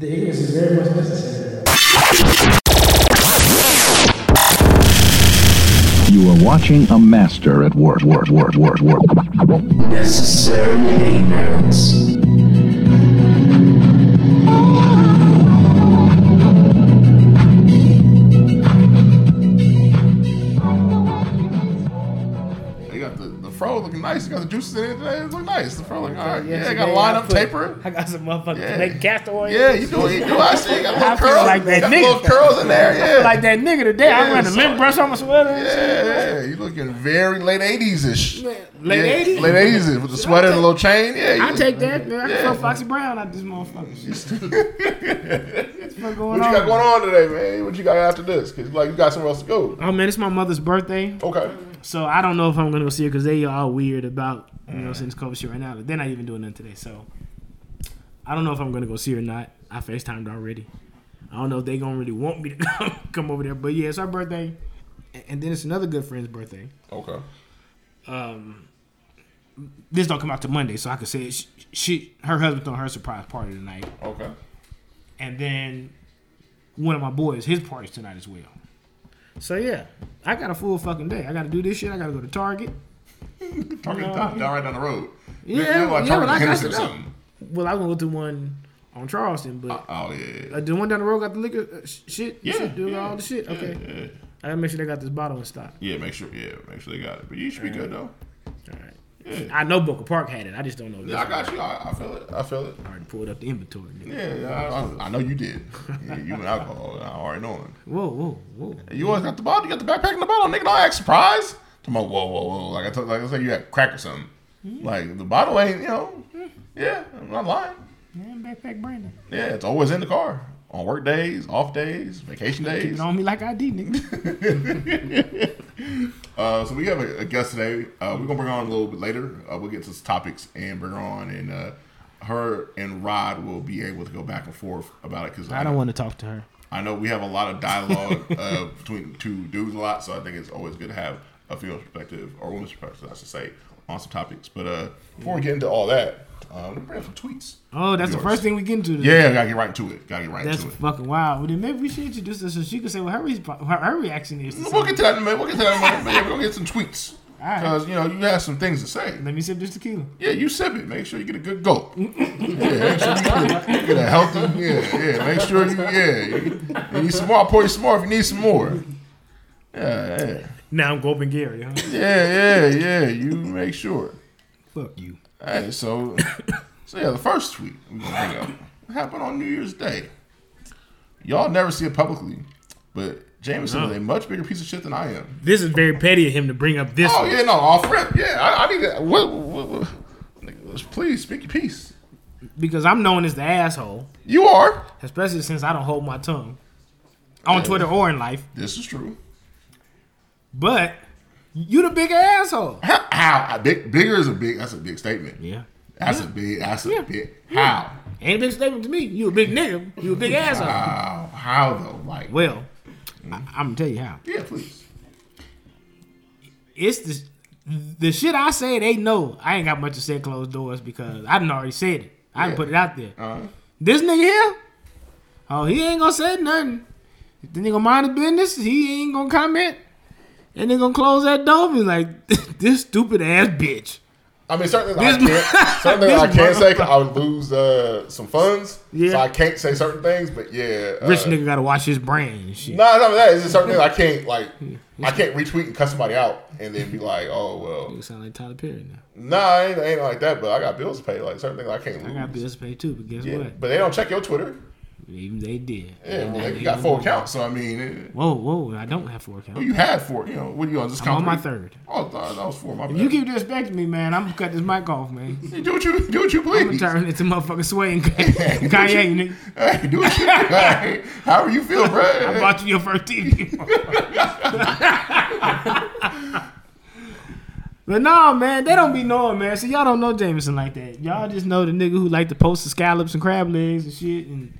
The ignorance is very much necessary. You are watching a master at work, work, work, work, work. Necessary ignorance. Nice. You got the juices in it today. It look nice. The fro looking all right. Yeah, today got a line I up put- taper. I got some motherfucking Yeah. yeah. castor oil. Yeah, you do it. You do. I see. You got I little feel curls. like that got nigga. little curls in there. Yeah. Like that nigga today. I Yeah, ran a so- lint brush on my sweater. Yeah, yeah, you looking very late eighties ish. Late 80s? late eighties with the sweater and the little chain. Yeah, I take that. Man. I can throw Foxy Brown out this motherfucker. What's going What you got going on today, man? What you got after this? Cause like you got somewhere else to go. Oh man, it's my mother's birthday. Okay. So I don't know if I'm gonna go see her because they are weird about you know since COVID shit right now. They're not even doing nothing today, so I don't know if I'm gonna go see her or not. I Facetimed already. I don't know if they gonna really want me to come, over there, but yeah, it's our birthday, and then it's another good friend's birthday. Okay. Um, this don't come out to Monday, so I could say it. she, she her husband on her surprise party tonight, Okay. and then one of my boys his party's tonight as well. So yeah, I got a full fucking day. I got to do this shit. I got to go to Target. Target down, down right down the road. Yeah, They're like yeah, but I got to go. Well, I went to one on Charleston, but Oh yeah. uh, the one down the road got the liquor uh, sh- shit. Yeah, shit, do yeah, all the shit. yeah, Okay, yeah. I gotta make sure they got this bottle in stock. Yeah, make sure. Yeah, make sure they got it. But you should be good though. All right. Yeah. I know Booker Park had it. I just don't know. This Yeah, I got you. I, I feel it. I feel it. I already pulled up the inventory. Nigga. Yeah, yeah I, I know you did. Yeah, you and alcohol. I already know it. Whoa, whoa, whoa. You always got the bottle. You got the backpack in the bottle. Nigga, don't act surprised. Come on, whoa, whoa, whoa. Like I told, like I said, you had crack or something. Hmm? Like the bottle ain't, you know. Yeah, I'm not lying. Yeah, backpack Brandon. Yeah, it's always in the car on work days, off days, vacation days. Keep it on me like ID, nigga. Uh, so we have a, a guest today. Uh, we're gonna bring her on a little bit later. Uh, we'll get to some topics and bring her on, and uh, her and Rod will be able to go back and forth about it because I don't want to talk to her. I know we have a lot of dialogue uh, between two dudes a lot, so I think it's always good to have a female perspective or woman's perspective, I should say, on some topics. But uh, before we get into all that, uh, let me bring up some tweets. Oh, that's the first thing we get into. Today. Yeah, gotta get right into it. Gotta get right That's into it. That's fucking wild. Well, then maybe we should introduce her so she could say what her, her, reaction is. We'll get to that in a minute. We'll get to that in a minute. But yeah, we're gonna get some tweets right. because you know you have some things to say. Let me sip this tequila. Yeah, you sip it. Make sure you get a good gulp. yeah, make sure you get a, get a healthy. Yeah, yeah. Make sure you. Yeah, you, you need some more. I'll pour you some more if you need some more. Yeah, yeah, Now I'm gulping Gary. Huh? yeah, yeah, yeah. You make sure. Fuck you. Hey, so, so yeah, the first tweet we gonna bring up happened on New Year's Day. Y'all never see it publicly, but Jameson is a much bigger piece of shit than I am. This is very petty of him to bring up this. Oh one. yeah, no, off rip. Yeah, I, I need to. What, what, what, please speak your piece. Because I'm known as the asshole, You are. especially since I don't hold my tongue on Twitter or in life. This is true. But you the bigger asshole. How? how big, bigger is a big. That's a big statement. Yeah. That's a big. That's a Yeah. big. How? Ain't a big statement to me. You a big nigga. You a big asshole. How? How though? Like, Well, I, I'm gonna tell you how. yeah, please. It's the the shit I say. They know I ain't got much to say closed doors because I done already said it. I done Yeah. put it out there. Uh, This nigga here, oh, he ain't gonna say nothing. If the nigga mind his business, he ain't gonna comment. And they're gonna close that door and be like, this stupid ass bitch. I mean, certain things I can't. Certain things I can't say. I would lose uh, some funds. Yeah. So I can't say certain things. But yeah, uh, Rich nigga gotta watch his brain and shit. No, nah, not that. It's just certain things I can't like. I can't retweet and cut somebody out and then be like, oh well. You sound like Tyler Perry now. Nah, ain't, ain't like that. But I got bills to pay. Like certain things I can't lose. I got bills to pay too, but guess Yeah, what? but they don't check your Twitter. Even they did. Yeah, well, they got four accounts. So I mean, it, Whoa, whoa! I don't have four well, accounts. you had four. You know, what you on this I'm on my third. Oh, that was four. My bad. You keep disrespecting me, man, I'm gonna cut this mic off, man. You do what you do what you I'm please. turn into motherfucking Sway and Kanye, nigga. Hey, do what you hey, however you feel, bro. I bought you your first TV. but nah, man, they don't be knowing, man. So y'all don't know Jameson like that. Y'all just know the nigga who like to post the scallops and crab legs and shit, and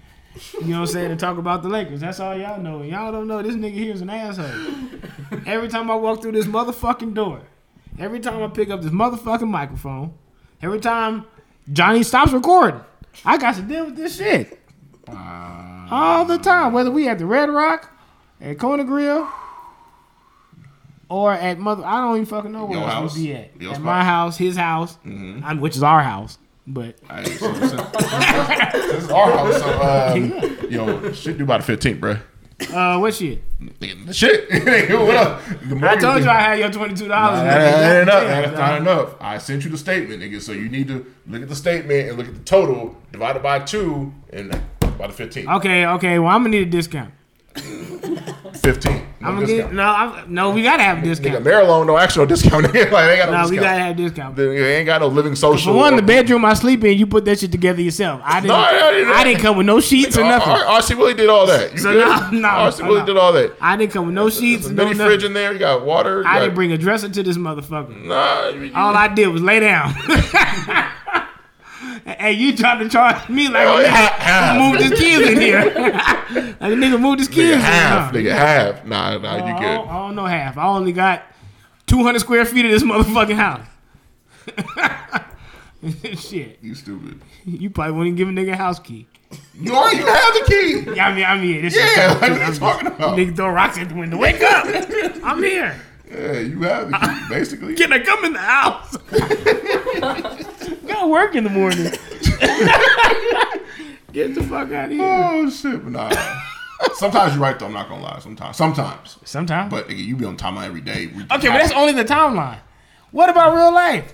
you know what I'm saying, and talk about the Lakers. That's all y'all know. And y'all don't know this nigga here is an asshole. Every time I walk through this motherfucking door, every time I pick up this motherfucking microphone, every time Johnny stops recording, I got to deal with this shit. Uh, all the time, whether we at the Red Rock, at Corner Grill, or at mother, I don't even fucking know where Your else house? we be at. Your at spot? my house, his house, mm-hmm. I- which is our house. But so, so, this is our house, so um, you know, shit due by the fifteenth, bro. uh, what shit? Shit, what up? I told you I had your twenty two dollars. That ain't- that ain't enough. That's not enough. I sent you the statement, nigga. So you need to look at the statement and look at the total divided by two and by the 15. Okay, okay. Well, I'm gonna need a discount. 15. No I'm gonna discount. get no. I'm, no, we gotta have a Nigga, discount. Maryland no actual discount. like, they got no, No, discount. we gotta have a discount. They ain't got no LivingSocial. For one, the bedroom I sleep in, you put that shit together yourself. I didn't. No, I didn't- I didn't come with no sheets or nothing. R- RC Willey did all that. You So good? no, no, RC Willey no. did all that. I didn't come with no sheets. There's a No mini nothing. fridge in there. You got water. You I got, didn't bring a dresser to this motherfucker. Nah, you, you, All I did was lay down. Hey, you trying to charge me like Oh, half. moved his kids in here? like a nigga moved his kids nigga half, here. nigga half. Nah, nah, I you don't, good. I don't know half. I only got 200 square feet of this motherfucking house. Shit, You stupid. you probably wouldn't give a nigga a house key. You already you have the key. Yeah, I mean, I mean, this Yeah, shit. like what you talking about? Nigga throw rocks at the window. Wake up! I'm here. Yeah, you have the key, basically. Can I come in the house? Got work in the morning. Get the fuck out of here. Oh shit, but nah. Sometimes you're right though. I'm not gonna lie. Sometimes, sometimes. Sometimes. But nigga, you be on time every day. We- okay, but that's only the timeline. What about real life?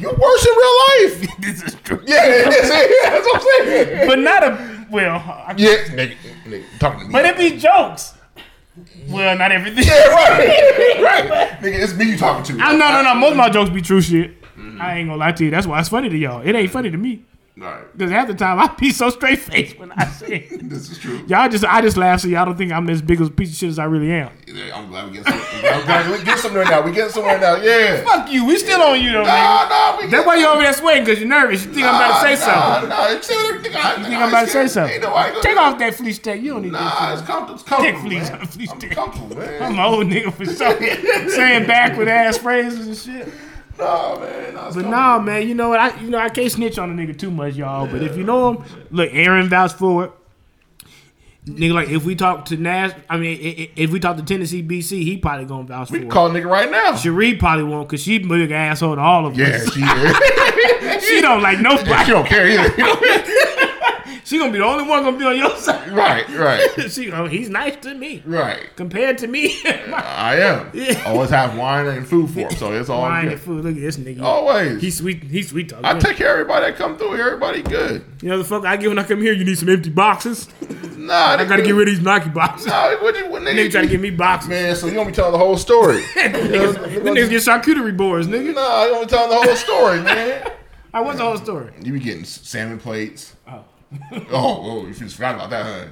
You're worse in real life. this is true. Yeah, yeah, yeah, that's what I'm saying. But not a well. I, Yeah, nigga, nigga talking to me. But it be jokes. Well, not everything. yeah, right, right. Nigga, it's me you talking to. I, no, no, no. Most of my jokes be true shit. Mm-hmm. I ain't gonna lie to you. That's why it's funny to y'all. It ain't funny to me. Right, Because half the time I be so straight faced when I say it. this is true. Y'all just, I just laugh so y'all don't think I'm as big of a piece of shit as I really am. I'm glad we get some. Glad we get somewhere now. We get somewhere now. Yeah. Fuck you. We still on you though. Nah, nah, we That's why you over there sweating because you're nervous. You think I'm about to say something. Nah, nah, you think You think I'm about to say something. Take off that fleece tag. You don't need Nah, that it's shit. comfortable. It's comfortable. fleece man. fleece I'm tag. comfortable, man. I'm an old nigga for sure. Saying backward ass phrases and shit. Nah, man. Nah, But nah, man, you know what? I you know I can't snitch on a nigga too much, y'all. But if you know him, look, Aaron vouched for it. Nigga, like if we talk to Nash, I mean, if we talk to Tennessee, BC, he probably gonna vouch We for can it. call a nigga right now. Cherie probably won't, cause she big asshole to all of us. Yeah, she is. she don't like no. she don't care either. She gonna be the only one gonna be on your side. right, right, she, oh, he's nice to me right. compared to me. I am. Yeah. Always have wine and food for him, so it's all Wine good. and food. Look at this nigga. Always. He's sweet. He's sweet talk. I take care of everybody that come through here. Everybody good. you know the fuck I get when I come here. You need some empty boxes. Nah, I gotta get rid of these Nike boxes. Nah, what you, what nigga, Nigga try to give me boxes. Man, so you don't be telling the whole story. niggas, the niggas get charcuterie boards, nigga. nah, you don't be telling the whole story, man. I what's the whole story? You be getting salmon plates. Oh. oh, oh, you just forgot about that, huh?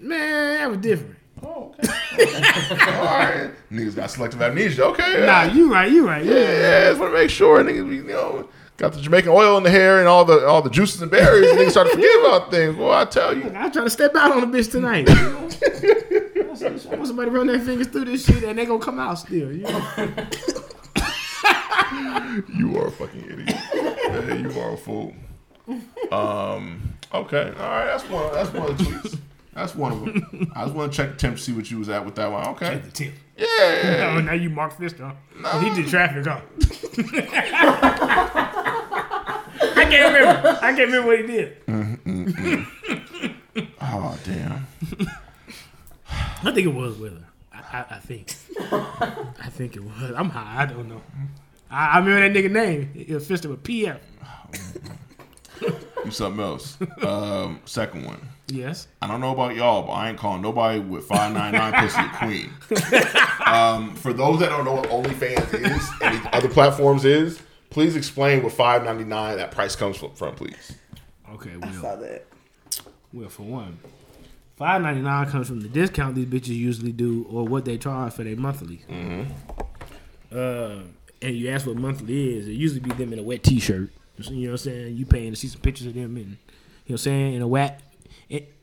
Man, that was different. Oh, okay. All right. Niggas got selective amnesia. Okay. Nah, yeah. you right, you right. Yeah. Yeah, just want to make sure niggas, you know, got the Jamaican oil in the hair and all the all the juices and berries. and niggas start to forget about things. Well, I tell you, I try to step out on a bitch tonight. I want somebody to run their fingers through this shit and they gonna come out still. You know? you are a fucking idiot. Yeah, you are a fool. Um. Okay. All right. That's one. That's one of the tweets. That's one of them. I just want to check the temp to see what you was at with that one. Okay. Check the tip. Yeah. Oh, now you Mark Fister. huh? He did traffic, huh? I can't remember. I can't remember what he did. Oh damn. I think it was with her. I, I, I think. I think it was. I'm high. I don't know. I, I remember that nigga name. It was Fister with PF. You something else. Um. Second one. Yes. I don't know about y'all, but I ain't calling nobody with five nine nine pussy a queen. Um, for those that don't know what OnlyFans is and other platforms is, please explain what five ninety nine that price comes from, from please. Okay, Saw well, that. well, for one, five ninety nine comes from the discount these bitches usually do, or what they charge for their monthly. Uh, and you ask what monthly is, it usually be them in a wet T-shirt. You know what I'm saying? You paying to see some pictures of them and you know what I'm saying, in a wet,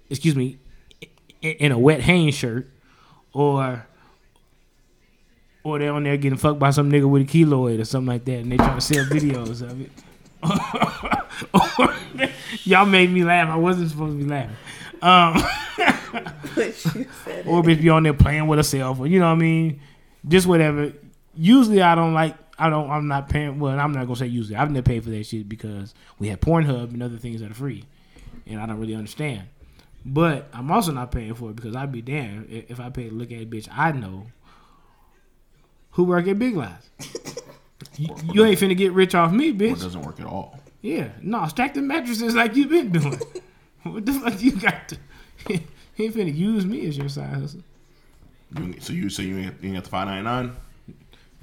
excuse me, in, a wet Hanes shirt, or or they on there getting fucked by some nigga with a keloid or something like that, and they trying to sell videos of it. Y'all made me laugh. I wasn't supposed to be laughing. Um, But you said or bitch be on there playing with herself, or you know what I mean, just whatever. Usually, I don't like. I don't. I'm not paying. Well, I'm not gonna say usually. I've never paid for that shit because we have Pornhub and other things that are free, and I don't really understand. But I'm also not paying for it because I'd be damned if I pay to look at a bitch I know who work at Big Lots. you, you ain't finna get rich off me, Or it doesn't work at all. Yeah, no, stack the mattresses like you've been doing. what the fuck you got to? he ain't finna use me as your side hustle. You, so you say you ain't, you ain't got the five ninety nine?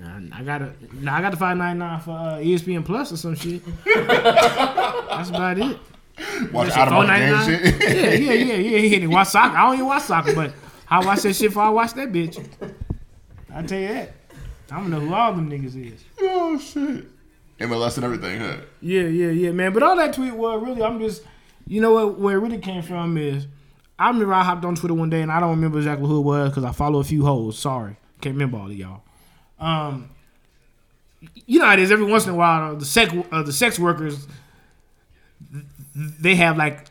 I got a, nah, I got the five ninety nine for uh, ESPN Plus or some shit. That's about it. Watch out of my game shit. Yeah, yeah, yeah, yeah. He didn't watch soccer. I don't even watch soccer, but I watch that shit before I watch that bitch. I tell you that. I don't know who all them niggas is. oh shit. MLS and everything, huh? Yeah, yeah, yeah, man. But all that tweet was really, I'm just, you know what? Where it really came from is, I remember I hopped on Twitter one day and I don't remember exactly who it was because I follow a few hoes. Sorry, can't remember all of y'all. Um, you know how it is. Every once in a while, the sex uh, the sex workers, they have like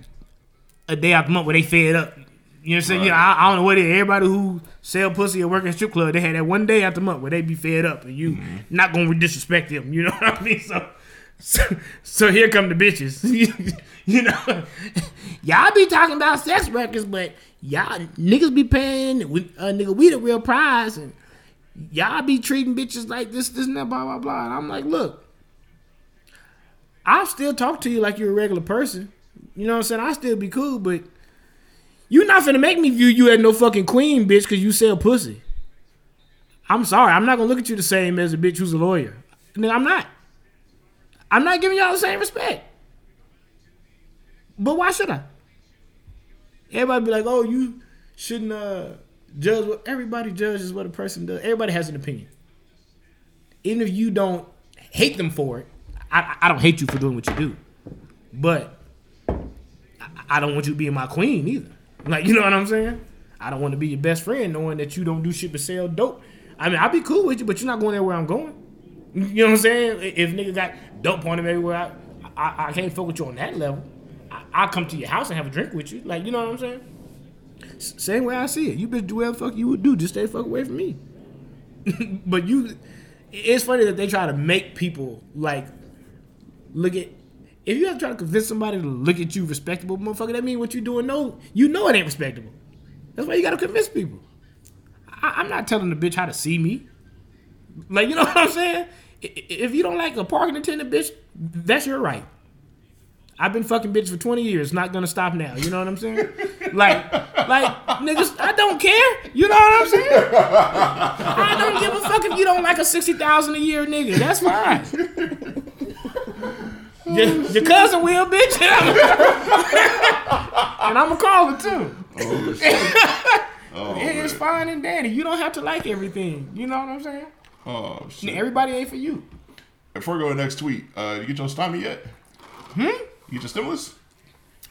a day out the month where they fed up. You know what I'm saying? You know, I, I don't know what it is. Everybody who sell pussy or work strip club, they had that one day out the month where they be fed up and you not gonna disrespect them. You know what I mean? So, so, so here come the bitches. you know, y'all be talking about sex workers, but y'all niggas be paying. we- Uh, nigga, we the real prize, and y'all be treating bitches like this, this, and that, blah, blah, blah. And I'm like, look, I'll still talk to you like you're a regular person. You know what I'm saying? I still be cool, but you're not finna make me view you as no fucking queen, bitch, because you sell pussy. I'm sorry. I'm not gonna look at you the same as a bitch who's a lawyer. I'm not. I'm not giving y'all the same respect. But why should I? Everybody be like, oh, you shouldn't uh, judge what everybody judges what a person does. Everybody has an opinion. Even if you don't hate them for it, I, I don't hate you for doing what you do. But I, I don't want you being my queen either. Like, you know what I'm saying? I don't want to be your best friend knowing that you don't do shit but sell dope. I mean, I'll be cool with you, but you're not going there where I'm going. You know what I'm saying? If nigga got dope on him everywhere, I, I, I can't fuck with you on that level. I, I'll come to your house and have a drink with you. Like, you know what I'm saying? Same way I see it. You bitch do whatever the fuck you would do. Just stay fuck away from me. but you, it's funny that they try to make people like look at. If you have to try to convince somebody to look at you respectable, motherfucker, that means what you doing? No, you know it ain't respectable. That's why you gotta convince people. I, I'm not telling the bitch how to see me. Like, you know what I'm saying? If you don't like a parking attendant, bitch, that's your right. I've been fucking bitch for 20 years. Not gonna stop now. You know what I'm saying? like, like niggas, I don't care. You know what I'm saying? I don't give a fuck if you don't like a 60,000 a year nigga. That's fine. your, your cousin will, bitch. and I'm gonna call it too. Oh, shit. Oh, It is fine and dandy. You don't have to like everything. You know what I'm saying? Oh, shit. Everybody ain't for you. Before we go to the next tweet, uh, you get your stomach yet? Hmm? You get your stimulus?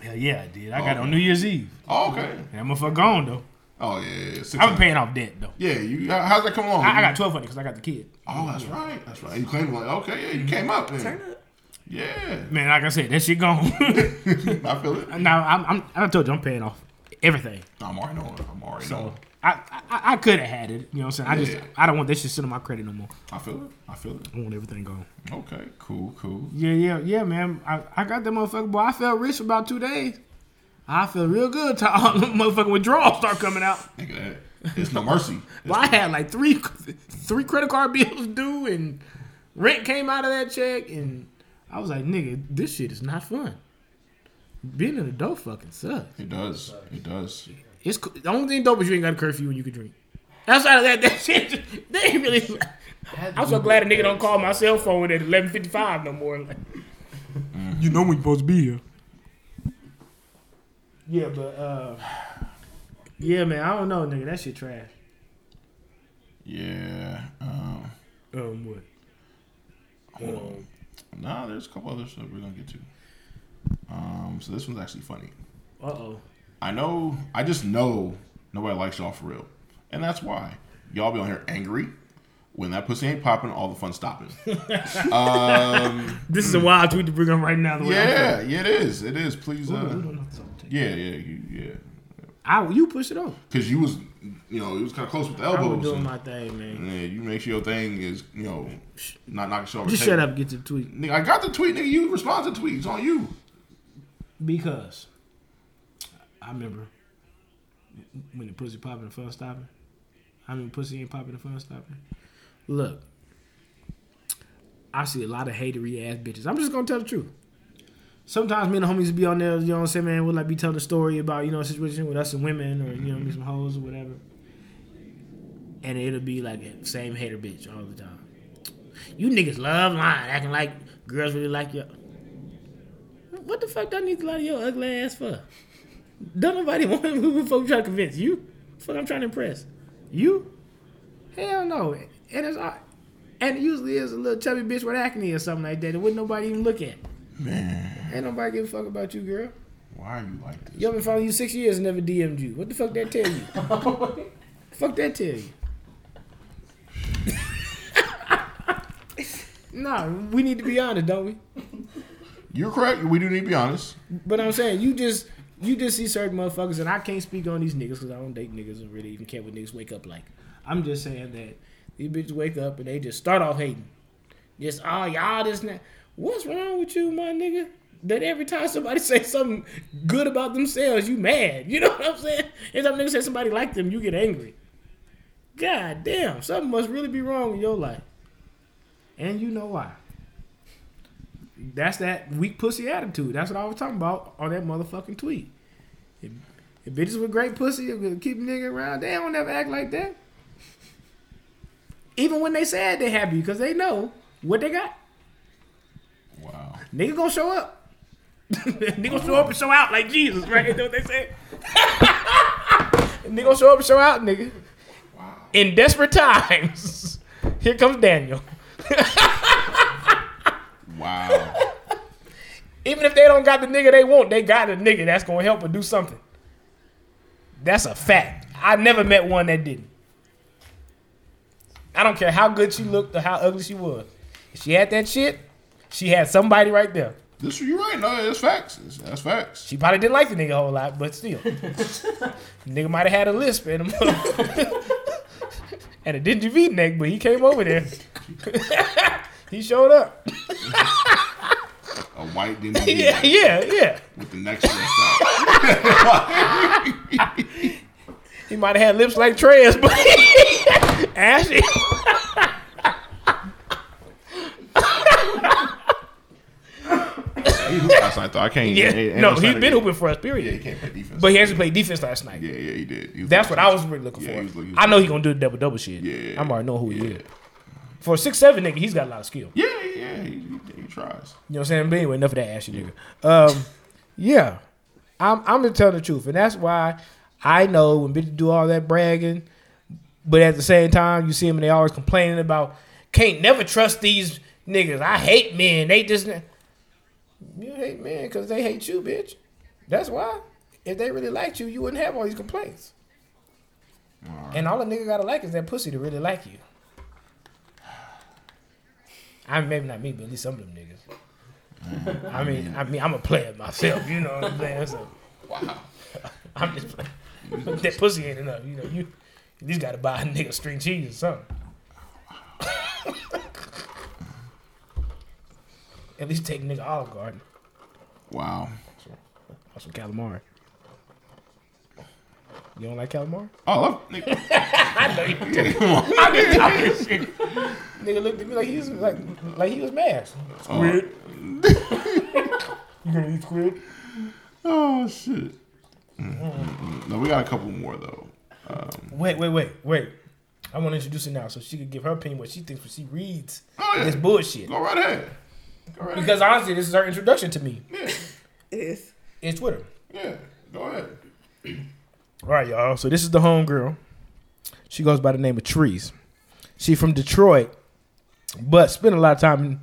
Hell yeah, I did. I got it on New Year's Eve. Oh, okay. That motherfucker gone though. Oh, yeah. yeah, yeah. I've been paying off debt though. Yeah, you. how- How's that come along? I, I got twelve hundred because I got the kid. Oh, that's right. That's right. You claimed like, okay, yeah, you mm-hmm. came up. Then. Turn up. Yeah, Man, like I said, that shit gone. I feel it. now I'm, I'm I told you I'm paying off everything. I'm already knowing. I'm already So knowing. I I, I could have had it. You know what I'm saying? I just I don't want this shit sitting on my credit no more. I feel it. I feel it. I want everything gone. Okay, cool, cool. Yeah, yeah, yeah, man. I, I got that motherfucker, boy. I felt rich for about two days. I feel real good till all the motherfucking withdrawals start coming out. Nigga, it's no mercy. Well, I had like three three credit card bills due, and rent came out of that check, and I was like, nigga, this shit is not fun. Being an adult fucking sucks. It does. It does. It's co- the only thing dope is you ain't got a curfew and you can drink. Outside of that, that shit, they ain't really. I'm so glad a nigga don't call my cell phone at 11:55 no more. Like, You know when you're supposed to be here. Yeah, but uh, yeah, man, I don't know, nigga. That shit trash. Yeah. Um, Um, what? hold on. Nah, there's a couple other stuff we're gonna get to. Um, so this one's actually funny. Uh oh. I know. I just know nobody likes y'all for real, and that's why y'all be on here angry when that pussy ain't popping. All the fun stopping. um, This is a wild tweet to bring up right now. The way yeah, yeah, it is. It is. Please. feeling. Uh, We don't have to take- yeah, yeah, you, yeah. I you push it off because you was, you know, it was kind of close with the elbows. I was elbows. doing and- my thing, man. Yeah, you make sure your thing is, you know, not knocking shit over. Just the shut up, and get to the tweet. Nigga, I got the tweet, nigga. You respond to tweets on you. Because I remember when the pussy popping, the fun stopping. I mean, pussy ain't popping, the fun stopping. Look, I see a lot of hatery ass bitches. I'm just gonna tell the truth. Sometimes me and the homies be on there, you know what I'm saying, man, we'll like be telling a story about, you know, a situation with us and women or, you know, me some hoes or whatever. And it'll be like the same hater bitch all the time. You niggas love lying, acting like girls really like you. What the fuck do I need to lie to your ugly ass for? Don't nobody want who the fuck try to convince you? Fuck, I'm trying to impress you. Hell no. And it's all- and it usually is a little chubby bitch with acne or something like that. That wouldn't nobody even look at. Man, Ain't nobody give a fuck about you, girl. why are you like this? Yo, I've been following you six years and never DM'd you. What the fuck that tell you? fuck that tell you? nah, we need to be honest, don't we? You're correct. We do need to be honest. But I'm saying you just you just see certain motherfuckers, and I can't speak on these niggas because I don't date niggas and really even care what niggas wake up like. I'm just saying that these bitches wake up and they just start off hating. Just oh y'all this that. What's wrong with you, my nigga? That every time somebody say something good about themselves, you mad. You know what I'm saying? Every time niggas say somebody like them, you get angry. God damn, something must really be wrong in your life. And you know why. That's that weak pussy attitude. That's what I was talking about on that motherfucking tweet. If, if bitches with great pussy keep nigga around, they don't ever act like that. Even when they sad, they happy because they know what they got. Wow. Nigga gonna show up. nigga gonna show up and show out like Jesus, right? You know what they say? nigga gonna show up and show out, nigga. Wow. In desperate times, here comes Daniel. Wow. Even if they don't got the nigga they want, they got a nigga that's gonna help or do something. That's a fact. I never met one that didn't. I don't care how good she looked or how ugly she was. If she had that shit, she had somebody right there. this you're right. No, that's facts. That's, that's facts. She probably didn't like the nigga a whole lot, but still. nigga might have had a lisp and a, and a dingy V neck, but he came over there. he showed up. White dingy Yeah, yeah, yeah. with the next out. He might have had lips like Trey's, but Ashley. He hooped last night though. I can't. Yeah, ain't no, he's been hooping for us, Yeah, he period. can't play defense. But he actually played defense last night. Yeah, yeah, he did. He That's what I was really looking Yeah, for. he was looking- I know he's gonna do the double double shit. Yeah, I'm already know who he yeah. is. For a six seven nigga, he's got a lot of skill. Yeah, yeah, he, he, he tries. You know what I'm saying? But anyway, enough of that ashy nigga. Um, yeah, I'm I'm gonna tell the truth, and that's why I know when bitches do all that bragging, but at the same time, you see them and they always complaining about can't never trust these niggas. I hate men. They just you hate men because they hate you, bitch. That's why. If they really liked you, you wouldn't have all these complaints. And all a nigga gotta like is that pussy to really like you. I mean, maybe not me, but at least some of them niggas. Mm-hmm. I mean, I mean, I'm a player myself. You know what I'm saying? So Wow. I'm just playing. that pussy ain't enough. You know, you at least got to buy a nigga string cheese or something. at least take a nigga Olive Garden Wow. or some calamari. You don't like calamari? Oh, I love nigga. I know you do. Yeah, come on. I'm just talking shit. Nigga looked at me like he was like like he was mad. Squid. you gonna eat squid? Oh shit. Mm-mm. No, we got a couple more though. Um, wait, wait, wait, wait. I want to introduce her now so she could give her opinion what she thinks when she reads Oh, yeah. this bullshit. Go right ahead. Go right Because honestly, this is her introduction to me. ahead. It is. It's Twitter. Yeah. Yeah. Go ahead. All right, y'all. So this is the homegirl. She goes by the name of Trees. She from Detroit, but spent a lot of time in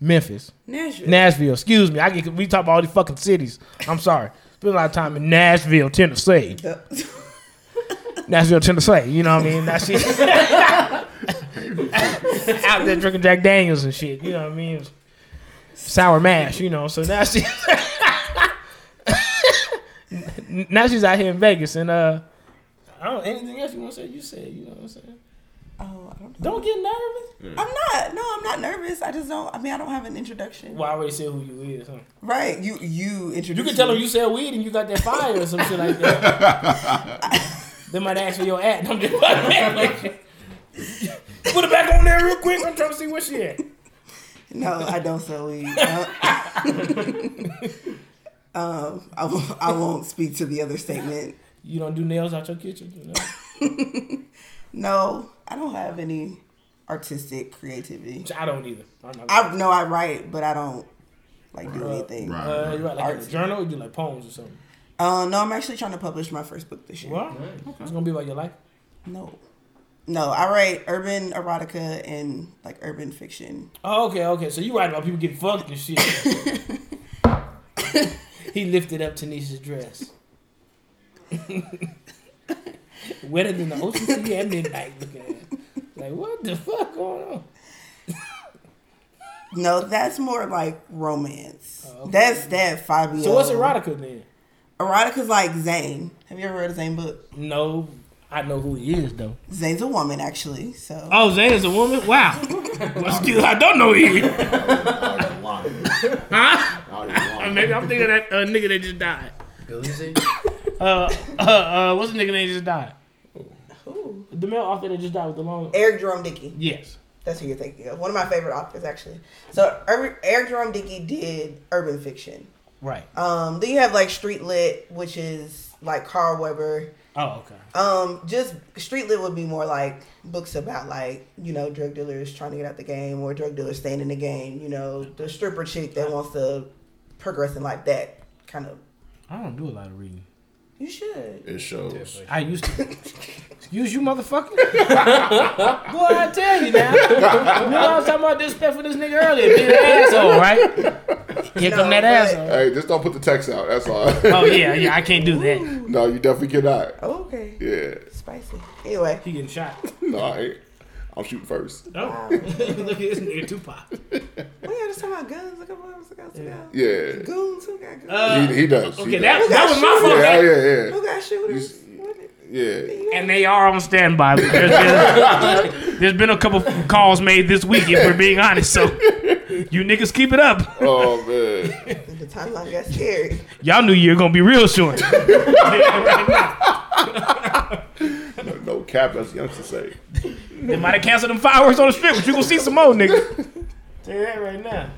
Memphis, Nashville. Nashville. Excuse me. I get we talk about all these fucking cities. I'm sorry. Spent a lot of time in Nashville, Tennessee. Nashville, Tennessee. You know what I mean? That shit. Out there drinking Jack Daniels and shit. You know what I mean? Sour mash. You know. So now she. now she's out here in Vegas, and uh, I don't. Anything else you want to say? You said. You know what I'm saying? Oh, I don't. Don't get nervous. I'm not. No, I'm not nervous. I just don't. I mean, I don't have an introduction. Well, I already said who you is. Huh? Right. You you introduce. You can tell them you sell weed and you got that fire or some shit like that. they might ask for your ad. I'm just like, Put it back on there real quick. I'm trying to see where she at. No, I don't sell weed. Uh, um, I won't, I won't speak to the other statement. You don't do nails out your kitchen. You know? No, I don't have any artistic creativity. Which I don't either. I'm I know I write, but I don't like do anything. Right. uh, you write like in a journal or you do like poems or something? Uh, no, I'm actually trying to publish my first book this year. Well, it's gonna be about your life. No, no, I write urban erotica and like urban fiction. Oh, okay, okay. So you write about people getting fucked and shit. he lifted up Tanisha's dress. Wetter than the ocean sea at midnight looking at. it. Like, what the fuck going on? No, that's more like romance. Oh, okay. That's that Fabio. So what's erotica then? Erotica's like Zane. Have you ever read a Zane book? No, I know who he is though. Zane's a woman, actually. So Oh, Zane is a woman? Wow. well, still, I don't know he. Huh? Maybe I'm thinking of that uh, nigga that just died. Uh, uh, uh, what's the nigga that just died? Who? The male author that just died with the long. Eric Jerome Dickey. Yes. That's who you're thinking of. One of my favorite authors, actually. So Eric Eric Jerome Dickey did urban fiction. Right. Um, then you have like Street Lit, which is like Carl Weber. Oh, okay. Um, just Street Lit would be more like books about like you know drug dealers trying to get out the game or drug dealers staying in the game. You know, the stripper chick that wants to progress in life. That kind of. I don't do a lot of reading. You should. It shows. I used to. Excuse you, motherfucker. Boy, I tell you now. Remember I was talking about disrespect for this nigga earlier. Being an asshole, right? Here come No, that but- asshole. Hey, just don't put the text out. That's all. Oh yeah, yeah. I can't do that. no, you definitely cannot. Oh, okay. Yeah. Spicy. Anyway. He getting shot. No, I ain't. I'm shooting first. Oh, look at this nigga Tupac. Oh yeah, just talking about guns. Look at what else guns ago. Yeah. Goons. Who got guns? Uh, he, he does. okay, he that, does. that was my fault. Yeah, yeah, yeah. Who got shooters? Yeah. Yeah. And they are on standby. There's been, there's been a couple calls made this week, if we're being honest. So you niggas keep it up. Oh man. The timeline got scary. Y'all knew you were gonna be real short. No cap, as youngsters say. They might have canceled them fireworks on the strip, but you gonna see some more, niggas. Tell you that right now.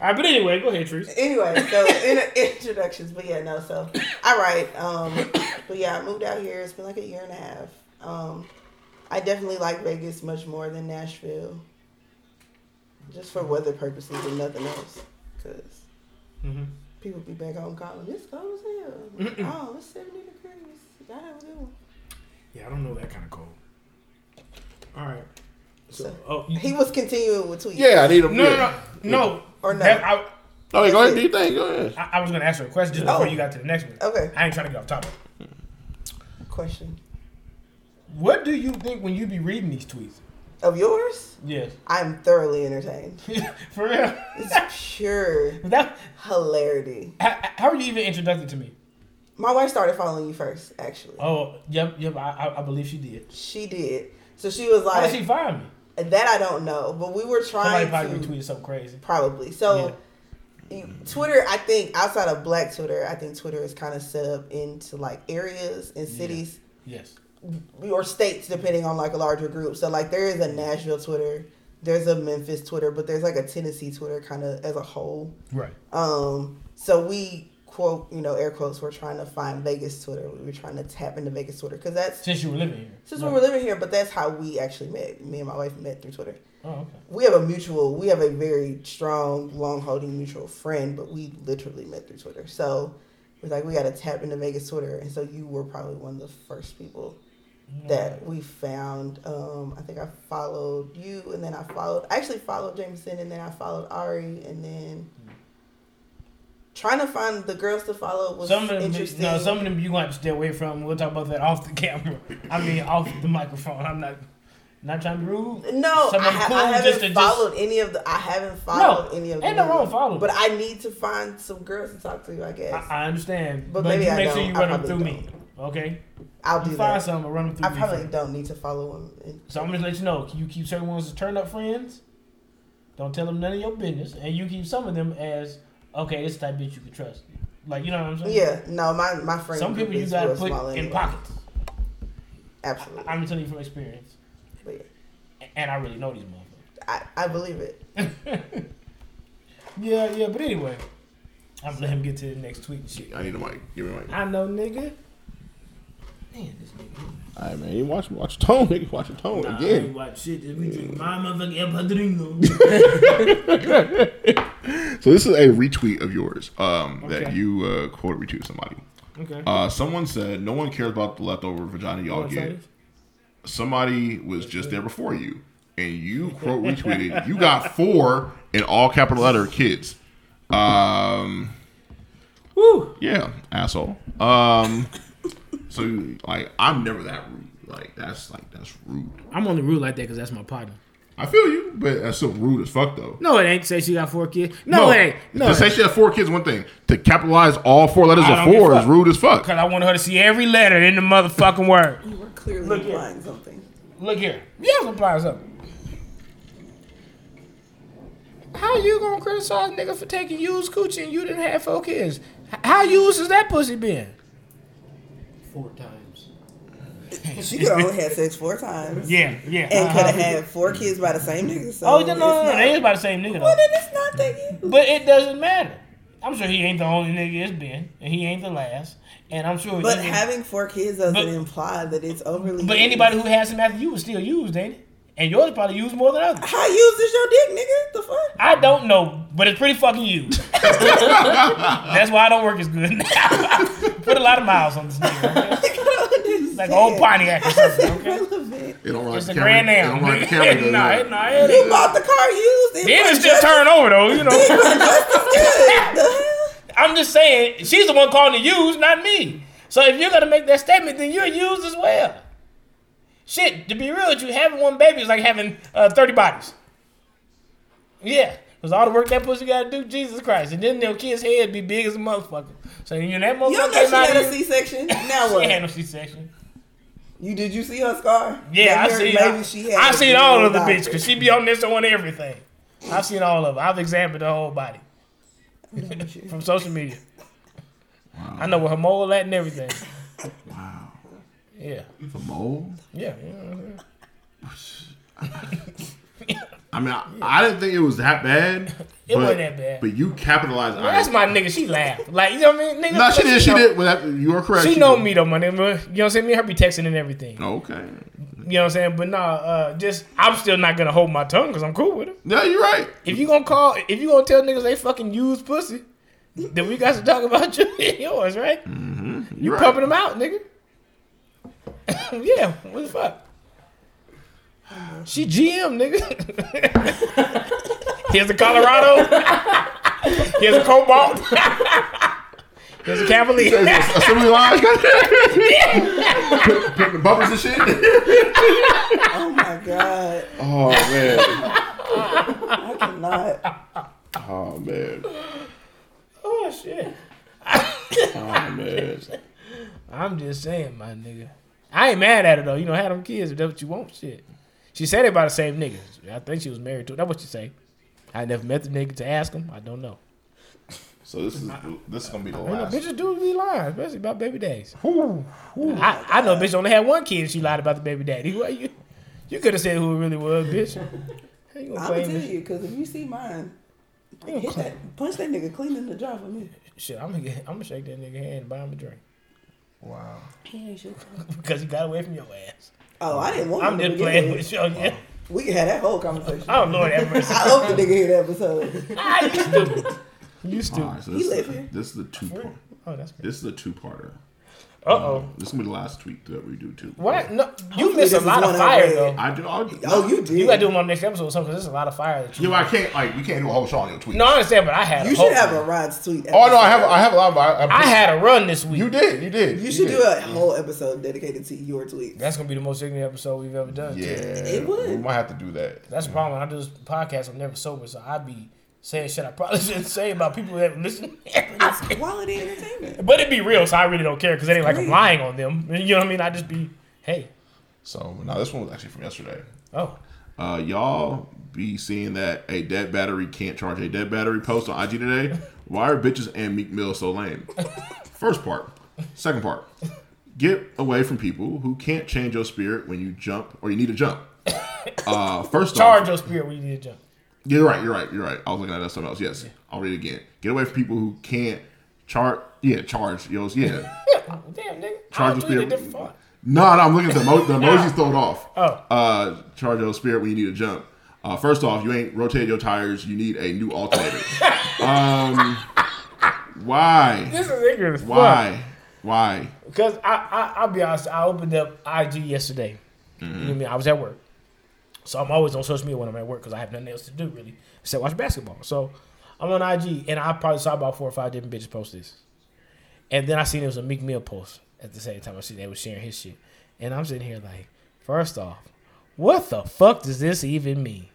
All right, but anyway, go ahead, Trees. Anyway, so in, introductions, but yeah, no. So I write, um, but yeah, I moved out here. It's been like a year and a half. Um, I definitely like Vegas much more than Nashville, just for weather purposes and nothing else. Cause Mhm. people be back home calling it's cold as hell. oh, it's seventy degrees. Y'all have a good one. Yeah, I don't know that kind of cold. All right. So, So oh, you, he was continuing with tweets. Yeah, I need him. no, no, no, no. Or no. That- I, Okay, go ahead. Do you think? Go ahead. I, I was gonna ask her a question just before Oh. you got to the next one. Okay. I ain't trying to get off topic. Question What do you think when you be reading these tweets? Of yours. Yes. I'm thoroughly entertained. For real. It's pure that, hilarity. how, how are you even introduced to me? My wife started following you first, actually. Oh, yep, yep. I, I, believe she did. She did. So she was like, How did she find me? that I don't know, but we were trying. Somebody probably to retweeted something crazy. probably. So you- Twitter, I think outside of Black Twitter, I think Twitter is kind of set up into like areas and cities Yes. Or states, depending on like a larger group. So like there is a Nashville Twitter, there's a Memphis Twitter, but there's like a Tennessee Twitter kind of as a whole. Right. Um, so we quote, you know, air quotes, we're trying to find Vegas Twitter. We were trying to tap into Vegas Twitter because that's Since you were living here. since Right. we were living here, but that's how we actually met. Me and my wife met through Twitter. Oh, okay. We have a mutual, we have a very strong, long holding mutual friend, but we literally met through Twitter. So was like we got to tap into Vegas Twitter, and so you were probably one of the first people that we found. Um, I think I followed you, and then I followed. I actually followed Jameson, and then I followed Ari, and then trying to find the girls to follow was Some of them, interesting. no, some of them you want to stay away from. We'll talk about that off the camera. I mean, off the microphone. I'm not. Not trying to be rude. No, Some I, of them ha- cool I haven't to just- followed any of the. I haven't followed No, any of the. ain't no wrong following. But I need to find some girls to talk to. I guess I, I understand, But but, maybe you I make sure don't. you I run them through me. Okay, I'll you do find that. some run them through I probably first. don't need to follow them. So I'm just let you know. can You keep certain ones as turn up friends. Don't tell them none of your business, and you keep some of them as okay. This type of bitch you can trust. Like you know what I'm saying? Yeah, no, my my friend. Some group people you gotta real put small in anyway. pockets. Absolutely, I'm telling you from experience, but yeah, and I really know these motherfuckers. I, I believe it. Yeah, yeah. But anyway, I'm gonna let him get to the next tweet and shit. I need a mic. Give me a mic. I know, nigga. Man, this nigga. All right, man. You watch watch tone, nigga. Watch your tone Nah, I again. ain't watch shit. We drink my motherfucking El Padrino. So this is a retweet of yours um, that you uh, quote retweet somebody. okay. Uh, someone said, "No one cares about the leftover vagina y'all get. Somebody was just there before you, and you quote retweeted. You got four in all capital letter kids. Um, Woo. yeah, asshole. Um, so like, I'm never that rude. Like that's like that's rude. I'm only rude like that because that's my partner. I feel you, but that's still rude as fuck though. No, it ain't. Say she got four kids. No, it ain't. No, to say she has four kids, one thing. To capitalize all four letters I of four a is rude as fuck. because I wanted her to see every letter in the motherfucking word. You were clearly Look here. implying something. Look here. Yeah, I'm applying something. How you gonna criticize nigga for taking used coochie and you didn't have four kids? How used has that pussy been? Four times. She could only had sex four times. Yeah, yeah. And could have uh-huh. had four kids by the same nigga. So Oh, no, no, it's no, no, not- they ain't about the same nigga Well, then it's not that you. But it doesn't matter. I'm sure he ain't the only nigga it's been, and he ain't the last. And I'm sure. But having four kids doesn't But- imply that it's overly. but used. anybody who has him after you was still used, ain't it? And yours probably used more than others. How used is your dick, nigga? The fuck? I don't know, but it's pretty fucking used. That's why I don't work as good now. Put a lot of miles on this nigga. Like old Pontiac or something. Okay? It don't run It's a the grand camera. It don't run like the camera. does nah, it? it, nah, it You bought the car used. It Then was it's still just turn over though, you know. as. The hell? I'm just saying, she's the one calling it used, not me. So if you're gonna make that statement, then you're used as well. Shit, to be real with you, having one baby is like having uh, 30 bodies. Yeah. Because all the work that pussy gotta do, Jesus Christ. And then their kid's head be big as a motherfucker. So you know that motherfucker You don't know came she out had a here- C-section. Now what? She ain't had no? C-section. You did you see her scar? Yeah, I Maybe- see. Maybe I, she had. I a seen all little of the doctor. bitch because she be on this on everything. I've seen all of it. I've examined the whole body from social media. I know where her mole at and everything. Wow. Yeah, The mole? yeah. You? I mean, I, I didn't think it was that bad. It but, wasn't that bad. But you capitalized on Well, that's it. my nigga. She laughed. Like, you know what I mean? Nigga, No, she did. She know- did. Well, that, you are correct. She know did. me though, my nigga. You know what I'm saying? Me and her be texting and everything. Okay. You know what I'm saying? But nah, uh, just I'm still not gonna hold my tongue because I'm cool with her. Yeah, you're right. If you gonna call, if you gonna tell niggas they fucking use pussy, then we got to talk about you and yours, right? You You're right. pumping them out, nigga. yeah, what the fuck? She GM, nigga. Here's a Colorado. Here's a Cobalt. Here's a Cavalier. Assembly line. Put- put the bumpers and shit. Oh my god, Oh man. I cannot. Oh man. oh shit. Oh man. I'm just saying, my nigga. I ain't mad at her though. You know, had them kids if that's what you want. Shit. She said they about the same niggas. I think she was married to. That's what she say. I never met the nigga to ask him. I don't know. So this is this is gonna be the You know, last. bitches do be lying, especially about baby daddies. I, I know a bitch only had one kid and she lied about the baby daddy. Well, you you could have said who it really was, bitch. How you gonna I'm gonna tell this? you because if you see mine, You hit claim- that, punch that nigga clean in the jar for me. Shit, I'm gonna get, I'm gonna shake that nigga hand and buy him a drink Wow. He because he got away from your ass. Oh, I didn't want I'm him just to playing with you. Yeah. We can have that whole conversation. Oh Lord have mercy. I hope the nigga hear that episode. Ah, you stupid. You All stupid. right. So He this, live is, here. this is the two part. Oh, that's great. This is the two parter. Uh oh. This is gonna be the last tweet that we do too. What? No, you Hopefully missed a lot of fire though. I do. I'll, Oh, you did. You gotta do them on the next episode or something because there's a lot of fire. That you Yeah, but I can't. Like, we can't do a whole show on your tweet. no, I understand, but I had. You a should whole- have a Rod's tweet. Oh no, I have. I have a lot. Of, I, I had a run this week. You did. You did. You should did. do a whole episode dedicated to your tweets. That's gonna be the most ignorant episode we've ever done. Yeah, It would. We might have to do that. That's the problem. When I do this podcast, I'm never sober, so I'd be saying shit I probably shouldn't say about people that listen. It's quality entertainment. but it'd be real, so I really don't care because it ain't like I'm lying on them. You know what I mean? I just be, hey, So now this one was actually from yesterday. oh, Uh, y'all be seeing that a dead battery can't charge a dead battery post on IG today. Why are bitches and Meek Mill so lame? First part. Second part. Get away from people who can't change your spirit when you jump or you need to jump. Uh, first charge off, your spirit when you need to jump. Yeah, You're right. You're right. You're right. I was looking at that something else. Yes, I'll read it again. Get away from people who can't charge. Yeah, charge. Yours. Yeah. Damn, nigga. Charge your spirit. No, no. I'm looking at the, mo- the emojis thrown off. Oh. Uh, charge your spirit when you need to jump. Uh, first off, you ain't rotated your tires. You need a new alternator. um, why? This is ignorant. Why? Why? Because I, I, I'll be honest, I opened up IG yesterday. You know what I mean? I was at work. So I'm always on social media when I'm at work because I have nothing else to do really except watch basketball. So I'm on IG and I probably saw about four or five different bitches post this. And then I seen it was a Meek Mill post at the same time. I seen they was sharing his shit. And I'm sitting here like, first off, what the fuck does this even mean?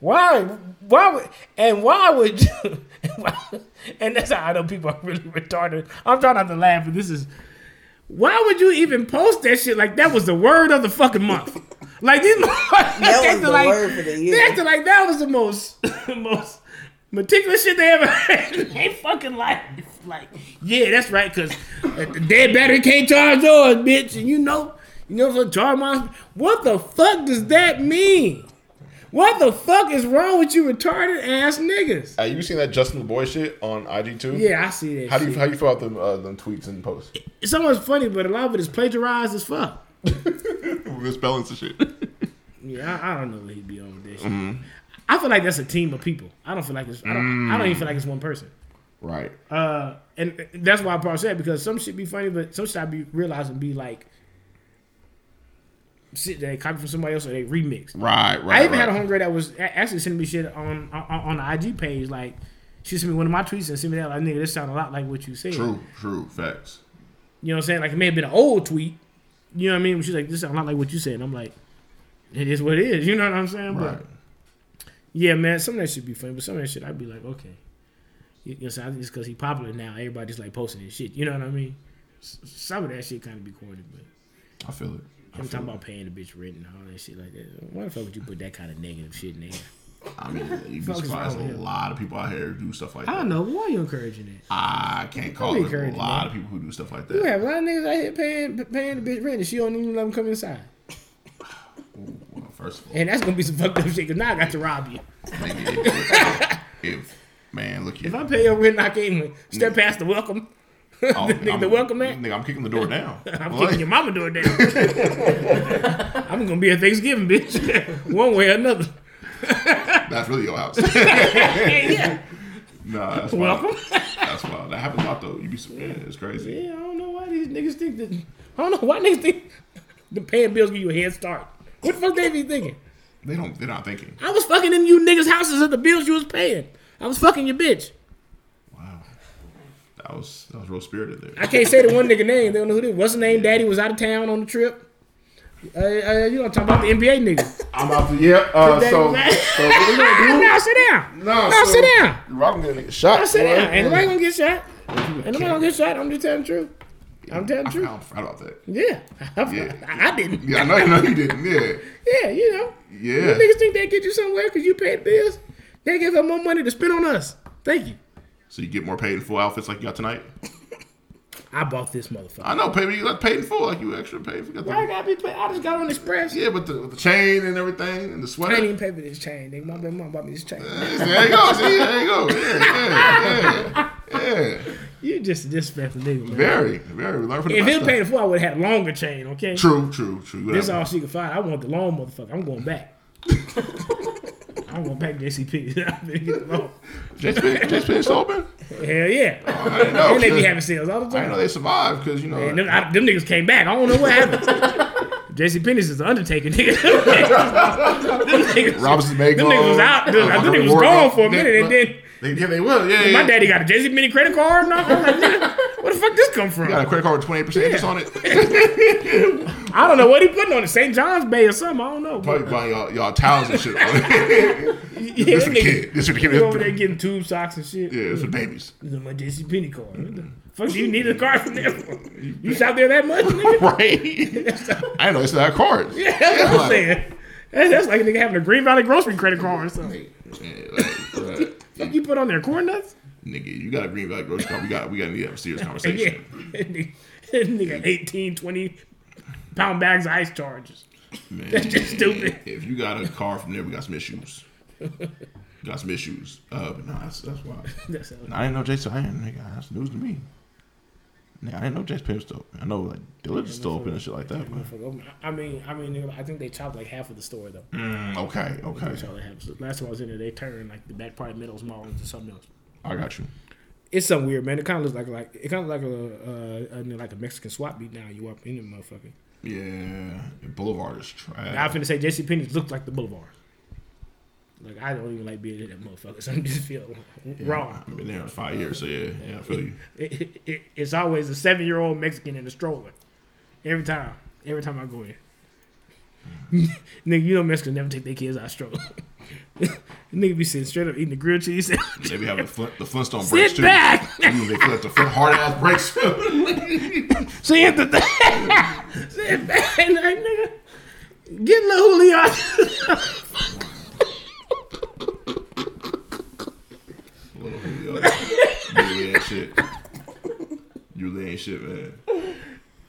Why? Why would? And why would? You, and that's how I know people are really retarded. I'm trying not to laugh, but this is. Why would you even post that shit like that was the word of the fucking month? Like these motherfuckers That was the like, word for the They year. acted like that was the most most meticulous shit they ever had in their fucking life. Like, yeah, that's right, cause the dead battery can't charge yours, bitch. And you know, you know, for charge my what the fuck does that mean? What the fuck is wrong with you retarded ass niggas? Hey, you seen that Justin LaBoy shit on IG too? Yeah, I see that. How do you how you feel about them uh, them tweets and posts? It's almost funny, but a lot of it is plagiarized as fuck. And shit. Yeah, I, I don't know what he'd be on with this. Mm-hmm. I feel like that's a team of people. I don't feel like it's. I don't. I don't even feel like it's one person. Right. Uh, and that's why I probably said because some shit be funny, but some shit I be realizing be like shit they copy from somebody else or they remix. Right. Right. I even right. had a homegirl that was actually sending me shit on on, on the IG page. Like she sent me one of my tweets and sent me that like nigga, this sound a lot like what you said. True. True. Facts. You know what I'm saying? Like it may have been an old tweet. You know what I mean? She's like, this a lot like what you said. And I'm like, it is what it is. You know what I'm saying? Right. But yeah, man, some of that should be funny, but some of that shit I'd be like, okay. You know, so I think it's because he's popular now. Everybody's like posting his shit. You know what I mean? Some of that shit kind of be corny, but I feel it. I I'm talking it. about paying the bitch rent and all that shit like that. Why the fuck would you put that kind of negative shit in there? I mean, you'd be surprised. A lot of people out here do stuff like that. I don't know. Why are you encouraging it? I can't call it. A lot man. of people who do stuff like that. You have a lot of niggas out here paying paying the bitch rent and she don't even let them come inside. Well, first of all, And that's gonna be some fucked up shit because now I got to rob you. nigga, if, man, look here. If I pay your rent and I can't even step past the welcome, Oh, the, nigga, the welcome mat, Nigga, I'm kicking the door down. I'm Like, kicking your mama door down. I'm gonna be at Thanksgiving, bitch, one way or another. That's really your house. yeah. nah, that's Welcome. wild. That's wild. That happens a lot though. You be yeah, it's crazy. Yeah, I don't know why these niggas think that. I don't know why niggas think the paying bills give you a head start. What the fuck they be thinking? They don't. They're not thinking. I was fucking in you niggas' houses at the bills you was paying. I was fucking your bitch. Wow. That was that was real spirited there. I can't say the one nigga name. They don't know who it is. What's his name? Daddy was out of town on the trip. Uh, uh, you know, talking about the NBA niggas. I'm about to. Yeah. Uh, so, so what we gonna do? now sit down. No, now so- sit down. Rock gonna get shot. Sit boy. down. Ain't nobody gonna get shot. Ain't nobody gonna get shot. I'm just telling the truth. I'm telling the I, truth. I forgot about that. Yeah. Yeah. I, I didn't. Yeah, I know. I know you didn't. Yeah. Yeah, you know. Yeah. You niggas think they get you somewhere because you paid bills? They give them more money to spend on us. Thank you. So you get more paid in full outfits like you got tonight. I bought this motherfucker. I know, baby. You got paid in full like you extra paid. For, got Why I gotta be paid? I just got on Express. yeah, but the, with the chain and everything and the sweater. I ain't sweater. even pay for this chain. My baby mom bought me this chain. There you go. See, there you go. Yeah, yeah, yeah. yeah. You just a disrespectful nigga, man. Very, very. Learn from If it was paid for, I would have had a longer chain, okay? True, true, true. This Whatever. all she could find. I want the long motherfucker. I'm going back. I'm going back to JCP. I'm gonna get the long. Just finished, just finished open. Hell yeah. I didn't know. and they be having sales all the time. I didn't know they survived because you know. And them, I, them niggas came back. I don't know what happened. JC Penney's is the Undertaker, nigga. them niggas, Robinson's them niggas was out. Them, Uh, them niggas was gone for a minute, and then They, yeah, they will. Yeah, yeah. my daddy got a JC mini credit card. And I'm like, where the fuck this come from? got a credit card with twenty eight percent interest on it. I don't know what he putting on it. St. John's Bay or something. I don't know. Probably buying y'all, y'all towels and shit. yeah, this for the kid. This for the kid. over there getting tube socks and shit. Yeah, it's for babies. This is my JC Penney card. What mm-hmm. fuck do you need a card from there? You shop there that much, nigga? Right. I know they still had cards. Yeah, that's what I'm saying. That's, like a nigga having a Green Valley grocery credit card or something. Yeah, like, Fuck you put on there corn nuts? nigga, you got a green Valley grocery card. We got we got to have a serious conversation. nigga, nigga 18, 20 pound bags of ice charges. Man, That's just stupid. If you got a car from there, we got some issues. got some issues. Uh, but no, that's that's why. That's I didn't know Jason. I didn't, nigga, that's news to me. Nigga, I didn't know Penn was still. I know like Dillard's still open and shit like that. But I mean, I mean, I think they chopped like half of the store though. Mm, okay, okay, chopped like half. So last time I was in there, they turned like the back part of Meadows Mall into something else. I got you. It's something weird, man. It kind of looks like like it kind of like a, uh, a like a Mexican swap beat. Now you up in the motherfucker. Yeah, Boulevard is trash. I was finna say JC Penney's looked like the Boulevard. Like I don't even like being in that motherfucker. So I just feel wrong. I've been there five years, so yeah, yeah, I feel you. It, it, it, it's always a seven year old Mexican in a stroller. Every time. Every time I go in. Nigga, you know Mexicans never take their kids out of stroller. Nigga be sitting straight up eating the grilled cheese. They be having the, Flint, the Flintstone Sit too. back! Ooh, they flip the front hard ass brakes. Sit the thing. Sit back, like, nigga. Get little Julio. Julio. You really ain't shit. You really ain't shit, man.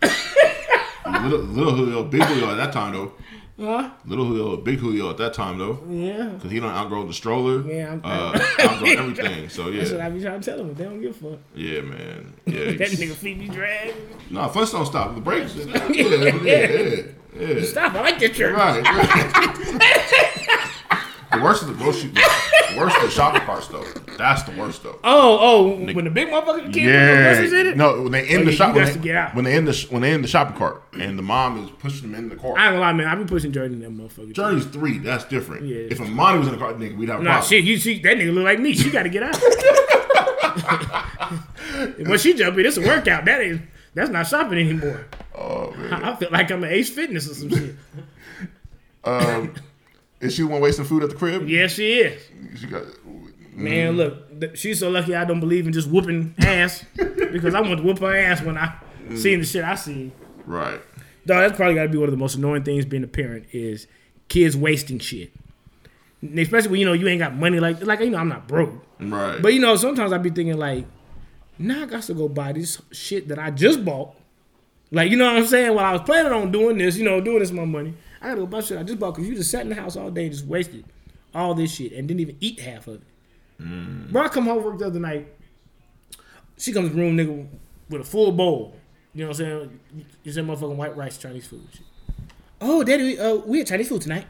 Little, little Julio, big Julio at that time though. Huh? Little Julio, big Julio at that time though, Yeah. because he don't outgrow the stroller. Yeah, I'm- uh, outgrow everything. So yeah. That's what I be trying to tell them. They don't give a fuck. yeah, man. Yeah, That nigga feet be dragged. no, Flintstone stop the brakes. Yeah, yeah, yeah. yeah. Stop. I like that shirt. Right. right. The worst of the grocery. the worst of the shopping carts though. That's the worst though. Oh, oh, when the big motherfucker kid put no groceries in it? No, when they in Oh, the yeah, shop, you when they, to get out. when they in the when they in the shopping cart and the mom is pushing them in the cart. I ain't gonna lie, man. I've been pushing Jordan in that motherfucker. Journey's three. That's different. Yeah. If Amani was in the cart, nigga, we'd have a Nah, problem. shit, you see that nigga look like me. She got to get out. when she jump in, it's a workout. That ain't. That's not shopping anymore. Oh man. I feel like I'm an Ace Fitness or some shit. Um, is she the one wasting food at the crib? Yes, she is. She got. Man, mm. look, th- she's so lucky I don't believe in just whooping ass because I want to whoop her ass when I mm. seen the shit I see. Right. Dog, that's probably got to be one of the most annoying things being a parent is kids wasting shit. Especially when you know you ain't got money like like you know I'm not broke. Right. But you know, sometimes I be thinking like, now I got to go buy this shit that I just bought. Like, you know what I'm saying? While I was planning on doing this, you know, doing this with my money, I gotta go buy shit I just bought because you just sat in the house all day and just wasted all this shit and didn't even eat half of it. Bro, I come home from work the other night. She comes in the room, nigga, with a full bowl. You know what I'm saying? You said motherfucking white rice, Chinese food. Oh, daddy, uh, we had Chinese food tonight.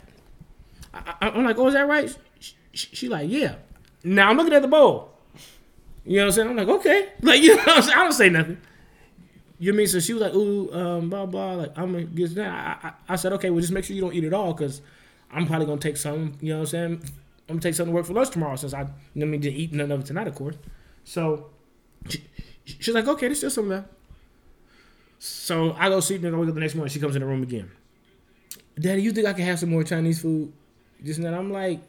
I, I, I'm like, oh, is that right? She, she, she like, yeah. Now I'm looking at the bowl. You know what I'm saying? I'm like, okay. Like, you know what I'm saying? I don't say nothing. You mean so she was like, ooh, um, blah blah. Like I'm gonna get that. I, I, said, okay, well just make sure you don't eat it all, cause I'm probably gonna take some. You know what I'm saying? I'm gonna take something to work for lunch tomorrow, since I, I mean, didn't eat none of it tonight, of course. So she, she's like, okay, there's still some left. So I go sleep, and I wake up the next morning. She comes in the room again. Daddy, you think I can have some more Chinese food? Just that. I'm like,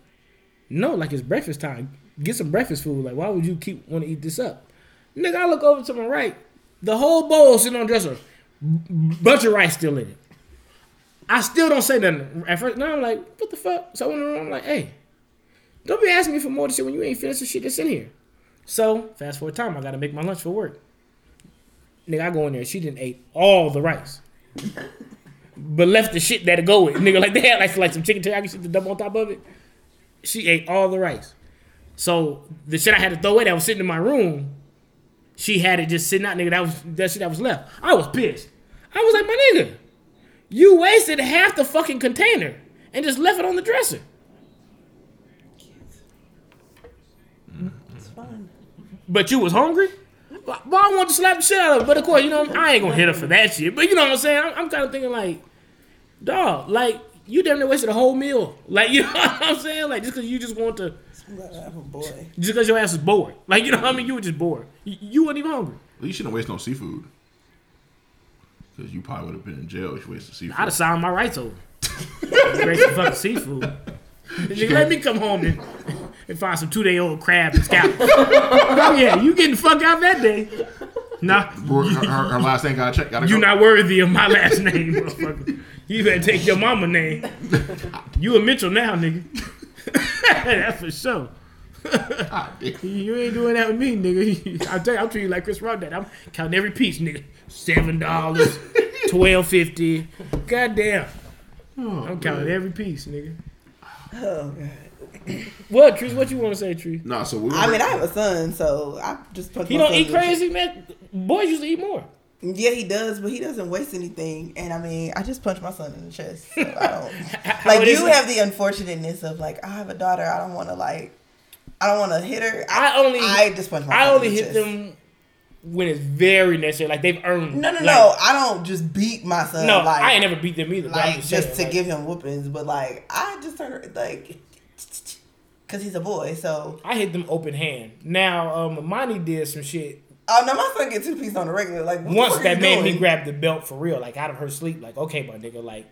no, like it's breakfast time. Get some breakfast food. Like, why would you keep want to eat this up? Nigga, I look over to my right. The whole bowl sitting on the dresser. Bunch of rice still in it. I still don't say nothing. At first, now I'm like, what the fuck? So I went around, I'm like, hey, don't be asking me for more shit when you ain't finished the shit that's in here. So, fast forward time, I gotta make my lunch for work. Nigga, I go in there, she didn't ate all the rice. but left the shit that to go with. Nigga, like they had like, like some chicken teriyaki shit to dump on top of it. She ate all the rice. So the shit I had to throw away that was sitting in my room, she had it just sitting out, nigga. That was that shit that was left. I was pissed. I was like, my nigga, you wasted half the fucking container and just left it on the dresser. It's fine. But you was hungry? Well, I want to slap the shit out of her. But of course, you know, I ain't gonna hit her for that shit. But you know what I'm saying? I'm, I'm kind of thinking like, dog, like, you damn near wasted a whole meal. Like, you know what I'm saying? Like, just because you just want to, I'm glad I have a boy. just because your ass is bored. Like, you know what I mean? You were just bored. You, you weren't even hungry. Well, you shouldn't waste no seafood. Because you probably would have been in jail if you wasted seafood. I'd have signed my rights over. Great some fucking seafood. Nigga, let me come home and, and find some two day old crab and scallops. oh yeah, you getting the fuck out that day. Nah, her, her, her last name got checked. Gotta you go. not worthy of my last name, motherfucker. You better take your mama name. You a Mitchell now, nigga. That's for sure. Ah. You ain't doing that with me, nigga. I'll tell you, I'm treating you like Chris Rock that. I'm counting every piece, nigga. Seven dollars, twelve fifty. Goddamn. I'm counting every piece, nigga. Oh god. What, Trees? What you want to say, Tree? Nah, so we were, I mean, I have a son, so I just punch He don't eat in the chest. crazy, man. Boys usually eat more. Yeah, he does, but he doesn't waste anything. And I mean, I just punched my son in the chest. So I don't like you have the unfortunateness of like I have a daughter. I don't want to like I don't want to hit her. I only, I just punched my. I only the hit chest. them when it's very necessary. Like they've earned. No, no, like- no. I don't just beat my son. No, like, I ain't never beat them either. like just, just, to like, give him whoopings, but like I just her like because he's a boy. So I hit them open hand. Now, um, Imani did some shit oh no, my son get two pieces on the regular. Like once that made me grab the belt for real, like out of her sleep. Like, okay, my nigga, like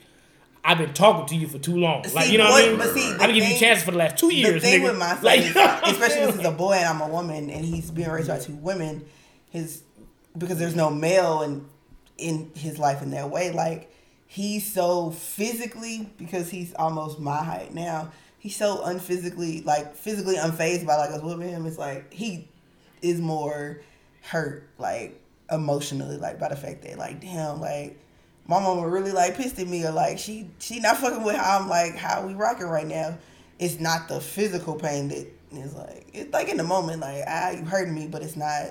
I've been talking to you for too long. Like, you know what, what- I mean? but see, I've been giving you chances for the last two years. the thing nigga. with my son, like, is, you know what I'm especially since he's a boy and I'm a woman, and he's being raised by two women, his because there's no male in in his life in that way. Like he's so physically because he's almost my height now. He's so unphysically, like physically unfazed by like us whooping him. It's like he is more hurt, like emotionally, like by the fact that like damn, like my mama really like pissed at me or like she she not fucking with how I'm like how we rocking right now. It's not the physical pain that is like it's like in the moment like ah you hurting me, but it's not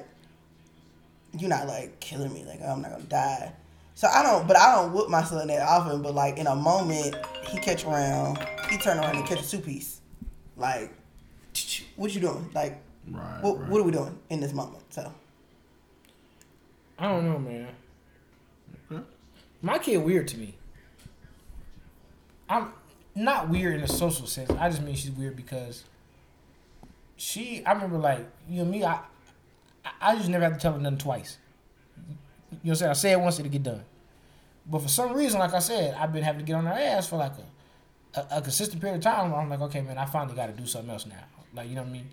you're not like killing me like I'm not gonna die. So I don't, but I don't whoop my son that often. But like in a moment, he catch around, he turn around and catch a two piece. Like, what you doing? Like, Right, what, right. what are we doing in this moment? So I don't know, man. Okay. My kid weird to me. I'm not weird in a social sense. I just mean she's weird because she. I remember like you and me. I I- just never have to tell her nothing twice. You know what I'm saying? I say it once it'll get done. But for some reason, like I said, I've been having to get on her ass for like a, a, a consistent period of time. Where I'm like, okay, man, I finally got to do something else now. Like you know what I mean?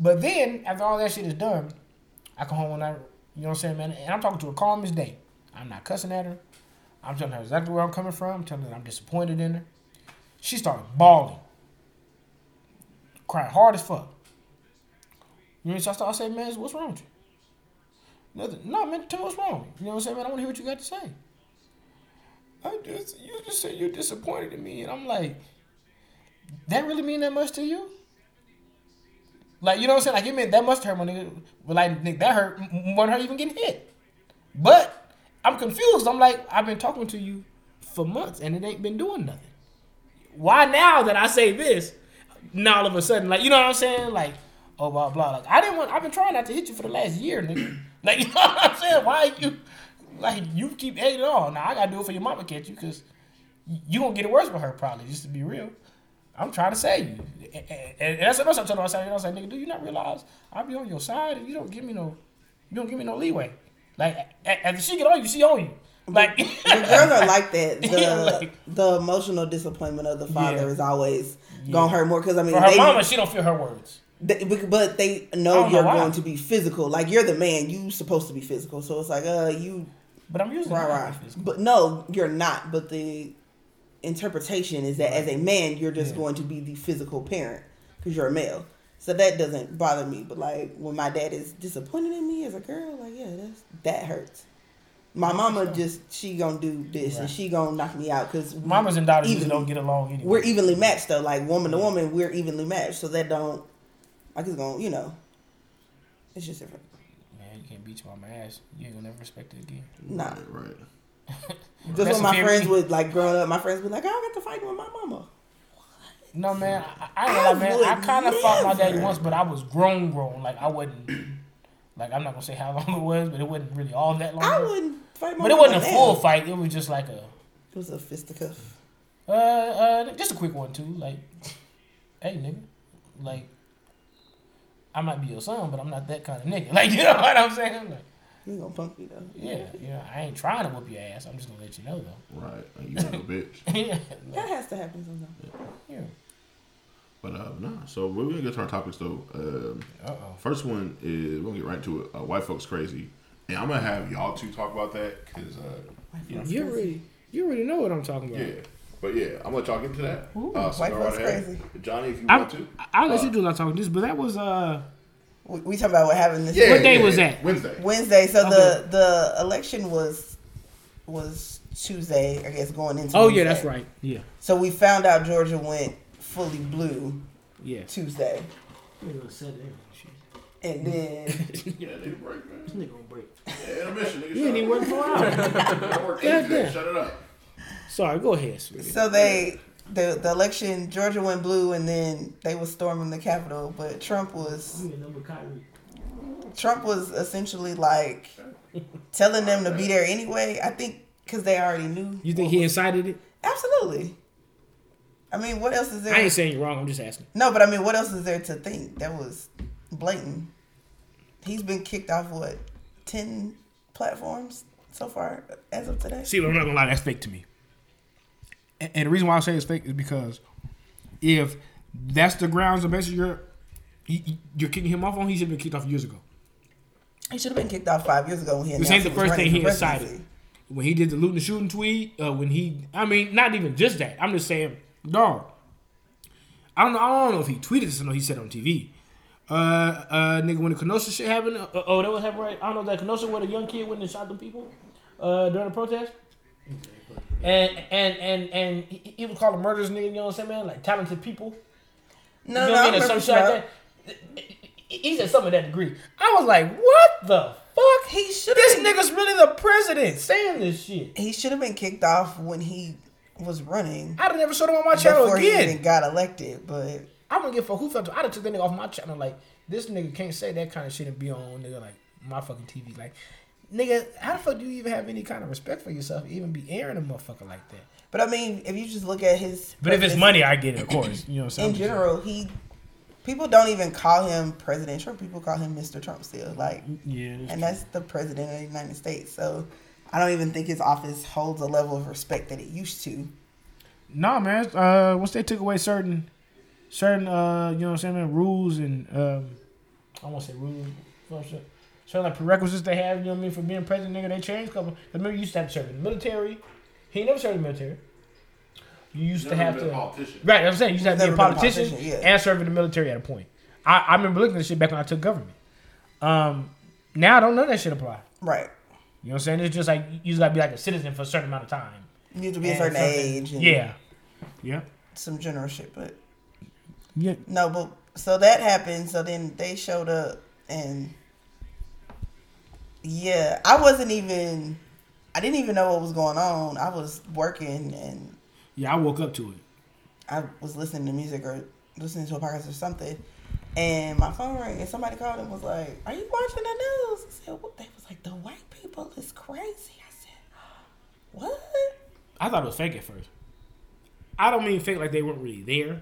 But then after all that shit is done, I come home one night, you know what I'm saying, man, and I'm talking to her calm as day. I'm not cussing at her. I'm telling her exactly where I'm coming from. I'm telling her I'm disappointed in her. She started bawling, crying hard as fuck. You know, so I started saying, man, what's wrong with you? Nothing. No, man, tell me what's wrong. You know what I'm saying, man? I want to hear what you got to say. I just, you just said you're disappointed in me, and I'm like, that really mean that much to you? Like, you know what I'm saying? Like, it meant that must hurt my nigga. But, like, nigga, that hurt more than her even getting hit. But I'm confused. I'm like, I've been talking to you for months, and it ain't been doing nothing. Why now that I say this, now all of a sudden, like, you know what I'm saying? Like, oh, blah, blah. Like, I didn't want, I've been trying not to hit you for the last year, nigga. Like, you know what I'm saying? Why you, like, you keep egging on. Now, I got to do it for your mama catch you, because you to get it worse with her, probably, just to be real. I'm trying to say you. And, and, and that's what I told her. I said, I was like, nigga, do you not realize I'll be on your side and you don't give me no, you don't give me no leeway. Like, after she get on you, she on you. Like, the girls are like that. The Yeah, like- the emotional disappointment of the father Yeah. is always gonna hurt more because I mean for her they, mama, she don't feel her words. they- but they know you're why. going to be physical. Like you're the man, you supposed to be physical. So it's like uh you But I'm usually Right, not right. But no, you're not. But the interpretation is that as a man, you're just Yeah. going to be the physical parent because you're a male. So that doesn't bother me. But like when my dad is disappointed in me as a girl, like yeah, that's that hurts. My mama just she gonna do this and she gonna knock me out because Mamas and daughters just evenly- don't get along anyway. We're evenly matched though. Like woman to woman, we're evenly matched. So that don't like it's gonna you know. It's just different. Man, you can't beat your mama ass. You ain't gonna never respect it again. Nah. Right, right. Just That's when my friends would like growing up, my friends would be like, "Oh, I got to fight with my mama." No man, I, I gonna man. I kind of fought my daddy once, but I was grown, grown. Like I wasn't. Like I'm not gonna say how long it was, but it wasn't really all that long. I wouldn't fight my but it wasn't a now. full fight. It was just like a, It was a fisticuff. uh, uh, just a quick one too. Like, hey nigga, like, I might be your son, but I'm not that kind of nigga. Like, you know what I'm saying? Like, You gonna punk me though? yeah, yeah. I ain't trying to whoop your ass. I'm just gonna let you know though. Right. Like, you little bitch. yeah, That has to happen sometimes. yeah. But uh, no. So we're gonna get to our topics though. Um, Uh oh. first one is we're gonna get right into it. Uh, white folks crazy, and I'm gonna have y'all two talk about that because uh, you know, You already, you already know what I'm talking about. yeah. But yeah, I'm gonna talk into that. Ooh, uh, so white folks right crazy. Johnny, if you I, want to. I'll let Uh, you do a lot of talking this, but that was uh, We, we talking about what happened this Yeah, What day yeah, was that? Wednesday. Wednesday. So Okay. the the election was was Tuesday, I guess, going into. oh yeah, that's right. Yeah, So we found out Georgia went fully blue yeah. Tuesday, and then Yeah, they break, man. Nigga gonna break. Yeah, intermission, nigga. You ain't even working for hours. I work eight God today. Shut it up. Sorry, go ahead, sweetie. so they the the election Georgia went blue, and then they were storming the Capitol, but Trump was Trump was essentially like telling them to be there anyway. I think because they already knew. You think he incited it? Absolutely. I mean, what else is there? I ain't saying you're wrong. I'm just asking. No, but I mean, what else is there to think? That was blatant. He's been kicked off what ten platforms so far as of today. See, I'm not gonna lie, that's fake to me. And, the reason why I say it's fake is because if that's the grounds of basically you're you- you're kicking him off on, he should have been kicked off years ago. He should have been kicked off five years ago when he This ain't the first thing he incited. When he did the looting and shooting tweet, uh, when he, I mean, not even just that. I'm just saying, dog. I don't know. I don't know if he tweeted this or no. He said on TV. Uh, uh, nigga, when the Kenosha shit happened, uh, oh, that was happening right. I don't know that Kenosha where the young kid went and shot them people, uh, during the protest. And and and and he, he was called a murderous nigga. You know what I'm saying, man? Like talented people. No, You know no, what I mean? Some shit like that. He said something of that degree. I was like, what the fuck? He should This have. nigga's really the president saying this shit. He should have been kicked off when he was running I'd have never showed him on my channel before he again. even got elected. But I wouldn't give a who felt. I'd have took that nigga off my channel. Like this nigga can't say that kind of shit and be on nigga like my fucking TV. Like nigga, how the fuck do you even have any kind of respect for yourself? Even be airing a motherfucker like that. but I mean, if you just look at his, But if it's money, I get it. Of course, you know. what I'm in general, he people don't even call him President Trump. People call him Mr. Trump still. Like, yeah. that's and that's the president of the United States. So I don't even think his office holds a level of respect that it used to. Nah, man. Uh, once they took away certain, certain, uh, you know what I'm saying, man, rules and um, I won't say rules, fuck shit. Certain like prerequisites they have, you know what I mean, for being president, nigga, they changed a couple. 'cause Remember, you used to have to serve in the military. He never served in the military. You used to have to. politician. Right, I'm saying you used to have to be a Never been a politician, politician, yeah. and serve in the military at a point. I, I remember looking at this shit back when I took government. Um, now I don't know that shit apply. Right. You know what I'm saying? It's just like you just gotta be like a citizen for a certain amount of time. You need to be a certain age. And Yeah. Yeah. Some general shit, but Yeah. no. But so that happened. So then they showed up, and yeah, I wasn't even. I didn't even know what was going on. I was working and Yeah, I woke up to it. I was listening to music or listening to a podcast or something, and my phone rang and somebody called and was like, "Are you watching the news?" I said, "What?" They was like, "The white people is crazy." I said, "What?" I thought it was fake at first. I don't mean fake like they weren't really there.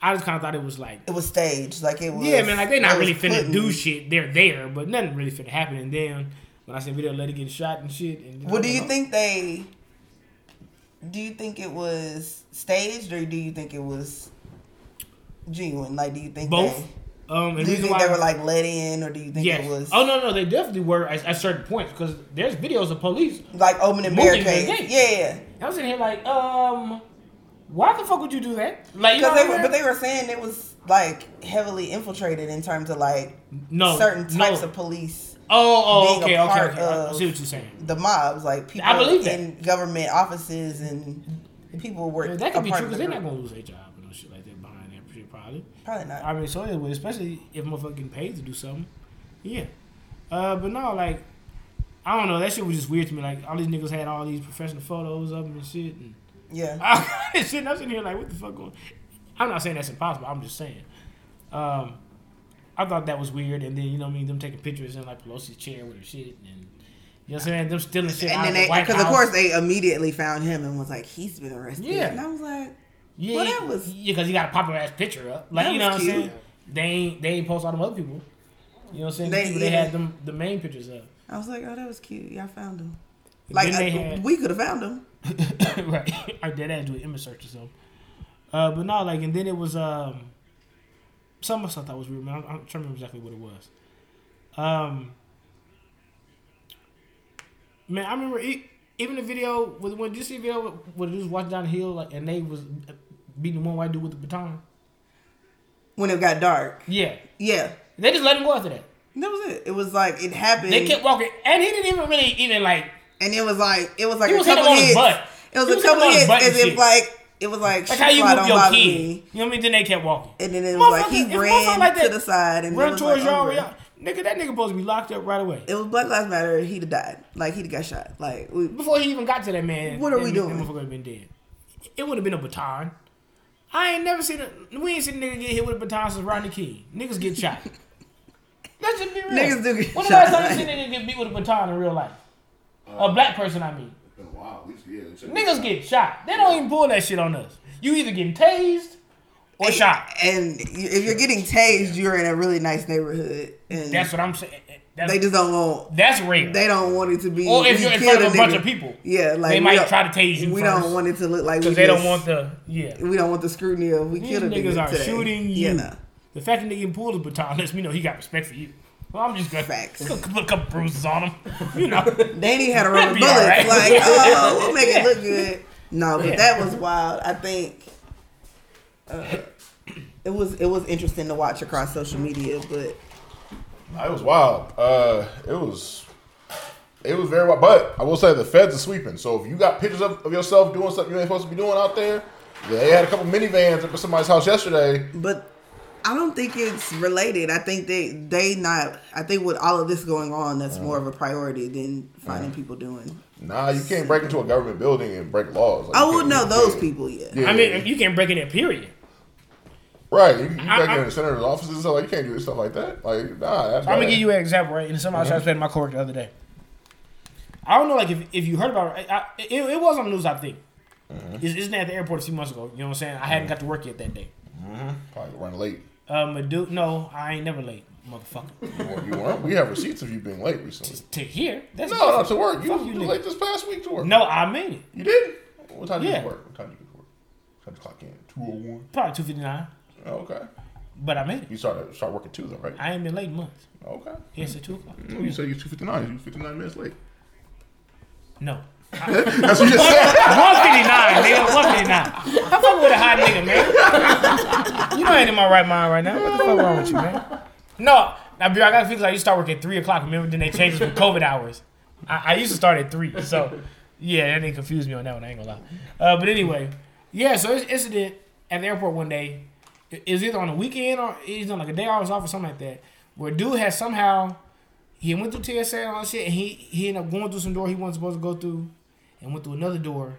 I just kind of thought it was like, It was staged, like it was. yeah, man, like they're not really finna putting- do shit. They're there, but nothing really finna happen. And then when I seen video, let it get shot and shit. And What do you think they? Do you think it was staged or do you think it was genuine? Like, do you think Both. They, Um, do you think why, they were like let in, or do you think yes. it was Oh no, no, they definitely were at, at certain points because there's videos of police. like opening barricades? Yeah, yeah. I was in here like, um, why the fuck would you do that? Like, you know they were, but they were saying it was like heavily infiltrated in terms of like no certain types no. of police, Oh, oh, okay, okay, okay. I- see what you're saying. the mobs, like people I believe that. in government offices and people were Yeah, that could be true because the they're not gonna lose their job and no shit like that behind that shit probably. Probably not. I mean, so it would, especially if motherfucker getting paid to do something. Yeah. Uh, but no, like, I don't know. That shit was just weird to me. Like, all these niggas had all these professional photos of them and shit. And yeah. I sitting, I'm sitting here like, what the fuck going I'm not saying that's impossible. I'm just saying. Um, I thought that was weird, and then you know what I mean them taking pictures in like Pelosi's chair with her shit, and you know what I'm saying them stealing shit out And then the they, because House. of course they immediately found him and was like, he's been arrested. Yeah. And I was like, yeah, well, that was- yeah, because he got a popular ass picture up, like you know what I'm saying. They ain't they ain't post all them other people. You know what I'm saying? They- people they had them the main pictures up. I was like, oh, that was cute. Y'all found him. And Like they uh, had- we could have found him. right. I did that do an image search or something. Uh, but no, like, and then it was um, some of stuff that was weird. Man, I'm, I'm trying to remember exactly what it was. Um, man, I remember e even the video with when did you see the video where the dudes walking down the hill like and they was beating the one white dude with the baton. When it got dark. Yeah, Yeah. they just let him go after that. That was it. It was like it happened. They kept walking, and he didn't even really even like. And it was like it was like a was hitting couple him on his hits. butt. It was a was couple on hits and as if like it was like, Like how you "Shit, whoop your kid. me." You know what I mean? Then they kept walking. And then it was like he Motherfuckers- if motherfuckers ran like that to the side and Run towards like, y'all. Nigga, that nigga supposed to be locked up right away. It was Black Lives Matter. He'd have died. Like he'd have got shot. Like we, Before he even got to that man, What are that- we that doing? motherfucker would have been dead. It would have been a baton. I ain't never seen a. We ain't seen a nigga get hit with a baton since Rodney King. Niggas get shot. Let's just be real. Niggas do get when the last time you seen a nigga get beat with a baton in real life? A black person, I mean. Been a while, at least, yeah, it should be. Niggas get shot. They don't even pull that shit on us. You either getting tased or shot. And if you're getting tased, you're in a really nice neighborhood, and That's what I'm saying. That's, they just don't want. that's rare. They don't want it to be. Or if you're in killed front of a bunch of people. Yeah, like They might try to tase you We first. don't want it to look like we Because they don't want the yeah. We don't want the scrutiny of we These killed a niggas nigga are today. shooting Yeah, you. nah. The fact that they can pull the baton lets me know he got respect for you. Well, I'm just gonna Facts. put a couple bruises on him. You know. Danny had a rubber be bullet. alright. Like, oh, we'll make it look good. No, but Yeah. that was wild. I think uh, it was it was interesting to watch across social media, but It was wild. Uh, it was, it was very wild. But I will say the feds are sweeping. So if you got pictures of, of yourself doing something you ain't supposed to be doing out there, they had a couple minivans up at somebody's house yesterday. but I don't think it's related. I think they they not. I think with all of this going on, that's more of a priority than finding people doing. Nah, you can't break into a government building and break laws. Like, I you would can't- know those can't- people. Yeah. Yeah. I mean, you can't break in there. Period. right? You, you I- break I- in the senator's offices and stuff like you can't do stuff like that. Like, nah. That's I'm gonna give you an example, right? And somebody mm-hmm. tried to explain to my coworker the other day. I don't know, like if, if you heard about it, I, it, it was on the news. I think. Mm-hmm. It's, it's at the airport a few months ago. You know what I'm saying? I hadn't mm-hmm. got to work yet that day. Probably run late. Uh, Medusa. No, I ain't never late, motherfucker. You weren't. We have receipts of you being late recently. To, to here? That's no, not to work. You, you, late this past week to work. No, I made it. You did? What time yeah. did you work? What time did you work? What time did you clock in? Two oh one. Probably two fifty nine. Oh, okay. But I made it. You started start working two though, right? I ain't been late months. Okay. Yes, at two o'clock. No, you said you're two fifty nine. You fifty nine minutes late. No. That's what you said. 159, nigga. 159. I'm fucking with a hot nigga, man. you know I ain't in my right mind right now. What the fuck wrong with you, man? No, now, I gotta feel like you start working at 3 o'clock. Remember, then they changed it from COVID hours. I, I, used to start at 3, so yeah, that didn't confuse me on that one. I ain't gonna lie. Uh, but anyway, yeah, so this incident at the airport one day is either on a weekend or he's on like a day I was off or something like that, where dude has somehow he went through TSA and all that shit, and he he ended up going through some door he wasn't supposed to go through, and went through another door,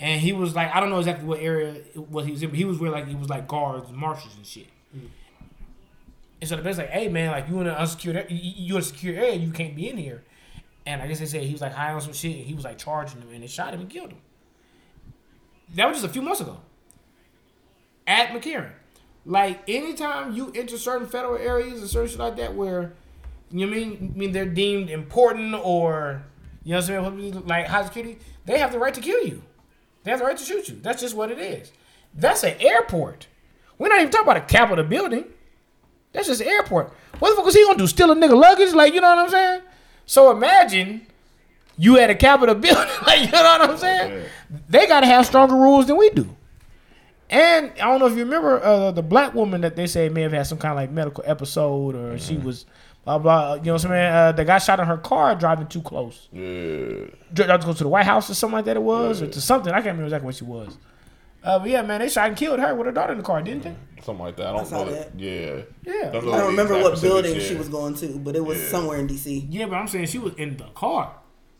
and he was like, I don't know exactly what area was he was in, but he was where like he was like guards, marshals and shit. And so the best like, hey man, like you in an unsecured, you in a secure area, you can't be in here. And I guess they said he was like high on some shit, and he was like charging them, and they shot him and killed him. That was just a few months ago. At McCarran, like anytime you enter certain federal areas or certain shit like that, where you know I mean, I mean they're deemed important or you know what I'm saying, like high security, they have the right to kill you. They have the right to shoot you. That's just what it is. That's an airport. We're not even talking about a Capitol building. That's just an airport. What the fuck was he gonna do? Steal a nigga luggage? Like, you know what I'm saying? So imagine you at a Capitol building. like, you know what I'm saying? They gotta have stronger rules than we do. And I don't know if you remember uh, the black woman that they say may have had some kind of like medical episode or she was blah blah. You know what I'm saying? Uh, the guy shot in her car driving too close. Yeah. Tried to go to the White House or something like that. It was or to something. I can't remember exactly what she was. Uh, but yeah, man, they shot and killed her with her daughter in the car, didn't they? Something like that. I don't saw know. That. that. Yeah. Yeah. know I don't remember what building she was going to, but it was Yeah. somewhere in DC. Yeah, but I'm saying she was in the car.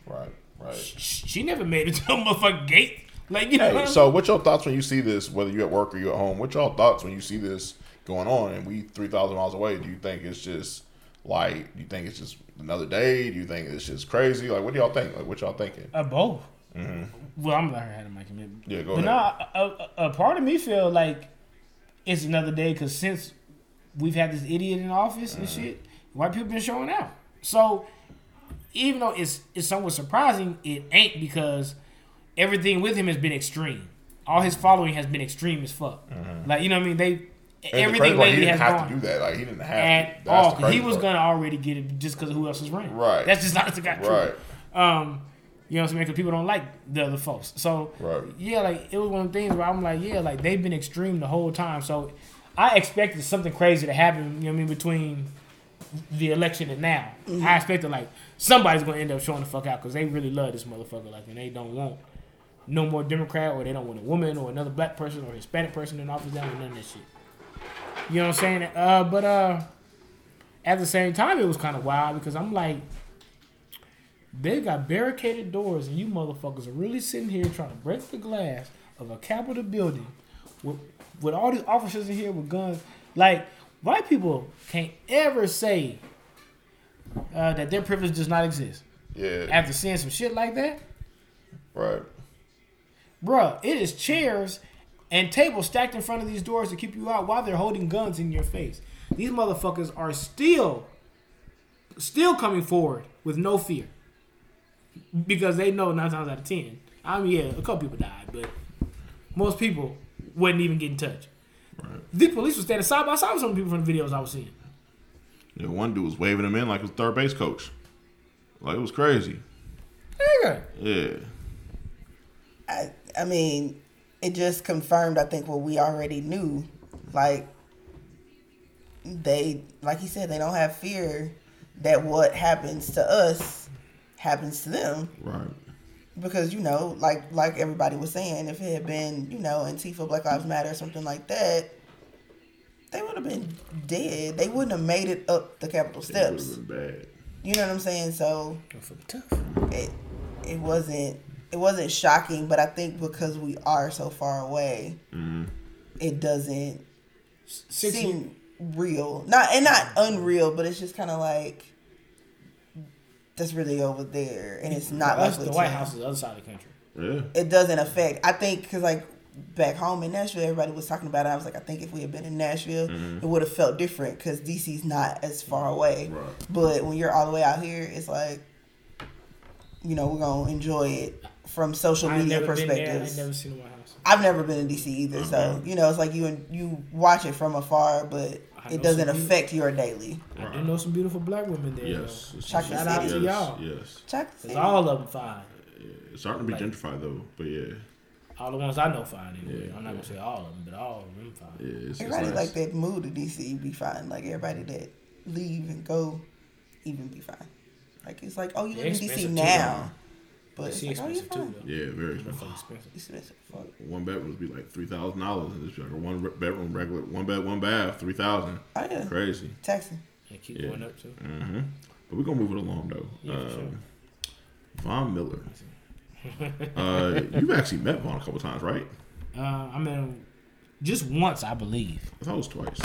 Right. Right. Sh- She never made it to the motherfucking gate. Like you know. Hey, I'm so what's your thoughts when you see this? Whether you're at work or you're at home, what's your thoughts when you see this going on and we three thousand miles away? Do you think it's just like? Do you think it's just another day? Do you think it's just crazy? Like, what do y'all think? Like, what y'all thinking? Uh, both. Well, I'm not had to make him. Mm-hmm. Yeah, go but ahead. no, a, a, a part of me feel like it's another day because since we've had this idiot in office and Mm-hmm. shit, white people been showing out. So even though it's it's somewhat surprising, it ain't because everything with him has been extreme. All his following has been extreme as fuck. Like you know what I mean? They Mm-hmm. And the everything crazy part, he lately didn't has have gone to do that. Like, he didn't have at to. That's all. the 'cause he was part. gonna already get it just because of who else is running. Right. That's just not the guy. Right. Um, you know what I'm saying? Because people don't like the other folks. So Right. yeah, like it was one of the things where I'm like, yeah, like they've been extreme the whole time. So I expected something crazy to happen. You know what I mean? Between the election and now, I expected like somebody's gonna end up showing the fuck out because they really love this motherfucker. Like, and they don't want no more Democrat or they don't want a woman or another black person or Hispanic person in office. They don't want none of that shit. You know what I'm saying? Uh, but uh, at the same time, it was kind of wild because I'm like, they got barricaded doors, and you motherfuckers are really sitting here trying to break the glass of a Capitol building with, with all these officers in here with guns. Like, white people can't ever say uh, that their privilege does not exist. Yeah. After seeing some shit like that, Right. bruh, it is chairs and tables stacked in front of these doors to keep you out while they're holding guns in your face. These motherfuckers are still, still coming forward with no fear because they know nine times out of ten. I mean, yeah, a couple people died, but most people wouldn't even get in touch. Right. The police was standing side by side with some people from the videos I was seeing. Yeah, one dude was waving him in like a third base coach. Like it was crazy. Nigga, Yeah. I, I mean, it just confirmed, I think, what we already knew. Like, they, like he said, they don't have fear that what happens to us happens to them. Right. Because, you know, like like everybody was saying, if it had been, you know, Antifa, Black Lives Matter, or something like that, they would have been dead. They wouldn't have made it up the Capitol It steps. would have been bad. You know what I'm saying? So tough. it it wasn't it wasn't shocking, but I think because we are so far away, mm-hmm. it doesn't Six seem real. Not and not unreal, but it's just kind of like that's really over there, and it's not us, likely the to. White House is the other side of the country. Yeah. It doesn't affect. I think because like back home in Nashville, everybody was talking about it. I was like, I think if we had been in Nashville, mm-hmm. it would have felt different because DC's not as far away. Right. But when you're all the way out here, it's like, you know, we're gonna enjoy it from social I ain't media never been there. I ain't perspectives. never seen the White House. I've never been in DC either, so mm-hmm. you know, it's like you and you watch it from afar, but I it doesn't some people- affect your daily. I do know some beautiful black women there. Yes. though. Chocolate Shout out City. to y'all. Yes. Chocolate Cause all of them fine. It's starting to be Like- gentrified though, but yeah. All the ones I know fine anyway. Yeah, I'm not gonna say all of them, but all of them fine. Yeah, it's, it's Everybody nice. like that move to DC be fine. Like everybody that leave and go, even be fine. Like it's like, oh, you They're live in DC expensive too, now, but it's She like, oh, expensive too though. Yeah, very expensive. Fucking expensive. Expensive. Fuck. One bedroom would be like three thousand dollars, and it's like a one bedroom regular, one bed, one bath, three thousand. Oh yeah, Crazy. taxi. Yeah, keep Yeah. going up too. Mm-hmm. But we're gonna move it along though. Yeah, for sure. um, Von Miller. uh, you've actually met Von a couple times, right? Uh, I mean, just once I believe. I thought it was twice.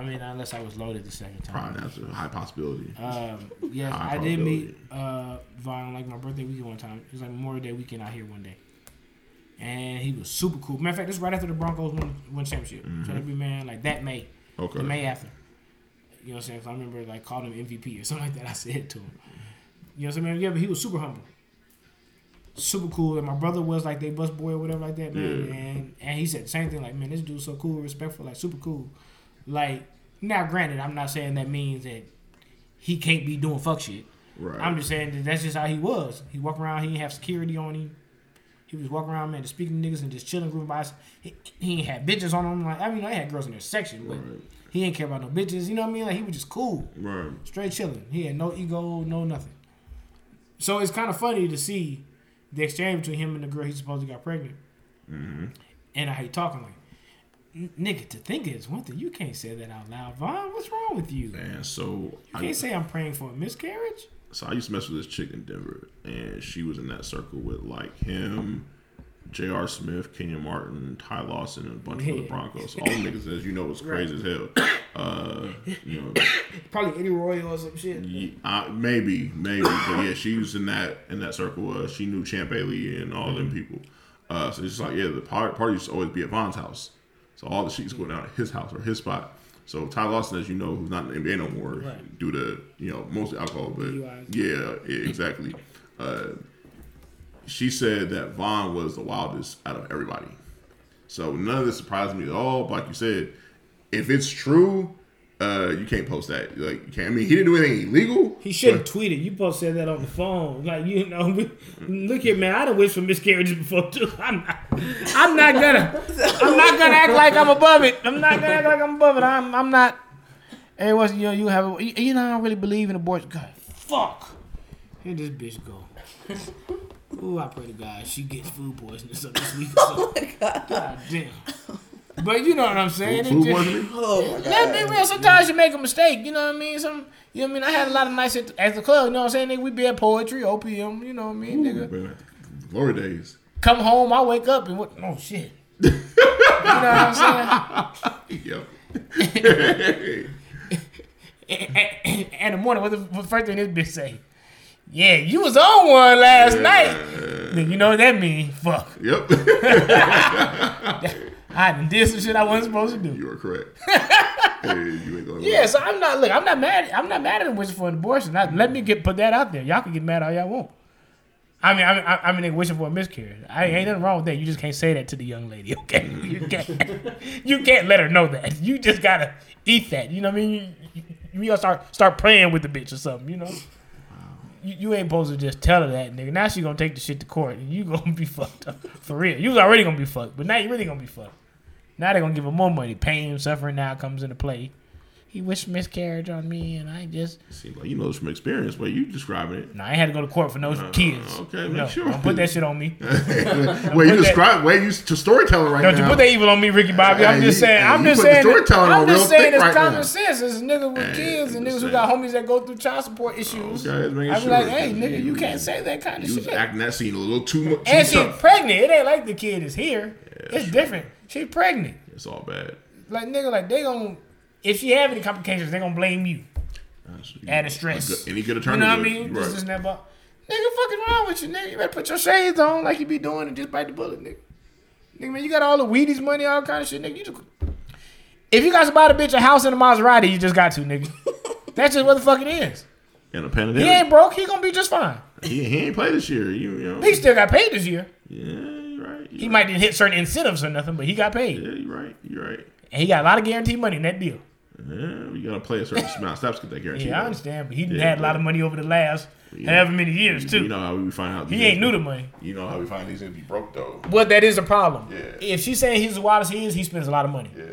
I mean, unless I was loaded the second time. Probably that's a high possibility. Um, yes, High I did meet uh, Von on like my birthday weekend one time. It was like Memorial Day weekend out here one day, and he was super cool. Matter of fact, this is right after the Broncos won, won championship. So every man like that May, Mm-hmm. Okay. the May after. You know what I'm saying? So I remember like calling him MVP or something like that. I said to him. You know what I'm saying? Yeah, but he was super humble. Super cool. And my brother was like they bus boy or whatever like that, man. Yeah. And and he said the same thing, like, man, this dude's so cool, respectful, like super cool. Like, now granted, I'm not saying that means that he can't be doing fuck shit. Right. I'm just saying that that's just how he was. He walk around, he didn't have security on him. He was walking around, man, just speaking to niggas and just chilling, group by. He, he ain't had bitches on him. Like I mean, I had girls in their section, but Right. he ain't care about no bitches. You know what I mean? Like he was just cool, Right. straight chilling. He had no ego, no nothing. So it's kind of funny to see the exchange between him and the girl he supposedly got pregnant. Mm-hmm. And I hate talking like, "N- nigga, to think it's one thing. You can't say that out loud, Von. What's wrong with you? Man, so You I, can't say I'm praying for a miscarriage. so I used to mess with this chick in Denver, and she was in that circle with like him, J.R. Smith, Kenyon Martin, Ty Lawson, and a bunch of other Broncos. All the niggas, as you know, was crazy as hell. Uh, you know, Probably Eddie Royal or some shit. Ye- uh, maybe, maybe, but yeah, she was in that in that circle. Uh, she knew Champ Bailey and all them people. Uh, so it's just like yeah, the par- party used to always be at Von's house. So all the sheets go down at his house or his spot. So Ty Lawson, as you know, who's not in the NBA no more Right. due to you know mostly alcohol, but yeah, yeah, exactly. Uh, she said that Von was the wildest out of everybody. So none of this surprised me at all. But like you said, if it's true, uh, you can't post that. Like you can't. I mean, he didn't do anything illegal. He should have tweeted. You both said that on the phone. Like you know, we, look here, man. I done wished for miscarriages before too. I'm not. I'm not gonna. I'm not gonna act like I'm above it. I'm not gonna act like I'm above it. I'm. I'm not. Hey, what's you know? You have. A, you, you know, I don't really believe in abortion. God, fuck. Here this bitch go. Ooh, I pray to God she gets food poisoning or something this week. Or something. God damn. But you know what I'm saying? It Food just- Oh my Let's be real. Sometimes you make a mistake. You know what I mean? Some, you know what I mean? I had a lot of nights at, at the club. You know what I'm saying? Nigga, we be at poetry, OPM. You know what I mean? Nigga, Man, glory days. come home. I wake up and what? Oh shit. you know what I'm saying? Yep. And, and, and the morning, what the, what the first thing this bitch say? Yeah, you was on one last night. Nigga, you know what that mean? Fuck. Yep. I done did some shit I wasn't supposed to do. you are correct. hey, you ain't going. Yeah, so I'm not look. I'm not mad. I'm not mad at him wishing for an abortion. Let me get put that out there. Y'all can get mad all y'all want. I mean, I mean, I, I mean, nigga wishing for a miscarriage. I ain't nothing wrong with that. You just can't say that to the young lady, okay? You mm-hmm. can't. you can't let her know that. You just gotta eat that. You know what I mean? You, you, you gotta start start praying with the bitch or something. You know. You, you ain't supposed to just tell her that, nigga. Now she gonna take the shit to court, and you gonna be fucked up for real. You was already gonna be fucked, but now you really gonna be fucked. Now they're gonna give him more money. Pain, suffering now comes into play. He wished miscarriage on me, and I just Seems like you know this from experience. but you describing it. no, I had to go to court for no uh, kids. okay, make no, sure. don't put that shit on me. way you describe. Way you to storytelling right now. Don't you put that evil on me, Ricky Bobby? I'm Hey, just saying. hey, I'm just saying. storytelling I'm just saying it's right common now. sense. It's niggas with Hey, kids and niggas who got homies that go through child support oh, issues. Okay, let's make I be sure. like, hey, nigga, you can't say that kind of shit. You acting that scene a little too much. And she's pregnant. It ain't like the kid is here. It's different. She's pregnant. It's all bad. Like nigga, like they gon' if she have any complications, they gonna blame you. Added stress. A good- Any good attorney. You know what I mean? You're This is about. Nigga, fucking wrong with you, nigga. You better put your shades on like you be doing and just bite the bullet, nigga. Nigga, man, you got all the Wheaties money, all kind of shit, nigga. You just, if you got to buy the bitch a house in a Maserati, you just got to, nigga. That's just what the fuck it is. And a He ain't broke. He gonna be just fine. He, he ain't played this year. You, you know. He still got paid this year. yeah, you're right. He might didn't hit certain incentives or nothing, but he got paid, Yeah, you're right. You're right. and he got a lot of guaranteed money in that deal. Yeah, you gotta play a certain amount of steps to get that guarantee. Yeah, I understand, but he Yeah, had a lot of money over the last Yeah. however many years too. You know how we find out. he ain't new to money. You know how we find these niggas be broke though. Well, that is a problem. Yeah. If she's saying he's as wild as he is, he spends a lot of money. Yeah,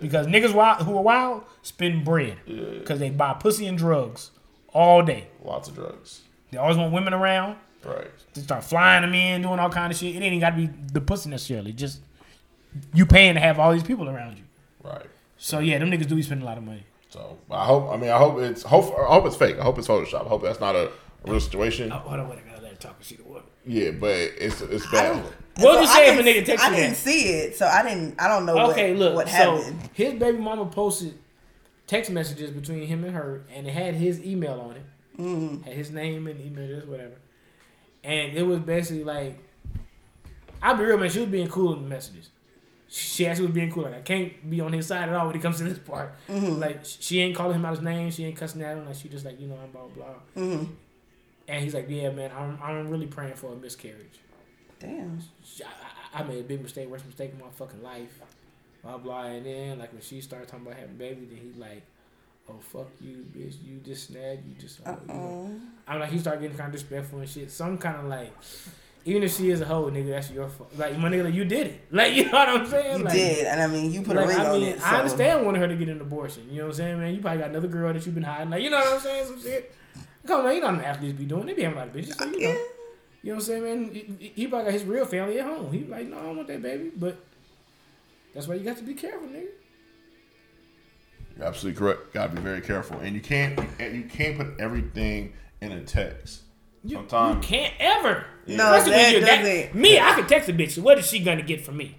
Because niggas wild, who are wild spend bread. Because they buy pussy and drugs all day. lots of drugs. They always want women around. Right. They start flying them in, doing all kind of shit. It ain't even got to be the pussy necessarily. Just you paying to have all these people around you. Right. So yeah, them niggas do be spending a lot of money. So I hope. I mean, I hope it's. Hope. I hope it's fake. I hope it's Photoshop. I hope that's not a, a real situation. Oh, hold on, wait, I gotta let her talk. She the woman. Yeah, but it's it's bad. don't- What you say I if a didn't- nigga text I you didn't see it, so I didn't. I don't know Okay, what, look. what so happened. his baby mama posted text messages between him and her, and it had his email on it. Mm-hmm. Had his name and email address, whatever. And it was basically like, I'll be real, man. She was being cool in the messages. She actually was being cool. Like I can't be on his side at all when it comes to this part. Mm-hmm. Like she ain't calling him out his name. She ain't cussing at him. Like she just like you know I'm blah blah. Mm-hmm. And he's like, yeah, man, I'm I'm really praying for a miscarriage. Damn. I, I, made a big mistake, worst mistake in my fucking life. Blah blah. And then like when she started talking about having a baby, then he like, oh fuck you, bitch, you just snagged, you just. Uh, you know. I'm like he started getting kind of disrespectful and shit. Some kind of like, even if she is a hoe, nigga, that's your fault. Like my nigga, like, you did it. Like you know what I'm saying? You like, did, and I mean, you put Like, a ring I on mean, it. So. I understand wanting her to get an abortion. You know what I'm saying, man? You probably got another girl that you've been hiding. Like, you know what I'm saying? Some shit. Come on, man. You know what athletes be doing. They be having a lot of bitches. So, you know. You know what I'm saying, man? He, he probably got his real family at home. He like, no, I don't want that baby. But that's why you got to be careful, nigga. You're absolutely correct. Gotta be very careful, and you can't and you can't put everything in a text. You, Sometimes- you can't ever. No, Especially when that you're doesn't- Me, I can text a bitch. So what is she gonna get from me?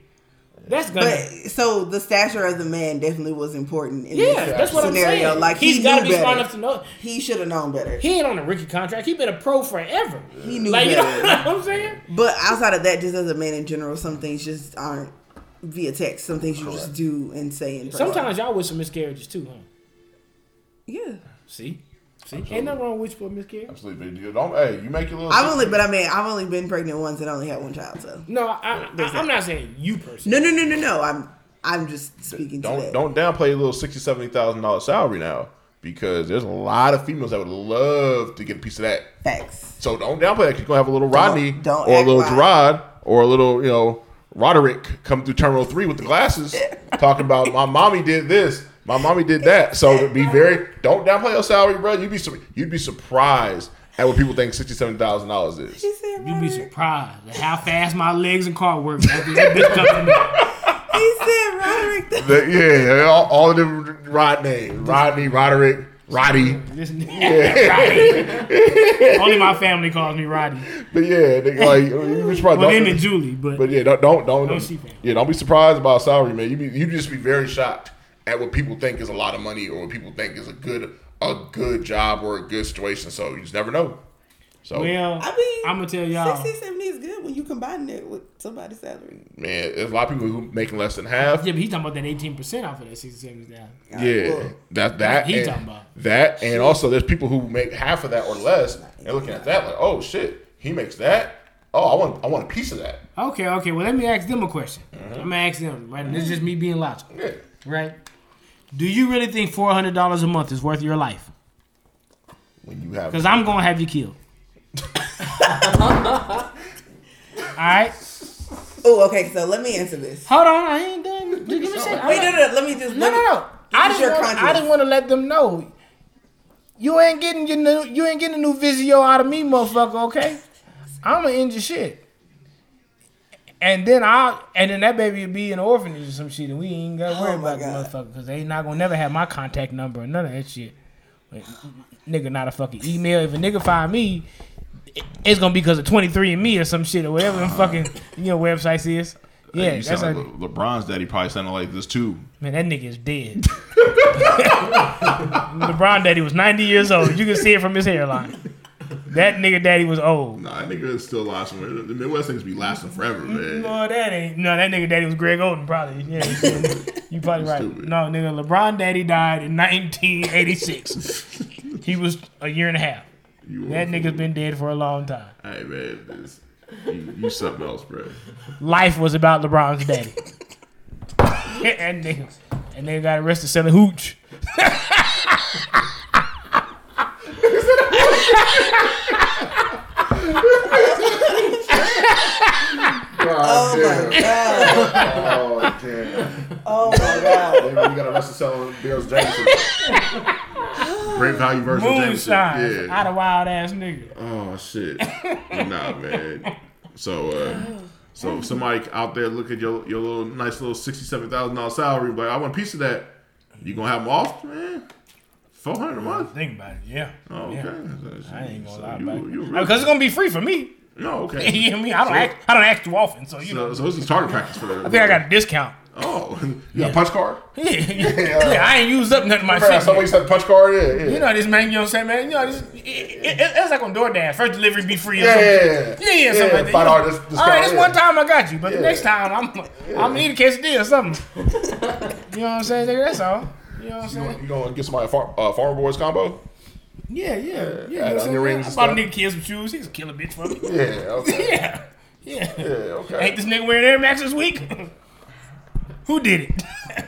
That's gonna. But so the stature of the man definitely was important in yeah, this that's what scenario. I'm saying. Like he's he got to be better. smart enough to know. He should have known better. He ain't on a rookie contract. He been a pro forever. He knew like you know what I'm saying. But outside of that, just as a man in general, some things just aren't via text. Some things you just do and say in person. Sometimes y'all wish some miscarriages too, huh? yeah. See, see, ain't nothing wrong with you for a miscarriage. Absolutely, big deal. Don't hey, you make your little. I've only, but I mean, I've only been pregnant once and only had one child. So No, I, I, I'm not saying you personally. no, no, no, no, no. I'm, I'm just speaking don't that. don't downplay a little sixty seventy thousand dollar salary now because there's a lot of females that would love to get a piece of that. Facts. So don't downplay that. You're gonna have a little Rodney don't or a little like- Gerard or a little you know Roderick come through Terminal Three with the glasses, talking about my mommy did this, my mommy did that. So be very don't downplay your salary, bro. You'd be su- you'd be surprised at what people think sixty seven thousand dollars is. You'd be surprised at how fast my legs and car work. after that bitch comes in there. He said, Roderick. The- The- yeah, all, all the different Rod names, Rodney, Roderick, Roddy. This Roddy. Only my family calls me Roddy. But yeah, they, like you be surprised. Well, don't- him and Julie, but, But yeah, don't don't don't, family. yeah, don't be surprised about salary, man. You be you just be very shocked at what people think is a lot of money or what people think is a good a good job or a good situation. So you just never know. So well, I mean, I'm gonna tell y'all. 60, 70 is good when you combine it with somebody's salary. man, there's a lot of people who making less than half. Yeah, but he talking about that 18 percent off of that 67 down. Yeah, Well, that that he and, talking about. that, and also there's people who make half of that or less. They're looking at that like, oh shit, he makes that. Oh, I want I want a piece of that. Okay, okay. Well, let me ask them a question. Mm-hmm. I'm gonna ask them. Right, this is just me being logical. Yeah. Right? Do you really think four hundred dollars a month is worth your life? When you have Because I'm gonna have you killed. All right. Oh, okay. So let me answer this. Hold on. I ain't done. Just give me a second. Wait, not- no, no, no. Let me just. No, let no, me- no. I didn't, want, I conscience. just want to let them know. You ain't getting your new, you ain't getting a new Vizio out of me, motherfucker. Okay, I'm gonna end your shit, and then I, and then that baby will be in an orphanage or some shit, and we ain't gotta worry Oh about the motherfucker because they not gonna never have my contact number or none of that shit. But, nigga, not a fucking email. If a nigga find me, it- it's gonna be because of 23 and me or some shit or whatever them uh, fucking you know websites is. Yeah, you that's sound like Le- LeBron's daddy probably sounded like this too. Man, that nigga is dead. LeBron daddy was 90 years old. You can see it from his hairline. That nigga daddy was old. Nah, that nigga is still alive somewhere. The Midwest things be lasting forever, mm, man. No, that ain't. No, that nigga daddy was Greg Oden, probably. Yeah, you probably right. Stupid. No, nigga, LeBron daddy died in 1986. he was a year and a half. You That a nigga's fool. been dead for a long time. Hey man, this, you, you something else, bro. Life was about LeBron's daddy. and nigga, and nigga got arrested selling hooch. Oh my god. Oh damn! Oh my god. Maybe you got arrested selling Bills Jameson. Great value versus of Jameson. Moonshine. Yeah. Out of wild ass nigga. Oh shit. nah, man. So, uh, so if somebody out there look at your your little nice little sixty seven thousand dollar salary, but I want a piece of that. You gonna have them off, man? Four hundred a month. Think about it, yeah. Oh, okay. Yeah. I ain't gonna So lie you- about it. Because it's gonna be free for me. No, okay. you know I mean? I don't So- act I don't act too often, so you So, know. so this is target practice for the. I think I got a discount. Oh, you got a punch card? Yeah, yeah, yeah, I ain't used up nothing of my shit. somebody said punch card? Yeah, yeah. You know this man, you know what I'm saying, man? You know, this, it, it, it- it's like on DoorDash. First delivery be free or Yeah, something. yeah, Yeah, yeah, yeah. something Yeah, like that. $5 You know, dis- discount, All right, this yeah. one time I got you, but Yeah. the next time I'm I'm gonna need a quesadilla or something. you know what I'm saying, nigga? That's all. You know what I'm You saying? gonna, you gonna get somebody a far, uh, Farmer Boys combo? Yeah, yeah, yeah. You know I'm onion saying? rings I bought a nigga kid some shoes. He's a killer bitch for me. Yeah, okay. Yeah, yeah. Yeah, okay. Ain't this nigga wearing Air Max this week? Who did it?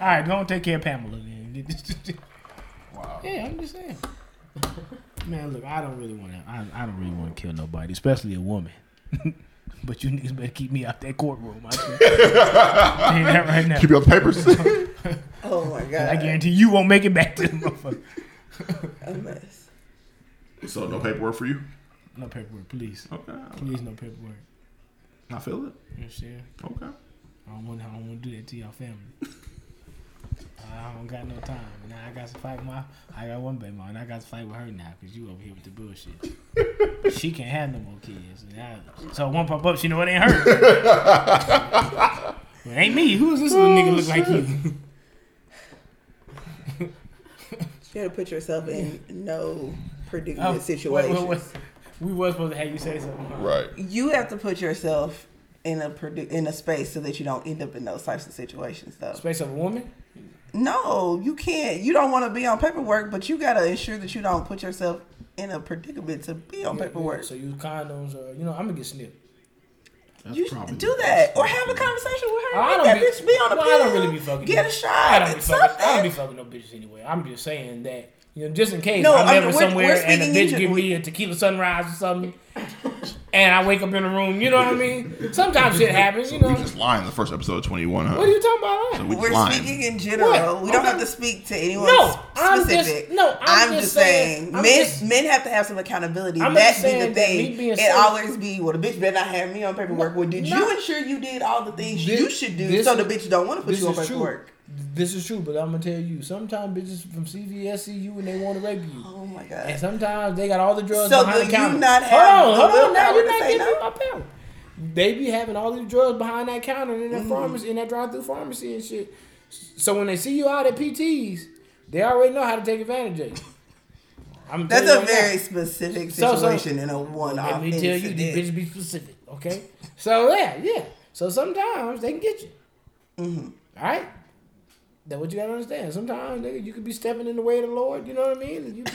All right, go and take care of Pamela. Then. Wow. Yeah, I'm just saying. Man, look, I don't really want to. I, I don't really want to kill nobody, especially a woman. but you niggas better keep me out that courtroom. I can tell you that right now. Keep you on the papers. Oh my god! I guarantee you won't make it back to the motherfucker. A mess. so no paperwork for you? No paperwork, please. Okay. Please, no paperwork. I feel it. You know what I'm saying? Okay. I don't want. I don't want to do that to y'all family. I don't got no time. Now I got to fight with my. I got one baby mom, and I got to fight with her now because you over here with the bullshit. she can't have no more kids. And I- so one pop up, she know it ain't her. it ain't me. Who is this little nigga look like you? You gotta put yourself in no predicament Oh, wait, situations. wait, wait. We was supposed to have you say something. Right. You have to put yourself in a predi- in a space so that you don't end up in those types of situations, though. Space of a woman. No, you can't. You don't want to be on paperwork, but you gotta ensure that you don't put yourself in a predicament to be on paperwork. So use condoms, or you know, I'm gonna get snipped. That's You probably do that, or have a conversation with her. I don't that be, bitch be on the well, I don't really be fucking. Get a shot. I don't be fucking. I don't be fucking no bitches anyway. I'm just saying that you know, just in case No, I'm I mean, ever somewhere we're and a bitch give me a tequila sunrise or something, and I wake up in a room. You know what I mean? Sometimes shit happens. You know. We just lying in the first episode of 21, huh? What are you talking about? So we We're lying. speaking in general. What? We don't Okay. have to speak to anyone No, I'm specific. just- no, I'm just saying- I'm men just- men have to have some accountability. I'm that just be the thing. It safe- always be well, the bitch better not have me on paperwork. Well, did No. you ensure you did all the things This- you should do this so the bitch don't want to put you on paperwork? true. This is true, but I'm gonna tell you. Sometimes bitches from CVS see you and they want to rape you. Oh my god! And sometimes they got all the drugs So behind the you counter. not hold have on, hold on. Now you're not giving no? my power. They be having all these drugs behind that counter in that Mm-hmm. pharmacy, in that drive-through pharmacy and shit. So when they see you out at PTs, they already know how to take advantage of you. I'm That's a right very specific So- so- situation in a one-off Let me tell you, these bitches be specific, okay? So yeah, yeah. So sometimes they can get you. Mm-hmm. All right. That's what you gotta understand. Sometimes nigga, you could be stepping in the way of the Lord. You know what I mean? You, be,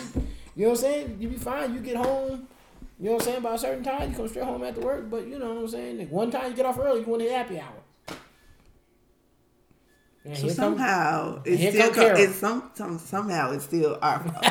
you know what I'm saying? You be fine. You get home. You know what I'm saying? By a certain time, you come straight home after work. But you know what I'm saying? Like, one time you get off early, you want to hit happy hour. And So come- somehow here it's still come it's some, some somehow it's still our fault.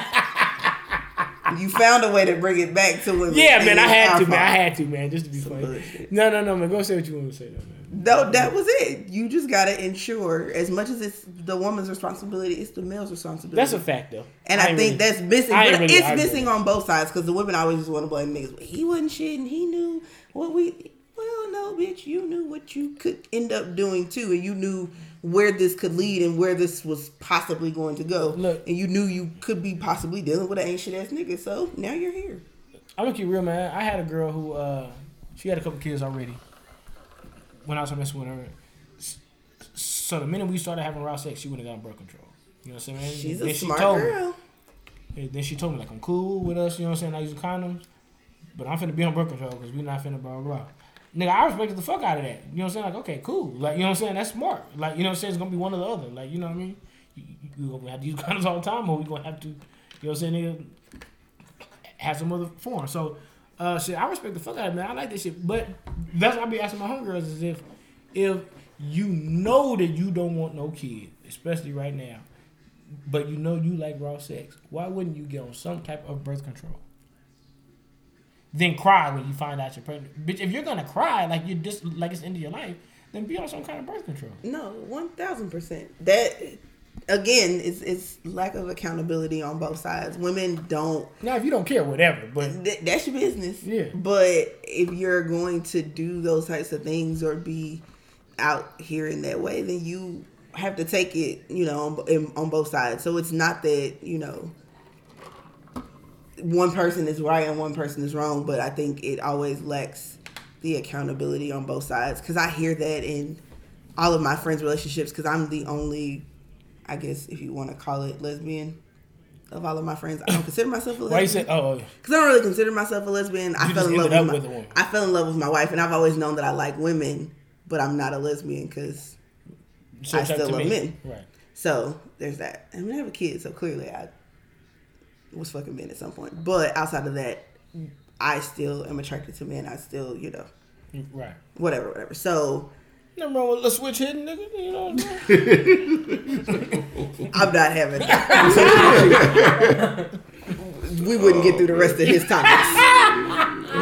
you found a way to bring it back to women. yeah, man, I had to, man. I had to, man, just to be funny. No, no, no, man. Go say what you want to say, though, man. No, that was it. You just gotta ensure, as much as it's the woman's responsibility, it's the male's responsibility. That's a fact, though. And I, ain't think really- that's missing. I really it's arguing. missing on both sides because the women always just want to blame niggas. But he wasn't shitting. He knew what we. Well, no, bitch. You knew what you could end up doing too, and you knew where this could lead and where this was possibly going to go. Look. and you knew you could be possibly dealing with an ancient ass nigga. So now you're here. I'm gonna keep real, man. I had a girl who uh she had a couple kids already when I was messing with her. So the minute we started having raw sex, she would have gotten birth control. You know what I'm saying? She's Then a she smart told girl. and then she told me like I'm cool with us. You know what I'm saying? I use condoms, but I'm finna be on birth control because we're not finna blah blah. blah. Nigga, I respected the fuck out of that. You know what I'm saying? Like, okay, cool. Like, you know what I'm saying? That's smart. Like, you know what I'm saying? It's gonna be one or the other. Like, you know what I mean? You, you, you gonna have to use condoms all the time, or we gonna have to, you know what I'm saying? Nigga, have some other form. So, uh, shit, I respect the fuck out of man. I like this shit. But that's what I be asking my homegirls is if, if you know that you don't want no kid, especially right now, but you know you like raw sex, why wouldn't you get on some type of birth control? Then cry when you find out you're pregnant. Bitch, if you're gonna cry like you just like it's the end of your life, then be on some kind of birth control. No, one thousand percent. That again, it's it's lack of accountability on both sides. Women don't Now, if you don't care, whatever. But Th- that's your business. Yeah. But if you're going to do those types of things or be out here in that way, then you have to take it, you know, on, on both sides. So it's not that you know one person is right and one person is wrong, but I think it always lacks the accountability on both sides because I hear that in all of my friends' relationships because I'm the only, I guess, if you want to call it lesbian. Of all of my friends, I don't consider myself a lesbian. why you say, oh, Because I don't really consider myself a lesbian. I fell in love with, my, with a woman. I fell in love with my wife, and I've always known that I like women, but I'm not a lesbian because so I still love me. men. Right. so there's that. I mean, I have a kid, so clearly I was fucking men at some point. But outside of that, I still am attracted to men. I still, you know, Right. whatever, whatever. So Nothing wrong with a switch hitting, nigga. You know what I'm saying? I'm not having that conversation. we wouldn't get through the rest of his topics.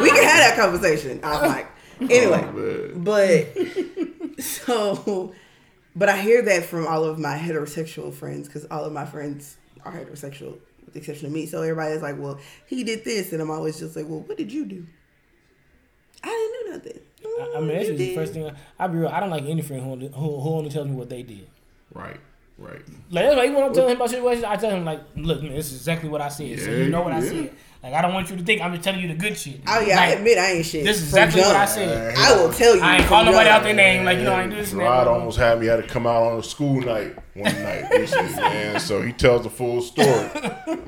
We can have that conversation. I'm like, anyway, oh, but so, but I hear that from all of my heterosexual friends because all of my friends are heterosexual, with the exception of me. So everybody's like, well, he did this, and I'm always just like, well, what did you do? I didn't do nothing. I, I mean, that's the first thing. I, I be real. I don't like any friend who only, who, who only tells me what they did. Right. Right. Like that's why even when I'm telling him about situations, I tell him like, look, man, this is exactly what I said. so you know what I yeah. said. Like I don't want you to think I'm just telling you the good shit. Oh yeah, I Like, admit I ain't shit. This is from exactly what I jump. said. I will tell you. I ain't from call nobody jump. out their name. Like you know, I ain't do this. and that. Rod almost had me had to come out on a school night one night recently, man. So he tells the full story.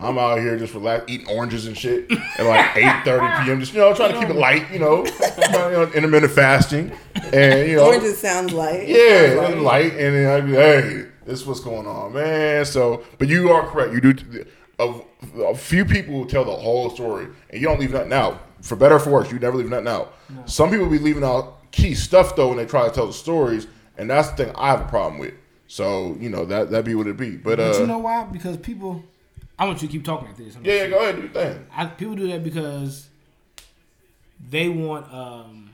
I'm out here just relax, eating oranges and shit at like 8:30 p.m. Just you know, trying to keep it light, you know, intermittent fasting, and you know, Oranges sounds light. yeah, and light, and then I'd be, hey, this is what's going on, man. So, but you are correct. You do. A, a few people will tell the whole story, and you don't leave nothing out. For better or for worse, you never leave nothing out. Some people be leaving out key stuff though when they try to tell the stories, and that's the thing I have a problem with. So you know that that be what it be. But uh, But you know why? Because people, I want you to keep talking like this. I'm yeah, yeah, go ahead, do your thing. I, people do that because they want um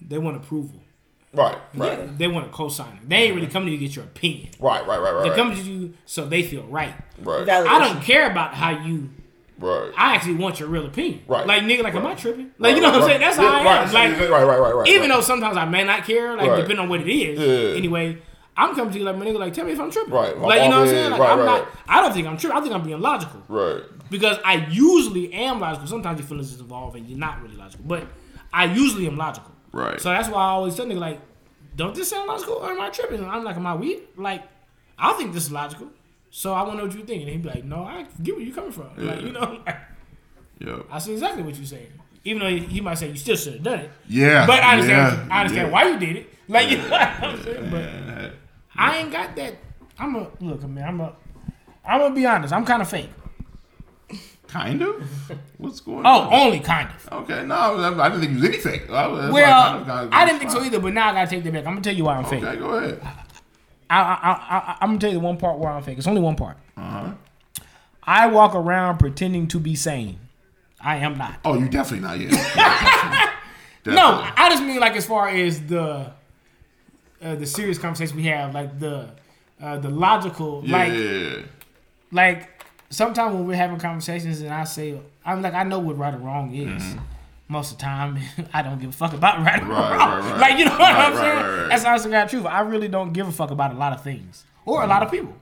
they want approval. Right, right, They want a cosigner. They ain't really coming to you to get your opinion. right, right, right, right. They right, come right, to you so they feel right. right, Validation. I don't care about how you. right. I actually want your real opinion. Right. Like nigga, like am I tripping? Like you know what I'm saying? That's how I am. Right, Like right, right, right, right. even right. though sometimes I may not care, like Right. depending on what it is. Yeah. Anyway, I'm coming to you like my nigga, like tell me if I'm tripping. Right. Like you know what I'm saying? Like right, I'm right, not. right. I don't think I'm tripping. I think I'm being logical. right, because I usually am logical. Sometimes your feelings is involved and you're not really logical, but I usually am logical. Right. So that's why I always tell nigga like, don't this sound logical or am I tripping? And I'm like, am I weird? Like, I think this is logical. So I want to know what you think. And he'd be like, no, I get where you coming from. Like, you know, like, yeah, I see exactly what you're saying. Even though he, might say you still should have done it. yeah. But I understand. yeah, I understand yeah. why you did it. Like, you know what I'm saying? But I ain't got that. I'm a look, man. I'm a. I'm gonna be honest. I'm kind of fake. Kind of. What's going on? Oh, on? only kind of. Okay, no, I didn't think you was anything. I Well, why I kind of I didn't think so either, but now I gotta take that back. I'm gonna tell you why I'm fake. Okay, go ahead. I, I, I, I, I'm gonna tell you the one part where I'm fake. It's only one part. Uh-huh. I walk around pretending to be sane. I am not. Oh, you definitely not yet. Yeah, definitely. No, I just mean like as far as the uh, the serious conversation we have, like the uh, the logical, Yeah, like like sometimes when we're having conversations and I say I'm like I know what right or wrong is. Most of the time, I don't give a fuck about right or Mm-hmm. Right, wrong. right, right. Like you know what I'm saying? That's honestly God truth. I really don't give a fuck about a lot of things or a lot of people.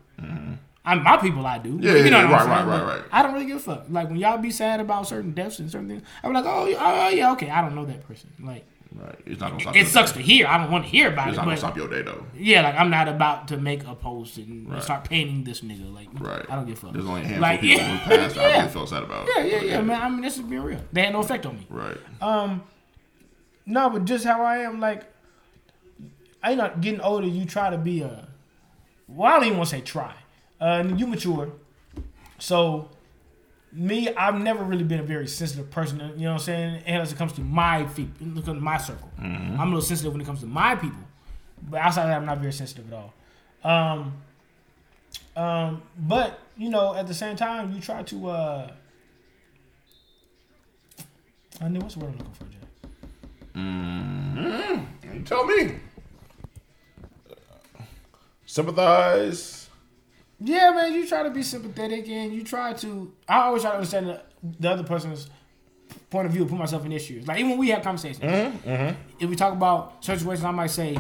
I'm my people. I do. Mm-hmm. Yeah, you know yeah, what I'm right, saying? right, right, right. I don't really give a fuck. Like when y'all be sad about certain deaths and certain things, I'm like, oh, oh yeah, okay. I don't know that person. Like Right. It's not gonna stop. it sucks day. to hear. I don't want to hear about It's it, not gonna stop your day though. yeah, like I'm not about to make a post and Right. start painting this nigga. Like, Right. I don't give a fuck. There's only a handful Like, of people yeah. who passed. I Yeah. really felt sad about. Yeah, yeah, yeah, man. I mean, this is being real. They had no effect on me. Right. Um. No, but just how I am, like, I not getting older. You try to be a, well, I don't even want to say try. Uh, you mature, so me, I've never really been a very sensitive person. You know what I'm saying? And as it comes to my feet, look at my circle, I'm a little sensitive when it comes to my people. But outside of that, I'm not very sensitive at all. Um, um, but you know, at the same time, you try to. uh I know what's the word I'm looking for, Jay. You tell me. Sympathize. Yeah, man, you try to be sympathetic and you try to. I always try to understand the, the other person's point of view, put myself in issues. Like even when we have conversations, Mm-hmm, if we talk about situations, I might say,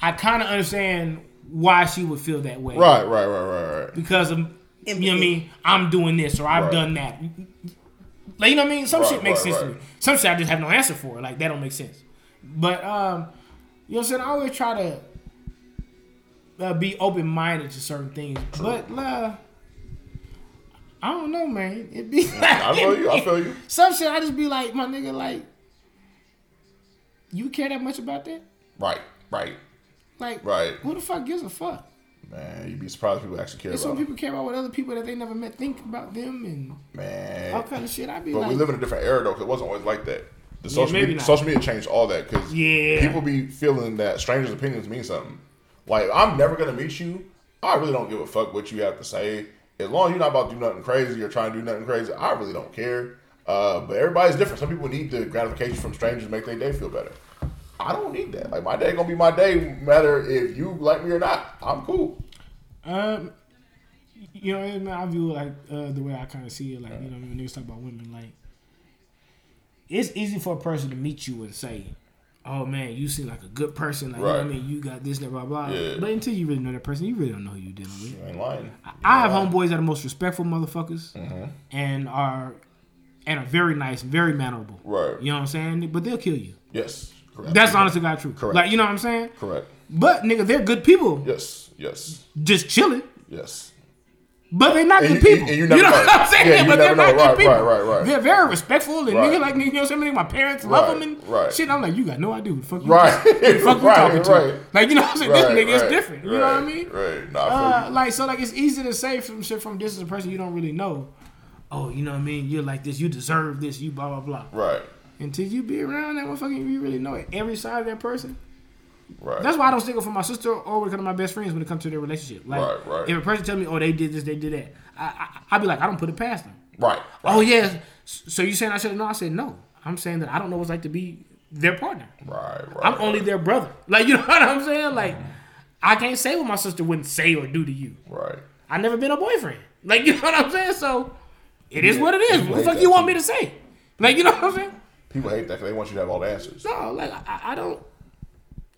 I kind of understand why she would feel that way, Right, right, right, right, right. Because of, you know what I mean. I'm doing this or I've Right. done that. Like you know what I mean. Some Right, shit makes right, sense to me. Some shit I just have no answer for. Like that don't make sense. But um, you know what I'm saying. I always try to uh, be open minded to certain things. But uh, I don't know, man. It be like, I feel you. I feel you. Some shit I just be like, my nigga, like, you care that much about that? Right, right. Like, Right. Who the fuck gives a fuck? Man, you'd be surprised people actually care And some about. people care about what other people that they never met think about them and man all kind of shit. I'd be but like, we live in a different era though, because it wasn't always like that. The Yeah, social maybe media, not. social media changed all that because Yeah. people be feeling that strangers' opinions mean something. Like I'm never gonna meet you. I really don't give a fuck what you have to say. As long as you're not about to do nothing crazy or trying to do nothing crazy, I really don't care. Uh, but everybody's different. Some people need the gratification from strangers to make their day feel better. I don't need that. Like my day gonna be my day, matter if you like me or not. I'm cool. Um, you know, man, I view like uh, the way I kind of see it. Like, you know, when niggas talk about women, like, it's easy for a person to meet you and say, oh man, you seem like a good person. Like you know what I mean, you got this, that, blah blah. Yeah. But until you really know that person, you really don't know who you're dealing with. You ain't lying. I have homeboys that are most respectful motherfuckers Mm-hmm. and are and are very nice, very mannerable. Right. You know what I'm saying? But they'll kill you. Yes. Correct. That's honest to God true. Correct. Like you know what I'm saying? Correct. But nigga, they're good people. Yes. Yes. Just chilling. Yes. But they're not And good you- people. and you You, know know. what I'm saying? Yeah, you but they're never not know. good people. right, right, right. They're very respectful and Right. nigga like me. you know what I'm saying? My parents love Right, them and right. shit. I'm like, you got no idea fuck you Right. fuck Right, talking to. Like you know what I'm saying? Right, this nigga is different. You right, know what I mean? Right. Nah, Uh, you. like so, like it's easy to say from shit from this is a person you don't really know. Oh, you know what I mean? You're like this. You deserve this. You blah blah blah. Right. Until you be around that motherfucker, you really know it. Every side of that person. Right. That's why I don't up for my sister or one of my best friends when it comes to their relationship. Like, Right, right. if a person tell me, "Oh, they did this, they did that," I, I, I'd be like, "I don't put it past them." right. Oh yeah. So you saying I should have known? I said no. I'm saying that I don't know what it's like to be their partner. Right. Right. I'm only their brother. Like you know what I'm saying? Like I can't say what my sister wouldn't say or do to you. Right. I never been a boyfriend. Like you know what I'm saying? So it is what it is. What the fuck you want me to say? Like you know what I'm saying? People hate that because they want you to have all the answers. No, like I, I don't.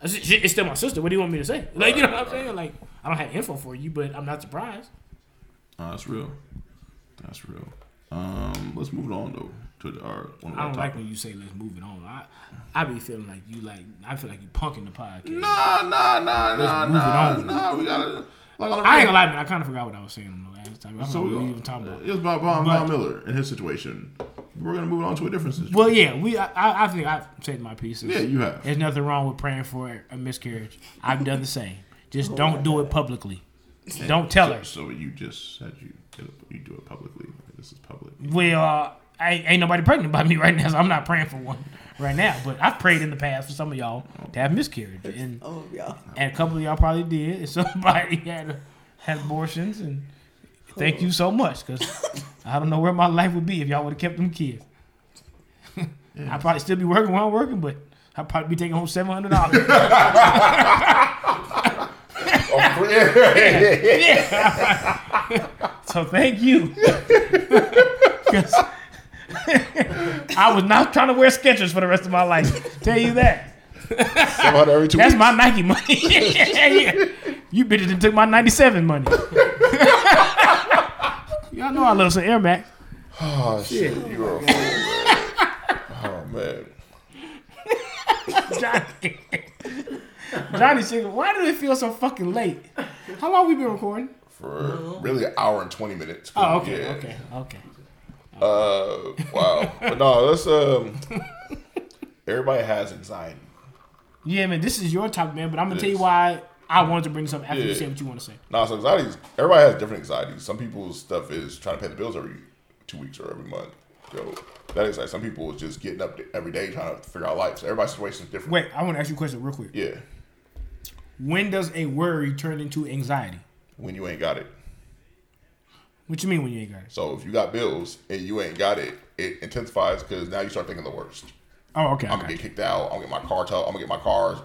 It's it's still my sister. What do you want me to say? Like you know what I'm saying? Like I don't have info for you, but I'm not surprised. Uh, that's real. That's real. Um, let's move it on though to our one of I don't like when you say let's move it on. I I be feeling like you like I feel like you punking the podcast. Nah, nah, nah, nah, move it nah, on. nah. We gotta. Like, I ain't gonna lie, man. I kind of forgot what I was saying the last time. I So we even talking about. It was about Von, But- Von Miller and his situation. We're gonna move on to a different situation. Well, yeah, we. I, I think I've said my pieces. Yeah, you have. There's nothing wrong with praying for a miscarriage. I've done the same. Just don't do it publicly. Don't tell her. So you just said you you do it publicly. This is public. Well, uh, I, ain't nobody pregnant by me right now, so I'm not praying for one right now. But I've prayed in the past for some of y'all to have miscarriage, and Oh y'all. and a couple of y'all probably did. And somebody had had abortions, and thank you so much because I don't know where my life would be if y'all would have kept them kids. I'd probably still be working while I'm working, but I'd probably be taking home seven hundred dollars. Oh, yeah. So thank you. 'Cause I was not trying to wear Skechers for the rest of my life. Tell you that. About every two That's weeks. my Nike money. yeah. You bitches done took my 97 money. Y'all know I love some Air Max. Oh shit, you are a fool, man. Oh man. Johnny. Johnny Singer, why do it feel so fucking late? How long we been recording? For really an hour and twenty minutes. Oh, okay, Yeah. okay, okay. Uh, wow. But no, let's um. Everybody has anxiety. Yeah, man, this is your topic, man, but I'm gonna It tell you is. why I wanted to bring this up after you Yeah. say what you want to say. No, so anxieties. Everybody has different anxieties. Some people's stuff is trying to pay the bills every two weeks or every month. So that is like some people is just getting up every day trying to figure out life. So everybody's situation is different. Wait, I want to ask you a question real quick. Yeah, When does a worry turn into anxiety? when you ain't got it. What you mean when you ain't got it? So if you got bills and you ain't got it, it intensifies because now you start thinking the worst. Oh, okay. I'm gonna get kicked out. I'm gonna get my car towed. I'm gonna get my car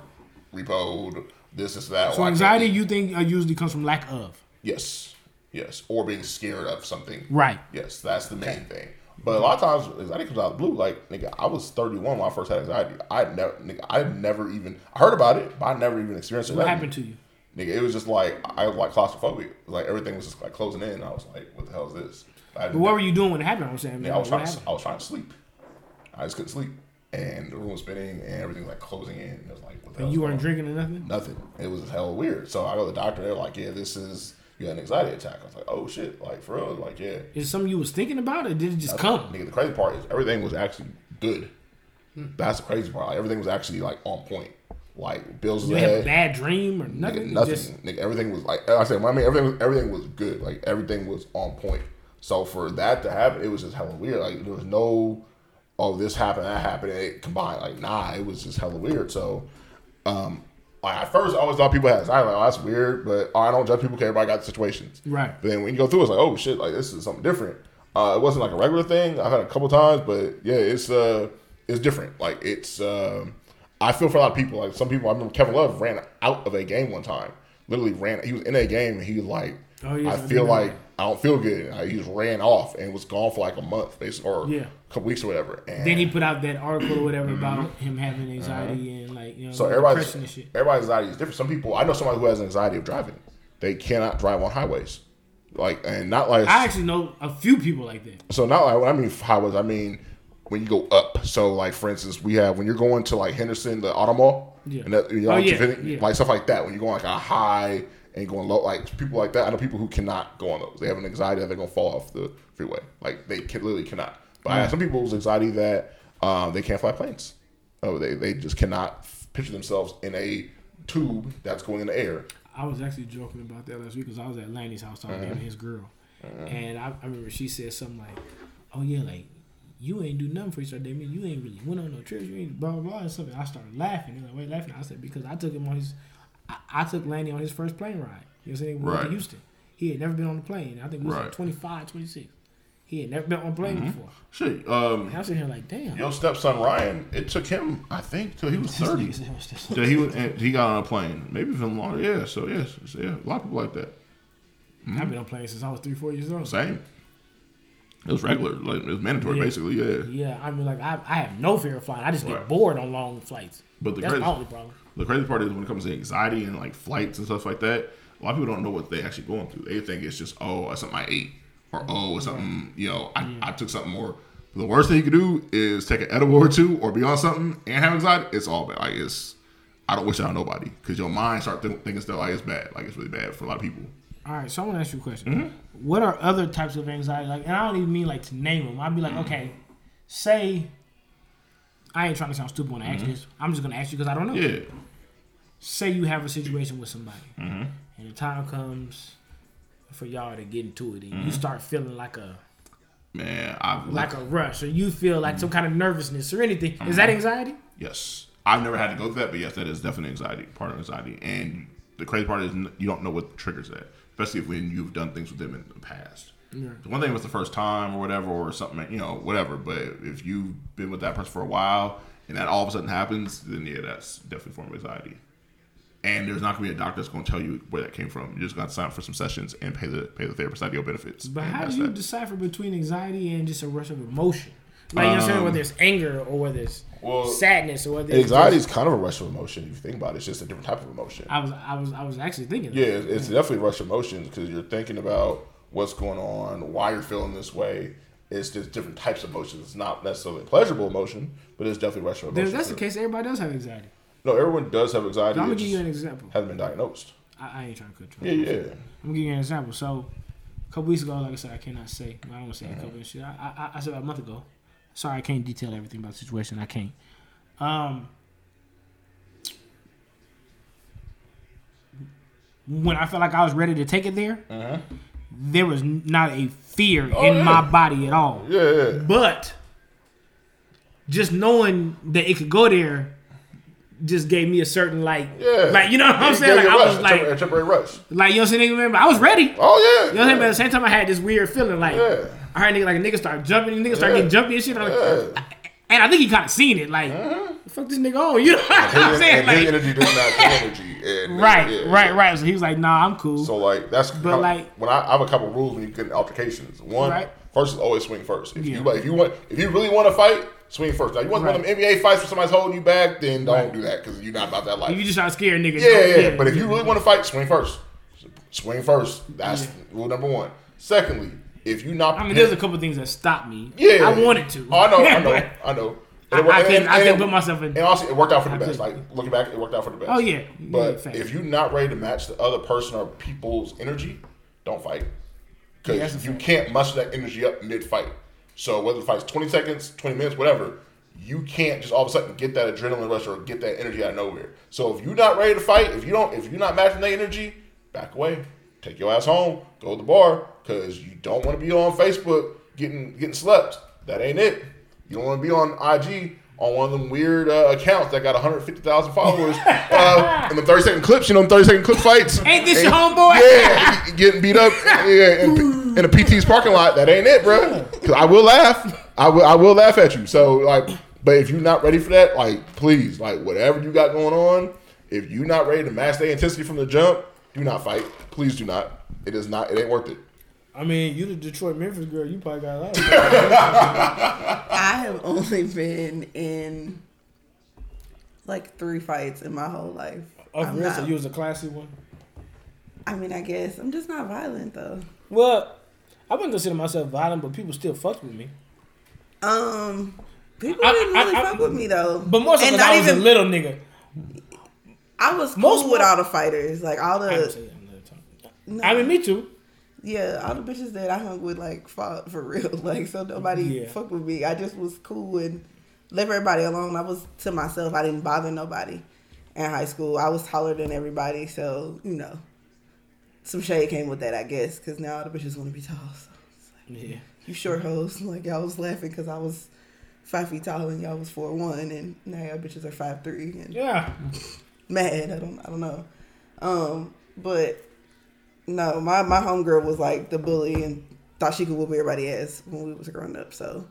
repoed. This, this, that. So anxiety, you think uh, usually comes from lack of? Yes, yes, or being scared of something. Right. Yes, that's the main thing. But a lot of times, anxiety comes out of the blue. Like, nigga, I was 31 when I first had anxiety. I never, nigga, I never even I heard about it, but I never even experienced it. What happened to you? Nigga, it was just like I was like claustrophobic. Like everything was just like closing in. I was like, what the hell is this? But what were you doing when it happened? I'm saying, Yeah, I was trying. To. I was trying to sleep. I just couldn't sleep, and the room was spinning, and everything was like closing in. It was like, what the? And you weren't drinking or nothing? nothing. It was hell weird. So I go to the doctor. They're like, yeah, this is you had an anxiety attack. I was like, oh shit, like for real, like yeah. Is it something you was thinking about, or did it just come? Nigga, the crazy part is everything was actually good. Hmm. That's the crazy part. Like, everything was actually like on point. Like bills You had a bad dream or Nigga, nothing? nothing. Just, Nigga, everything was like I said. I mean, everything was everything was good. Like everything was on point. So for that to happen, it was just hella weird. Like there was no, oh this happened, that happened, it combined. Like nah, it was just hella weird. So, um, like at first I always thought people had anxiety. Like oh that's weird, but I don't judge people. 'cause Everybody got situations. Right. But then when you go through, it's like oh shit, like this is something different. Uh, it wasn't like a regular thing. I've had a couple times, but yeah, it's uh, it's different. Like it's um. I feel for a lot of people. Like some people, I remember Kevin Love ran out of a game one time, literally ran. He was in a game and he was like, Oh, I feel like. I don't feel good. Like, he just ran off and was gone for like a month, basically, or Yeah. a couple weeks or whatever. And Then he put out that article or whatever about him having anxiety and like you know Mm-hmm. so everybody's and shit. everybody's anxiety is different. Some people I know somebody who has anxiety of driving. They cannot drive on highways, like and not like I actually know a few people like that. So not like when I mean highways, I mean when you go up. So like for instance, we have when you're going to like Henderson, the auto mall, Yeah. and that, you know, Oh, yeah, yeah. like stuff like that. When you're going like a high and going low, like people like that. I know people who cannot go on those. They have an anxiety that they're gonna fall off the freeway. Like they can, literally cannot. But I have mm. some people's anxiety that um, they can't fly planes. Oh, they they just cannot picture themselves in a tube that's going in the air. I was actually joking about that last week because I was at Lanny's house talking to him and his girl, mm-hmm. and I, I remember she said something like, "Oh yeah, like you ain't do nothing for yourself. That mean you ain't really went on no trips. You ain't blah blah blah." And something. I started laughing. They're like, "Wait, laughing?" I said, "Because I took him on his, I, I took Lanny on his first plane ride. You know what I'm saying? We to Right. Houston. He had never been on a plane. I think he was like 25, 26. He had never been on a plane before. Shit, um, And I was sitting here like, damn. your stepson Ryan, it took him, I think, till he was thirty. nigga said, "What's this?" Yeah, he was, he got on a plane, maybe even longer. Yeah, so yes, so, yeah, a lot of people like that. I've been on planes since I was three, four years old. Same. It was regular, like it was mandatory, Yeah. basically. Yeah. Yeah, I mean, like I, I have no fear of flying. I just get Right. bored on long flights. But the That's crazy, my only problem. the crazy part is when it comes to anxiety and like flights and stuff like that, a lot of people don't know what they actually going through. They think it's just oh, it's something I ate, or oh, it's something you know I, I took something more. The worst thing you can do is take an edible or two, or be on something and have anxiety. It's all bad. Like it's, I don't wish that on nobody because your mind start think, thinking stuff like it's bad, like it's really bad for a lot of people. All right, so I want to ask you a question. Mm-hmm. What are other types of anxiety? Like, and I don't even mean like to name them. I'd be Mm-hmm. like, okay, say, I ain't trying to sound stupid when I Mm-hmm. ask this. I'm just gonna ask you because I don't know. Yeah, Say you have a situation with somebody, Mm-hmm. and the time comes for y'all to get into it, and Mm-hmm. you start feeling like a man, I've like a rush, or you feel like Mm-hmm. some kind of nervousness or anything. Is that anxiety? Yes, I've never had to go through that, but yes, that is definitely anxiety, part of anxiety. And the crazy part is you don't know what triggers that, especially if when you've done things with them in the past. The one thing was the first time or whatever, or something, you know, whatever. But if you've been with that person for a while and that all of a sudden happens, then yeah, that's definitely a form of anxiety. And there's not gonna be a doctor that's gonna tell you where that came from. You're just got to sign up for some sessions and pay the pay the therapist ideal benefits. But how do you that. decipher between anxiety and just a rush of emotion? Like you know, what I'm saying whether it's anger or whether it's Um, well, sadness or whether Anxiety is kind of a rush of emotion. If you think about it, it's just a different type of emotion. I was, I was, I was actually thinking. Yeah, that. it's, it's definitely rush of emotions because you're thinking about what's going on, why you're feeling this way. It's just different types of emotions. It's not necessarily a pleasurable emotion, but it's definitely rush of if that's the case, everybody does have anxiety. No, everyone does have anxiety. I'm gonna give you an example. hasn't been diagnosed. I, I ain't trying to cut you. Yeah, yeah. I'm gonna give you an example. So, a couple weeks ago, like I said, I cannot say. I don't want to say Mm-hmm. a couple of shit. I, I, I said about a month ago. Sorry, I can't detail everything about the situation. I can't. Um, when I felt like I was ready to take it there, there was not a fear in. Oh, yeah. my body at all. Yeah, yeah. But just knowing that it could go there just gave me a certain like, Yeah. like you know what I'm saying? Like I rush, was like, temporary- a temporary rush. like you know what I'm saying? Nigga, I was ready. Oh yeah. You know what I'm saying? But at the same time, I had this weird feeling like Yeah. I heard nigga like a nigga start jumping, nigga start Yeah. getting jumpy and shit. I'm like, Yeah. and I think he kind of seen it. Like, mm-hmm. fuck this nigga on. You know what I'm saying? and Like, energy does not energy. And, right, yeah, right, right. So he was like, Nah, I'm cool. So like that's But, how- like- when I, I have a couple rules when you get in altercations. One, Right. first is always swing first. If Yeah. you if you want if you really want to fight, swing first. Now you want one of them NBA fights where somebody's holding you back, then don't Right. do that because you're not about that life. you just try to scare niggas. yeah, yeah, yeah. But if you really want to fight, swing first. Swing first. That's rule number one. Secondly, if you not I mean, there's a couple things that stopped me. yeah, I wanted to. Oh, I know, I know, I know. I- And I couldn't- I couldn't put myself in- And also, it worked out for the I best. Like couldn't. looking back, it worked out for the best. Oh, yeah. Yeah, But if you're not ready to match the other person or people's energy, don't fight. Because a you fact. can't muster that energy up mid fight. So whether the fight's 20 seconds, 20 minutes, whatever, you can't just all of a sudden get that adrenaline rush or get that energy out of nowhere. So if you're not ready to fight, if you don't, if you're not matching that energy, back away. Take your ass home. Go to the bar because you don't want to be on Facebook getting getting slept. That ain't it. You don't want to be on IG on one of them weird uh, accounts that got 150,000 followers uh, in the 30 second clips. You know, 30 second clip fights. Ain't this And- your homeboy? Yeah, getting beat up yeah, in, in a PT's parking lot. That ain't it, bro. 'Cause I will laugh. I will. I will laugh at you. So like, but if you're not ready for that, like, please, like, whatever you got going on, if you're not ready to match the intensity from the jump, Do not fight. Please do not. It is not. It ain't worth it. I mean, you the Detroit Memphis girl. You probably got a lot. Of I have only been in like three fights in my whole life. oh, I'm for real? not- So you was a classy one. I mean, I guess I'm just not violent though. Well, I wouldn't consider myself violent, but people still fuck with me. Um, people I- didn't really I- I- fuck with me though. But more so And because not I was even- a little nigga. I was cool most with all the fighters, like all I, haven't said the that no, I mean, me too. Yeah, all the bitches that I hung with like fought for real. Like so nobody Yeah. fucked with me. I just was cool and left everybody alone. I was to myself. I didn't bother nobody in high school. I was taller than everybody, so you know, some shade came with that, I guess, because now all the bitches want to be tall. So it's like, Yeah. you short hoes, like y'all was laughing because I was five feet tall and y'all was four one, and now y'all bitches are five three and Yeah. mad. I don't I don't know. Um, but no, my my homegirl was like the bully and thought she could whoop everybody ass when we was growing up. So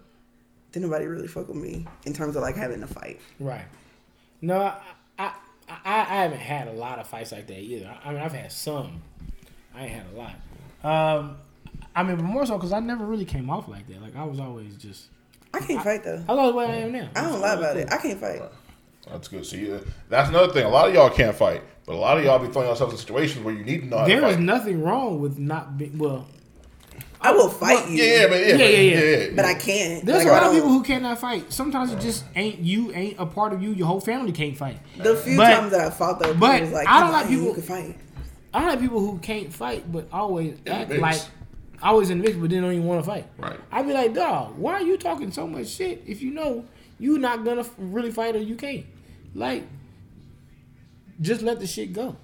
didn't nobody really fuck with me in terms of like having a fight. Right. No, I, I, I, I haven't had a lot of fights like that either. I mean, I've had some. I ain't had a lot. Um, I mean, but more so because I never really came off like that. Like I was always just. I can't fight though. I was the way I am now. I don't lie about it. I can't fight. That's good. See, that's another thing. A lot of y'all can't fight, but a lot of y'all be throwing yourselves in situations where you need to know how There to is nothing wrong with not being well. I will fight you. yeah, yeah, but yeah, Yeah, but, yeah, yeah. yeah, But I can't. There's Like, a lot of people who cannot fight. Sometimes it just ain't you, ain't a part of you. Your whole family can't fight. The few But- times that I fought though, people but was like, I don't like people- who can fight. I don't like people who can't fight, but always act mix. like always in the mix, but then don't even want to fight. Right. I'd be like, dog, why are you talking so much shit if you know you're not gonna really fight or you can't? Like, just let the shit go.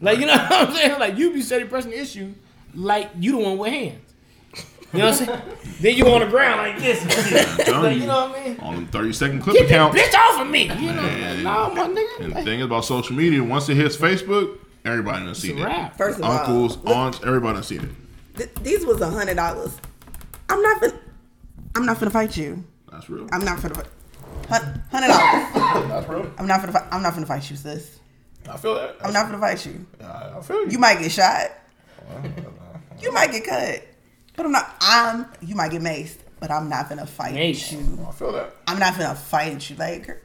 Like, you know what I'm saying? Like, you be steady pressing the issue like you the one with hands. You know what I'm saying? then you on the ground like this. and shit. telling like, you. you know what I mean? On them 30 second clip Get this accounts. bitch off of me. You know? Man. No, my nigga. And the Like, thing about social media, once it hits Facebook, everybody done seen a it. wrap. First of Uncles, all, aunts, everybody done seen it. th- these was a hundred dollars. I'm not finna. I'm not finna fight you. That's real. I'm not finna. fight. Hun- Hundred dollars. That's real. I'm not finna. Fight. I'm not finna fight you, sis. I feel that. I'm not gonna fight you. I, I feel you. You might get shot. You might get cut. But I'm not. I'm. You might get maced. But I'm not gonna fight Maced. you. I feel that. I'm not gonna fight you. Like,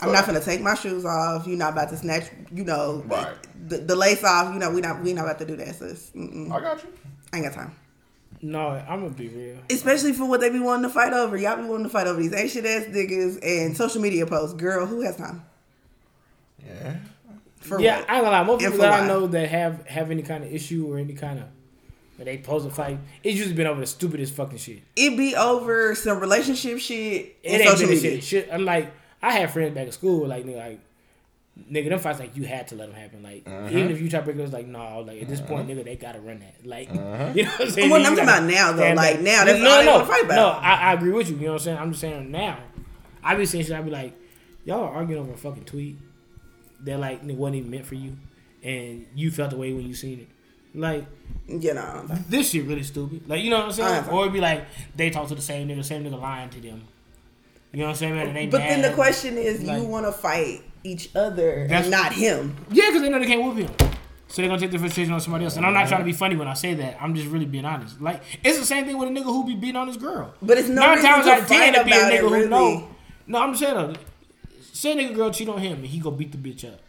I'm not gonna take my shoes off. You're not about to snatch. You know, Right. the, the lace off. You know, we not. We not about to do that, sis. Mm-mm. I got you. I ain't got time. No, I'm gonna be real. Especially for what they be wanting to fight over. Y'all be wanting to fight over these ancient ass niggas and social media posts. Girl, who has time? Yeah. For yeah, what? I ain't gonna lie. Most people that I know that have have any kind of issue or any kind of that they pose a fight, it's usually been over the stupidest fucking shit. It be over some relationship shit It ain't been shit. Shit, I'm like, I had friends back in school, like nigga, like nigga, them fights like you had to let them happen. Like uh-huh. even if you try to break it, it was like no, like at this point, uh-huh. nigga, they gotta run that. Like uh-huh. you know what I'm saying? Well, I'm talking about now, though. stand Like, now, that's no, all they no, wanna fight about. No, I, I agree with you. You know what I'm saying? I'm just saying now. I be saying shit. I be like, y'all are arguing over a fucking tweet that like it wasn't even meant for you, and you felt the way when you seen it. Like You know. this shit really stupid. Like you know what I'm saying? Or it'd be like they talk to the same nigga, same nigga lying to them. You know what I'm saying, man? And they But then the question is, Like- you want to fight each other and not him. Yeah, because they know they can't whoop him. So they're gonna take the frustration on somebody else. And I'm not trying to be funny when I say that. I'm just really being honest. Like it's the same thing with a nigga who be beating on his girl. But it's no Nine times out of ten to be a nigga it, who really. know. No, I'm just saying. Say nigga girl cheat on him and he go beat the bitch up.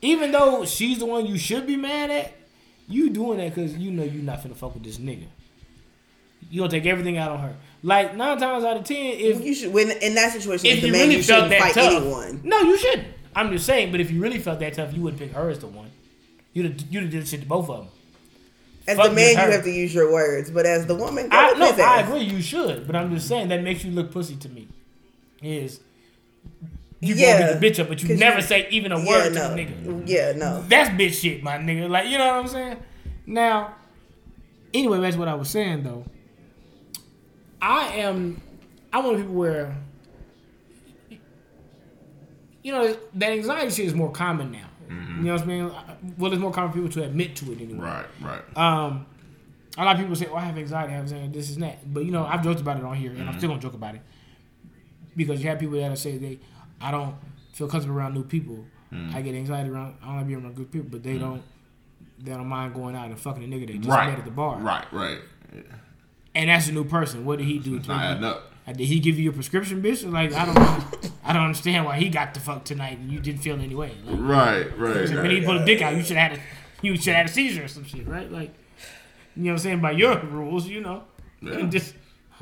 Even though she's the one you should be mad at, you doing that because you know you not finna fuck with this nigga. You gonna take everything out on her. Like nine times out of ten, if You should, when in that situation, if the you man, really you felt shouldn't that fight tough, anyone. no, you shouldn't. I'm just saying. But if you really felt that tough, you wouldn't pick her as the one. You'd have, you'd have did shit to both of them. As fuck the man, you have to use your words, but as the woman, I no, I agree. You should, but I'm just saying that makes you look pussy to me. Is you Yeah, gonna beat the bitch up, but you never you- say even a Yeah, word no, to the nigga. yeah, no. That's bitch shit, my nigga. Like you know what I'm saying? Now, anyway, that's what I was saying though. I am. I'm one of people where, you know, that anxiety shit is more common now. You know what I mean? Saying? Well, it's more common for people to admit to it anyway. Right, right. Um, a lot of people say, "Oh, I have anxiety, I have anxiety, this is that." But you know, I've joked about it on here, and I'm still gonna joke about it because you have people that say they, I don't feel comfortable around new people I get anxiety around. I don't like being around good people, but they don't. They don't mind going out and fucking a nigga they just right met at the bar. Right, right. And that's a new person. What did he do? to Not adding up. Uh, Did he give you a prescription, bitch? Like I don't. I don't understand why he got the fuck tonight and you didn't feel any way. Like, Right, right. when he pulled a dick out, you should have had a, you should have had a seizure or some shit, right? Like, you know what I'm saying? By your rules, you know, Yeah. just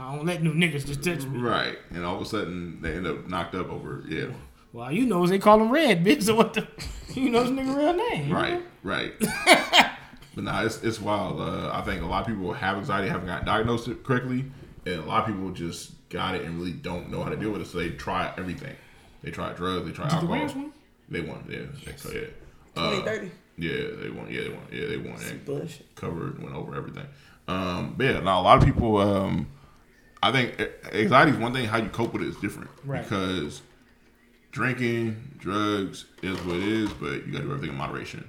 I don't let new niggas just touch me. Right, and all of a sudden they end up knocked up over. Yeah, Well, you know they call him Red, bitch. So what the? You know this nigga real name, right, right. but nah, it's it's wild. Uh, I think a lot of people have anxiety, haven't got diagnosed it correctly, and a lot of people just got it and really don't know how to deal with it. So they try everything. They try drugs. They try the alcohol. Rams win? They won. Yeah, they, so, yeah. Uh, thirty. yeah, they won. Yeah, they won. Yeah, they won. And Bullshit. covered, went over everything. Um, but yeah, now a lot of people. Um, I think anxiety is one thing. How you cope with it is different Right. because drinking, drugs is what it is, but you got to do everything in moderation.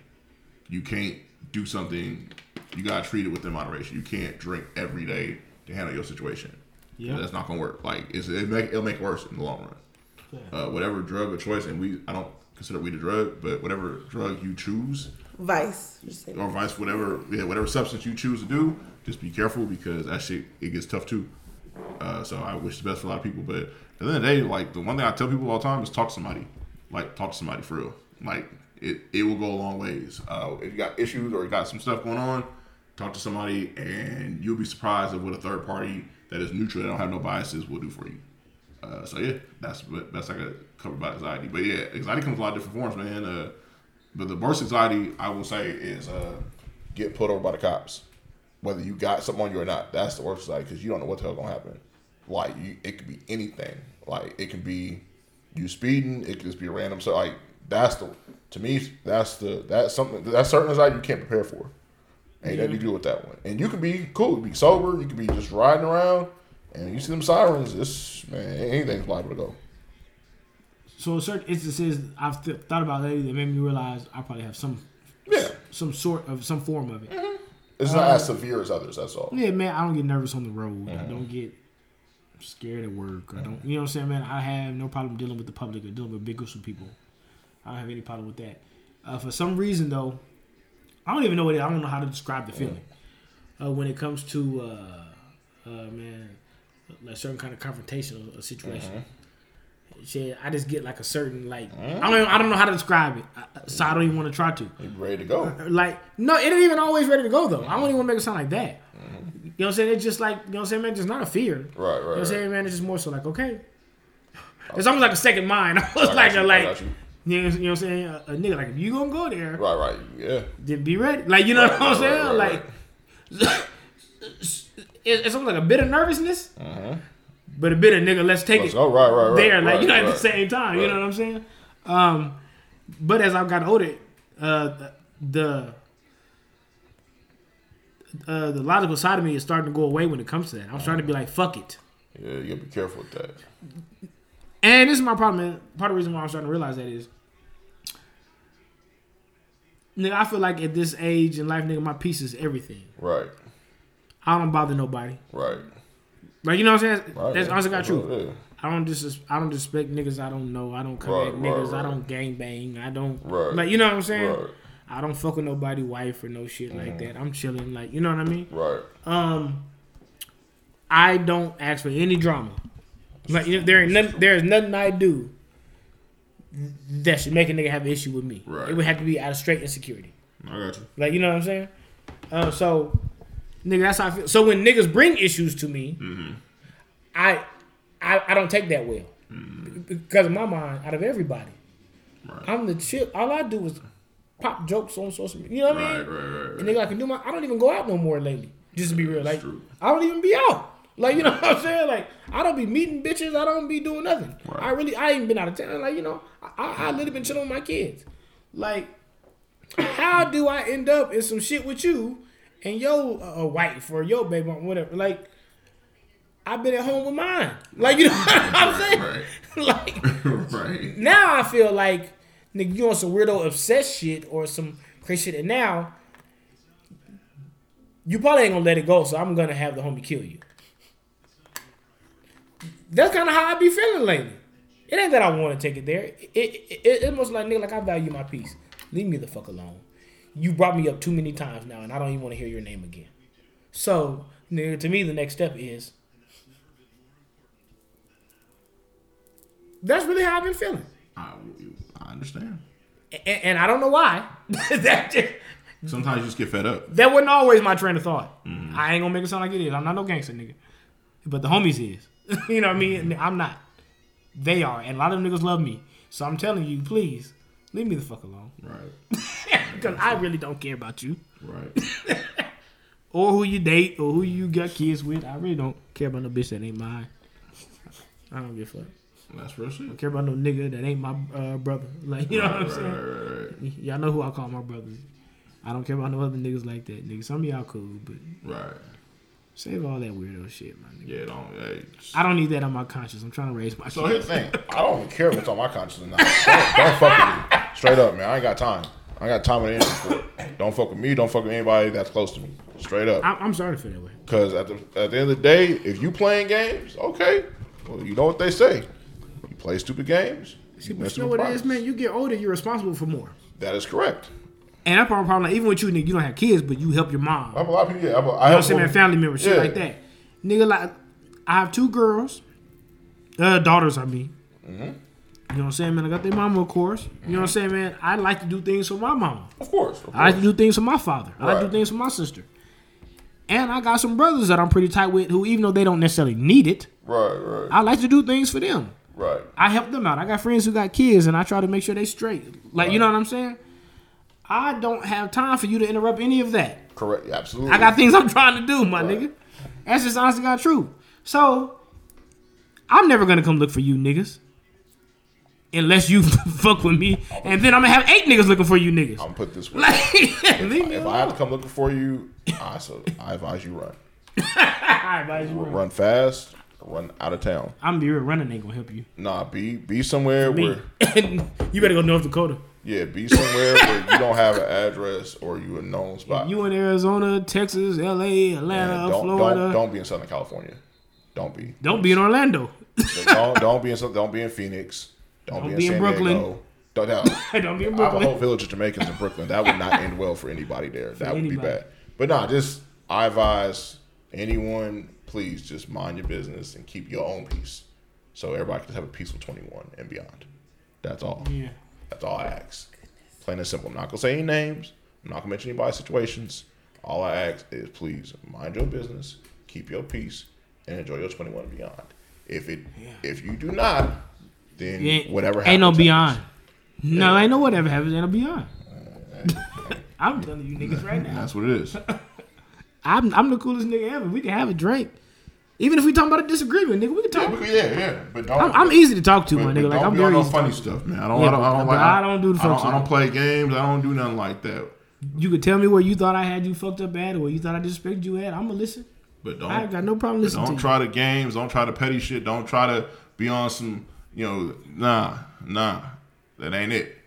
You can't do something. You got to treat it within moderation. You can't drink every day to handle your situation. Yeah. that's not gonna work. Like it's, it make, it'll make it worse in the long run. Uh, whatever drug of choice, and we I don't consider weed a drug, but whatever drug you choose, Vice. Or vice whatever yeah, whatever substance you choose to do, just be careful because that shit it gets tough too. Uh, so I wish the best for a lot of people, but at the end of the day, like the one thing I tell people all the time is talk to somebody, like talk to somebody for real. Like it, it will go a long ways. Uh, if you got issues or you got some stuff going on, talk to somebody, and you'll be surprised at what a third party that is neutral, that don't have no biases, will do for you. Uh, so yeah, that's what that's like a covered by anxiety. But yeah, anxiety comes in a lot of different forms, man. Uh, but the worst anxiety I will say is uh, get pulled over by the cops, whether you got something on you or not. That's the worst side because you don't know what the hell gonna happen. Like you, it could be anything. Like it can be you speeding. It could just be a random. So like that's the to me that's the that's something that's certain anxiety you can't prepare for. Ain't nothing to do with that one. And you can be cool. You can be sober. You can be just riding around. And you see them sirens. It's man, anything's liable to go. So in certain instances, I've th- thought about lately that made me realize I probably have some Yeah, some sort of some form of it. Mm-hmm. It's not as severe as others. That's all. Yeah, man, I don't get nervous on the road. I don't get scared at work. I don't, you know what I'm saying, man. I have no problem dealing with the public or dealing with big groups of people. I don't have any problem with that. Uh, for some reason, though, I don't even know what it. I don't know how to describe the feeling uh, when it comes to uh, uh, man, like certain kind of confrontational or situation. Shit, I just get like a certain like mm. I don't even, I don't know how to describe it, so I don't even want to try to You ready to go? Uh, uh, like no, it ain't even always ready to go though. I don't even want to make it sound like that. Mm-hmm. You know what I'm saying? It's just like you know what I'm saying, man. It's not a fear. Right, right, You know what I'm right. saying, man? It's just more so like okay. It's almost like a second mind. I was I like you, a like you. you know, you know what I'm saying? A, a nigga like if you gonna go there, Right, right. Yeah. then be ready. Like you know Right, what I'm right, saying? like it's, it's almost like a bit of nervousness, Uh-huh. But a bit of nigga. Let's take Let's it go. Right, right, right. there, like right, you know, at the same time. You know what I'm saying? Um, but as I've gotten older, uh, the uh, the logical side of me is starting to go away when it comes to that. I'm starting to be like, fuck it. Yeah, you gotta be careful with that. And this is my problem, man. Part of the reason why I'm starting to realize that is, nigga, I feel like at this age in life, nigga, my peace is everything. Right, I don't bother nobody. right, Like you know what I'm saying? right. That's honestly got true. Yeah. I don't dis I don't disrespect niggas I don't know. I don't come Right, at right, niggas. I don't gang bang. I don't Right. like you know what I'm saying. Right, I don't fuck with nobody wife or no shit Mm-hmm. like that. I'm chilling like you know what I mean. right. Um, I don't ask for any drama. Like you know, there ain't nothing, there is nothing I do that should make a nigga have an issue with me. Right. It would have to be out of straight insecurity. I got you. Like you know what I'm saying. Um, so, nigga, that's how I feel. So when niggas bring issues to me, mm-hmm. I, I I don't take that well because in my mind, out of everybody, Right. I'm the chill. All I do is pop jokes on social media. You know what I Right, mean? right, right, And nigga, I can do my. I don't even go out no more lately. Just to be real, like. I don't even be out. Like you know what I'm saying? Like I don't be meeting bitches. I don't be doing nothing. I really, I ain't been out of town. Like you know, I, I, I literally been chilling with my kids. Like, how do I end up in some shit with you and your uh, wife or your baby mom, whatever? Like, I've been at home with mine. Like you know what I'm saying? Right, Like right. now I feel like nigga you on some weirdo obsessed shit or some crazy shit, and now you probably ain't gonna let it go. So I'm gonna have the homie kill you. That's kind of how I be feeling lately. It ain't that I want to take it there. It, it, it, it almost like nigga, like I value my peace. Leave me the fuck alone. You brought me up too many times now, and I don't even want to hear your name again. So, nigga, to me, the next step is that's really how I've been feeling, I, I understand. and, and I don't know why. that just, Sometimes you just get fed up. that wasn't always my train of thought. Mm-hmm. I ain't gonna make it sound like it is. I'm not no gangster nigga, but the homies is. you know what I mean? Mm-hmm. I'm not. They are, and a lot of them niggas love me. So I'm telling you, please leave me the fuck alone, Right. because I really don't care about you Right. or who you date or who you got kids with. I really don't care about no bitch that ain't mine. I don't give a fuck. That's real shit. I don't care about no nigga that ain't my uh, brother. Like you know what I'm Right, saying? right, right, Y'all know who I call my brothers. I don't care about no other niggas like that, nigga. Some of y'all cool, but right. save all that weirdo shit, my nigga. Yeah, don't. Hey, just- I don't need that on my conscience. I'm trying to raise my So here's the thing. I don't even care if it's on my conscience or not. Don't, don't fuck with me. Straight up, man. I ain't got time. I got time and energy for it. Don't fuck with me. Don't fuck with anybody that's close to me. Straight up. I'm, I'm sorry to feel that way. Because at the at the end of the day, if you playing games, okay, well, you know what they say. You play stupid games. See, you but you know what it is, man? You get older, you're responsible for more. That is correct. And part problem, like, even with you, nigga, you don't have kids, but you help your mom. I have a lot of people. Yeah, I, have, I You know what I'm saying, man? Family members, shit Yeah. like that. Nigga, like, I have two girls, uh, daughters, I mean. Mm-hmm. You know what I'm saying, man? I got their mama, of course. You know what I'm uh-huh. saying, man? I like to do things for my mama. Of course. Of course. I like to do things for my father. I like to do things for my sister. And I got some brothers that I'm pretty tight with who, even though they don't necessarily need it, right, right, I like to do things for them. right. I help them out. I got friends who got kids, and I try to make sure they straight. Like you know what I'm saying? I don't have time for you to interrupt any of that. Correct. Absolutely. I got things I'm trying to do, my Right. nigga. That's just honestly got truth. So I'm never gonna come look for you niggas. Unless you fuck with me. And then I'm gonna have eight niggas looking for you niggas. I'm gonna put this way. Like, leave me if I have to come looking for you, I so I advise you run. I advise you run. Run fast. Run out of town. I'm be real, running ain't gonna help you. Nah, be be somewhere Me. where you better go North Dakota. yeah, be somewhere where you don't have an address or you a known spot. You in Arizona, Texas, LA, Atlanta, don't, Florida. don't don't be in Southern California. Don't be. Don't be in Orlando. don't don't be in don't be in Phoenix. Don't, Don't be in, be in San Brooklyn. Diego. Don't, no. Don't be in Brooklyn. I have a whole village of Jamaicans in Brooklyn. That would not end well for anybody there. That would be bad. But nah, just I advise anyone, please just mind your business and keep your own peace. So everybody can have a peaceful 21 and beyond. That's all. Yeah. That's all I ask. Plain and simple. I'm not gonna say any names. I'm not gonna mention anybody's situations. All I ask is please mind your business, keep your peace, and enjoy your 21 and beyond. If it if you do not, then ain't- whatever happens, Ain't no happens. beyond. No, ain't no whatever happens. Ain't no beyond. I'm telling you niggas right now. That's what it is. I'm I'm the coolest nigga ever. We can have a drink. Even if we talking about a disagreement, nigga, we can Yeah, talk. we- yeah, yeah. But don't. I'm, I'm easy to talk to, but- my nigga. Like I'm very no funny to. stuff, man. I don't. Yeah, I don't, I don't like. I don't do the I don't, I don't play games. I don't do nothing like that. You could tell me where you thought I had you fucked up at, or where you thought I disrespected you at. I'm gonna listen. But don't. I got no problem listening don't to try the games. Don't try the petty shit. Don't try to be on some. You know, nah, nah. That ain't it.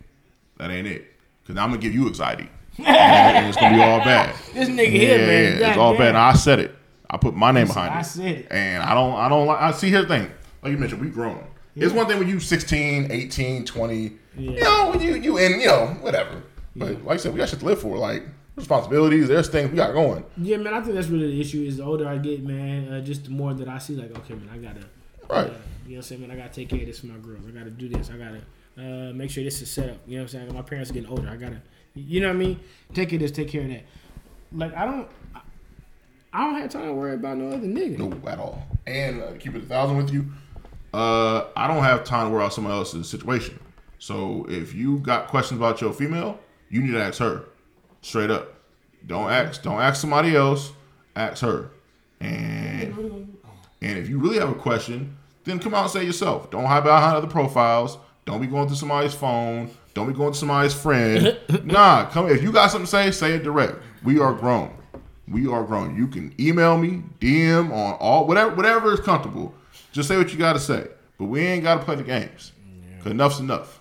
That ain't it. Cause I'm gonna give you anxiety, and it's gonna be all bad. This nigga Yeah, here, man. yeah, it's all bad. And I said it. I put my name behind I it. said it. And I don't. I don't like. I see. Here's the thing. Like you mentioned, we grown. It's one thing when you 16, 18, 20. yeah. You know, when you you in you know whatever. But like I said, we got shit to live for. Like responsibilities. There's things we got going. Yeah, man. I think that's really the issue. Is the older I get, man, uh, just the more that I see, like, okay, man, I gotta, Right. uh, you know, what I'm saying, man, I gotta take care of this for my girls. I gotta do this. I gotta uh, make sure this is set up. You know what I'm saying? My parents are getting older. I gotta, you know what I mean? Take care of this. Take care of that. Like, I don't, I- don't have time to worry about no other nigga. No, at all. And uh, keep it a thousand with you. Uh, I don't have time to worry about someone else's situation. So if you got questions about your female, you need to ask her straight up. Don't ask. Don't ask somebody else. Ask her. And and if you really have a question, then come out and say it yourself. Don't hide behind other profiles. Don't be going through somebody's phone. Don't be going to somebody's friend. nah, come. If you got something to say, say it direct. We are grown. We are grown. You can email me, DM on all whatever whatever is comfortable. Just say what you got to say. But we ain't got to play the games. Cause enough's enough.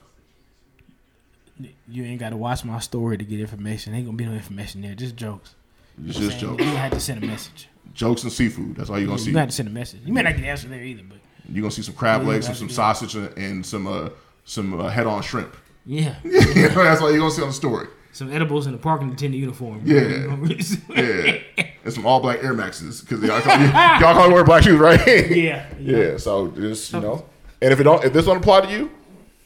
You ain't gotta watch my story to get information. Ain't gonna be no information there. Just jokes. It's just jokes. You have to send a message. Jokes and seafood. That's all you're gonna see. You got to send a message. You may not get the answer there either, but You're gonna see some crab Yeah, legs, some, some sausage, and, and some uh, some uh, head-on shrimp. Yeah. know, that's what you're gonna see on the story. Some edibles in the parking attendant uniform. Yeah. Yeah, and some all black Air Maxes because y'all call, y'all call wear black shoes, right? yeah. yeah. So just you know, and if it don't, if this don't apply to you,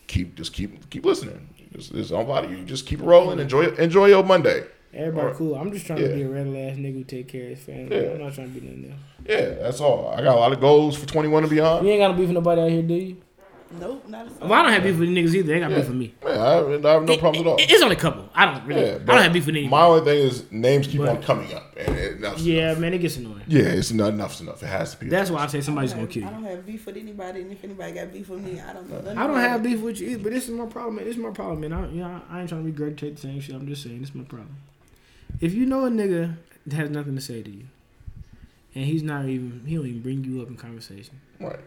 keep just keep keep listening. This, this don't apply to you. Just keep rolling. Enjoy enjoy your Monday. Everybody Alright. cool. I'm just trying Yeah. to be a regular ass nigga who take care of his family. Yeah. I'm not trying to be nothing else. Yeah, that's all. I got a lot of goals for 21 and beyond. You ain't got no beef with nobody out here, do you? Nope, not a Well, I don't have beef with the niggas either. They ain't got beef with me. Man, I, have, I have no problems at all. It- It's only a couple. I don't really. Yeah, I don't have beef with anybody. My only thing is names keep But- on coming up, and it, that's yeah, man, it gets annoying. yeah, it's not enough's enough. It has to be. That's why I say somebody's don't gonna have- kill I don't have beef with anybody, and if anybody got beef with me, I don't know. nothing I don't about have it. beef with you either, but this is my problem. Man. This is my problem, man. I, you know, I ain't trying to regurgitate the same shit. I'm just saying this is my problem. If you know a nigga that has nothing to say to you, and he's not even, he don't even bring you up in conversation. right,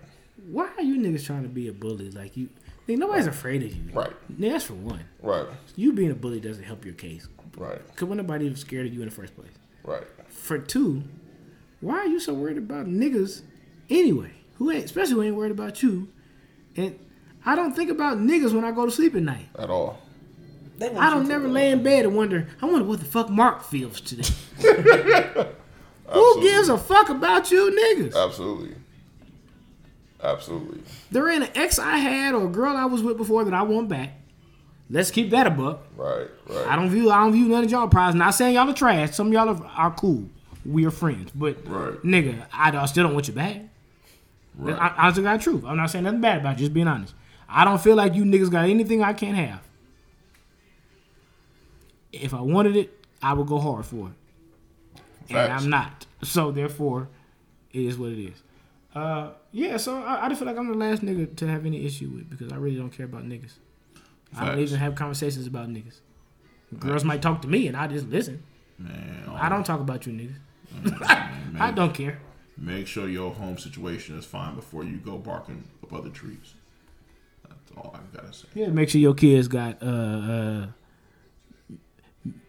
Why are you niggas trying to be a bully? Like you, nigga, nobody's afraid of you. right, Nigga, that's for one. right, You being a bully doesn't help your case. right, Cause when nobody even scared of you in the first place. right. For two, why are you so worried about niggas anyway? Who ain't, especially who ain't worried about you. And I don't think about niggas when I go to sleep at night. At all. They I don't never lay in bed and wonder, I wonder what the fuck Mark feels today. Who gives a fuck about you niggas? Absolutely. Absolutely. There ain't an ex I had or a girl I was with before that I want back. Let's keep that a buck. Right, right. I don't view I don't view none of y'all prize. Not saying y'all are trash. Some of y'all are, are cool. We are friends. But Right. nigga, I, I still don't want you back. Right. I, I just got truth. I'm not saying nothing bad about you, just being honest. I don't feel like you niggas got anything I can't have. If I wanted it, I would go hard for it. And I'm not. So therefore, it is what it is. Uh, yeah, so I, I just feel like I'm the last nigga to have any issue with because I really don't care about niggas. I don't even have conversations about niggas. Girls might talk to me and I just listen. Man, I don't talk about you niggas. I don't care. Make sure your home situation is fine before you go barking up other trees. That's all I've gotta say. Yeah, make sure your kids got uh uh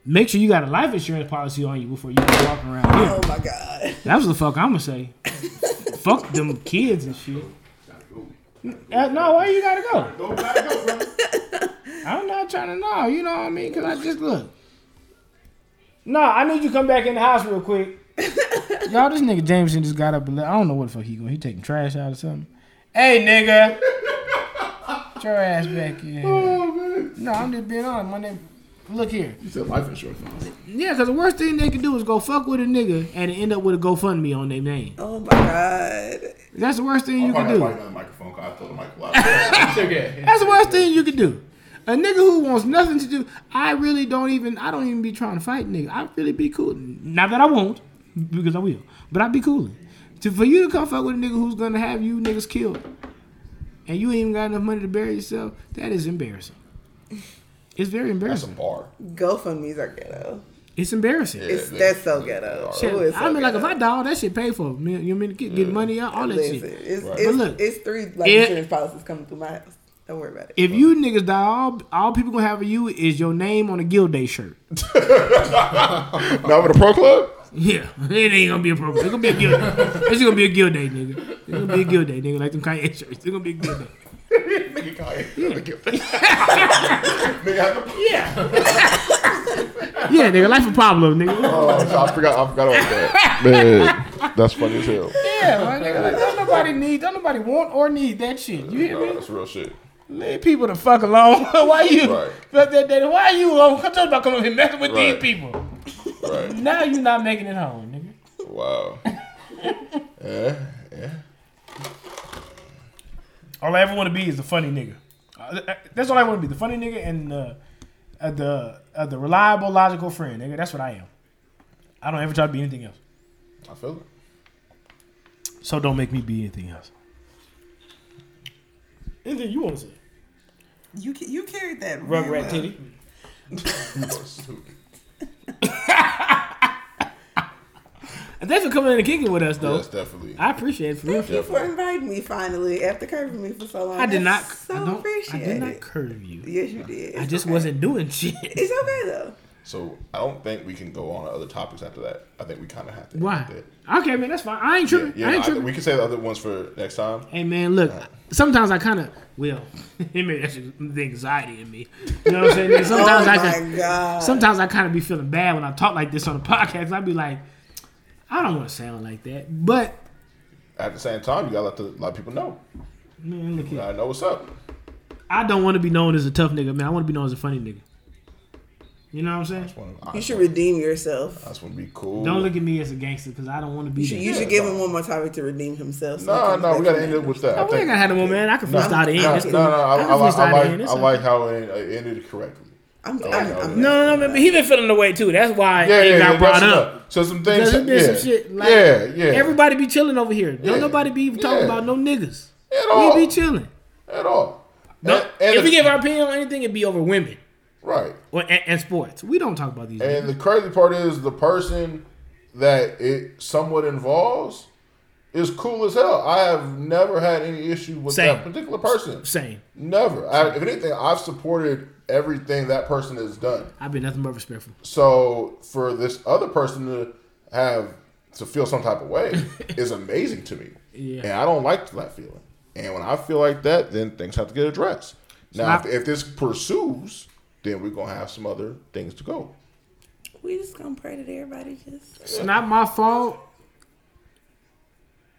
make sure you got a life insurance policy on you before you go walking around here. Oh my god. That was the fuck I'ma say. fuck them kids and shit. Uh, no, why you gotta go? I'm not trying to know, you know what I mean? Cause I just look. No, I need you to come back in the house real quick. Y'all, this nigga Jameson just got up and left. I don't know what the fuck he going. He taking trash out or something. Hey, nigga. Get your ass back here. No, I'm just being honest. My name. Look here. You said life insurance policy. Yeah, because the worst thing they can do is go fuck with a nigga and end up with a GoFundMe on their name. Oh my god. That's the worst thing you I'm can probably do. not microphone because I told the mic a okay. That's the worst thing you can do. A nigga who wants nothing to do, I really don't even, I don't even be trying to fight nigga. I really be cool. Not that I won't, because I will, but I'd be cooling. To, for you to come fuck with a nigga who's gonna have you niggas killed, and you ain't even got enough money to bury yourself, that is embarrassing. It's very That's a embarrassing. bar. GoFundMe's are ghetto. It's embarrassing. It's they- that's so they ghetto. are. Shit, Ooh, so I mean, like if. I die, all that shit paid for. Me- You mean get, get money out, all that Listen, shit. it's, Right. it's, look, it's three life it- insurance policies coming through my house. Don't worry about it. If you niggas die, all, all people gonna have of you is your name on a Gildan shirt. Not with a pro club? Yeah, it ain't gonna be a problem. It's gonna be a Gildan. It's gonna be a Gildan, nigga. It's gonna be a Gildan, nigga. Like them Kanye shirts. It's gonna be a Gildan. Nigga, Kanye. Nigga, I know- Yeah, nigga. Life a problem, nigga. Oh, I forgot. I forgot about that. Man, that's funny as hell. Yeah, my nigga. Like, don't nobody need, don't nobody want or need that shit. You hear No, me? that's real shit. Leave people the fuck alone. why you? Right. That, that, why you alone? Come talk about coming here messing with Right. these people. Right. Now you're not making it home, nigga. Wow. yeah, yeah. All I ever want to be is the funny nigga. Uh, That's all I want to be. The funny nigga and uh, uh, the uh, the reliable, logical friend, nigga. That's what I am. I don't ever try to be anything else. I feel it. So don't make me be anything else. Anything you want to say? You ca- you carried that Rugrat real well. titty. And thanks for coming in and kicking with us, though. Yes, definitely. I appreciate it for real. Thank you for inviting me finally after curving me for so long. I did not. That's So I, don't, I did not curve you. Yes, you did. I just okay. wasn't doing shit. It's okay though. So I don't think we can go on to other topics after that. I think we kind of have to. Why? Okay, man, that's fine. I ain't Yeah, tripping. yeah I no, ain't I- we can say the other ones for next time. Hey man, look. Sometimes I kind of will. Maybe that's the anxiety in me. You know what I'm saying? And Oh Sometimes I my can, god. sometimes I kind of be feeling bad when I talk like this on the podcast. I'd be like, I don't want to sound like that. But At the same time, you gotta let the let people know. man, look You here. gotta know what's up. I don't want to be known as a tough nigga, man. I want to be known as a funny nigga. You know what I'm saying? You should redeem yourself. That's gonna be cool. Don't look at me as a gangster because I don't want to be You should, you should give him one more topic to redeem himself. so he No, comes no, we gotta end that. it with that. I we ain't think- gotta have no more, man. I can freestyle the end. No, It's no, cool. no, I, I can I, like, freestyle I the like, end. It's I all like how it, it ended correctly. I'm, Oh, I'm, no, I'm, No, no, no, but he been feeling the way too. That's why Yeah, it yeah, got yeah, brought that's up. So some things, Because there's yeah, some shit like yeah, yeah. everybody be chilling over here. Don't Yeah. nobody be even talking Yeah. about no niggas. At all. We be chilling. at all. No, And- and if we give our opinion on anything, it'd be over women right. or, and, and sports. We don't talk about these. And niggas. the crazy part is the person that it somewhat involves is cool as hell. I have never had any issue with Same. that particular person. Same. Never. I, if anything, I've supported everything that person has done. I've been nothing but respectful. So for this other person to have to feel some type of way is amazing to me. Yeah. And I don't like that feeling. And when I feel like that, then things have to get addressed. Now, not- if, if this pursues, then we're gonna have some other things to go. we just gonna pray that everybody just. It's not my fault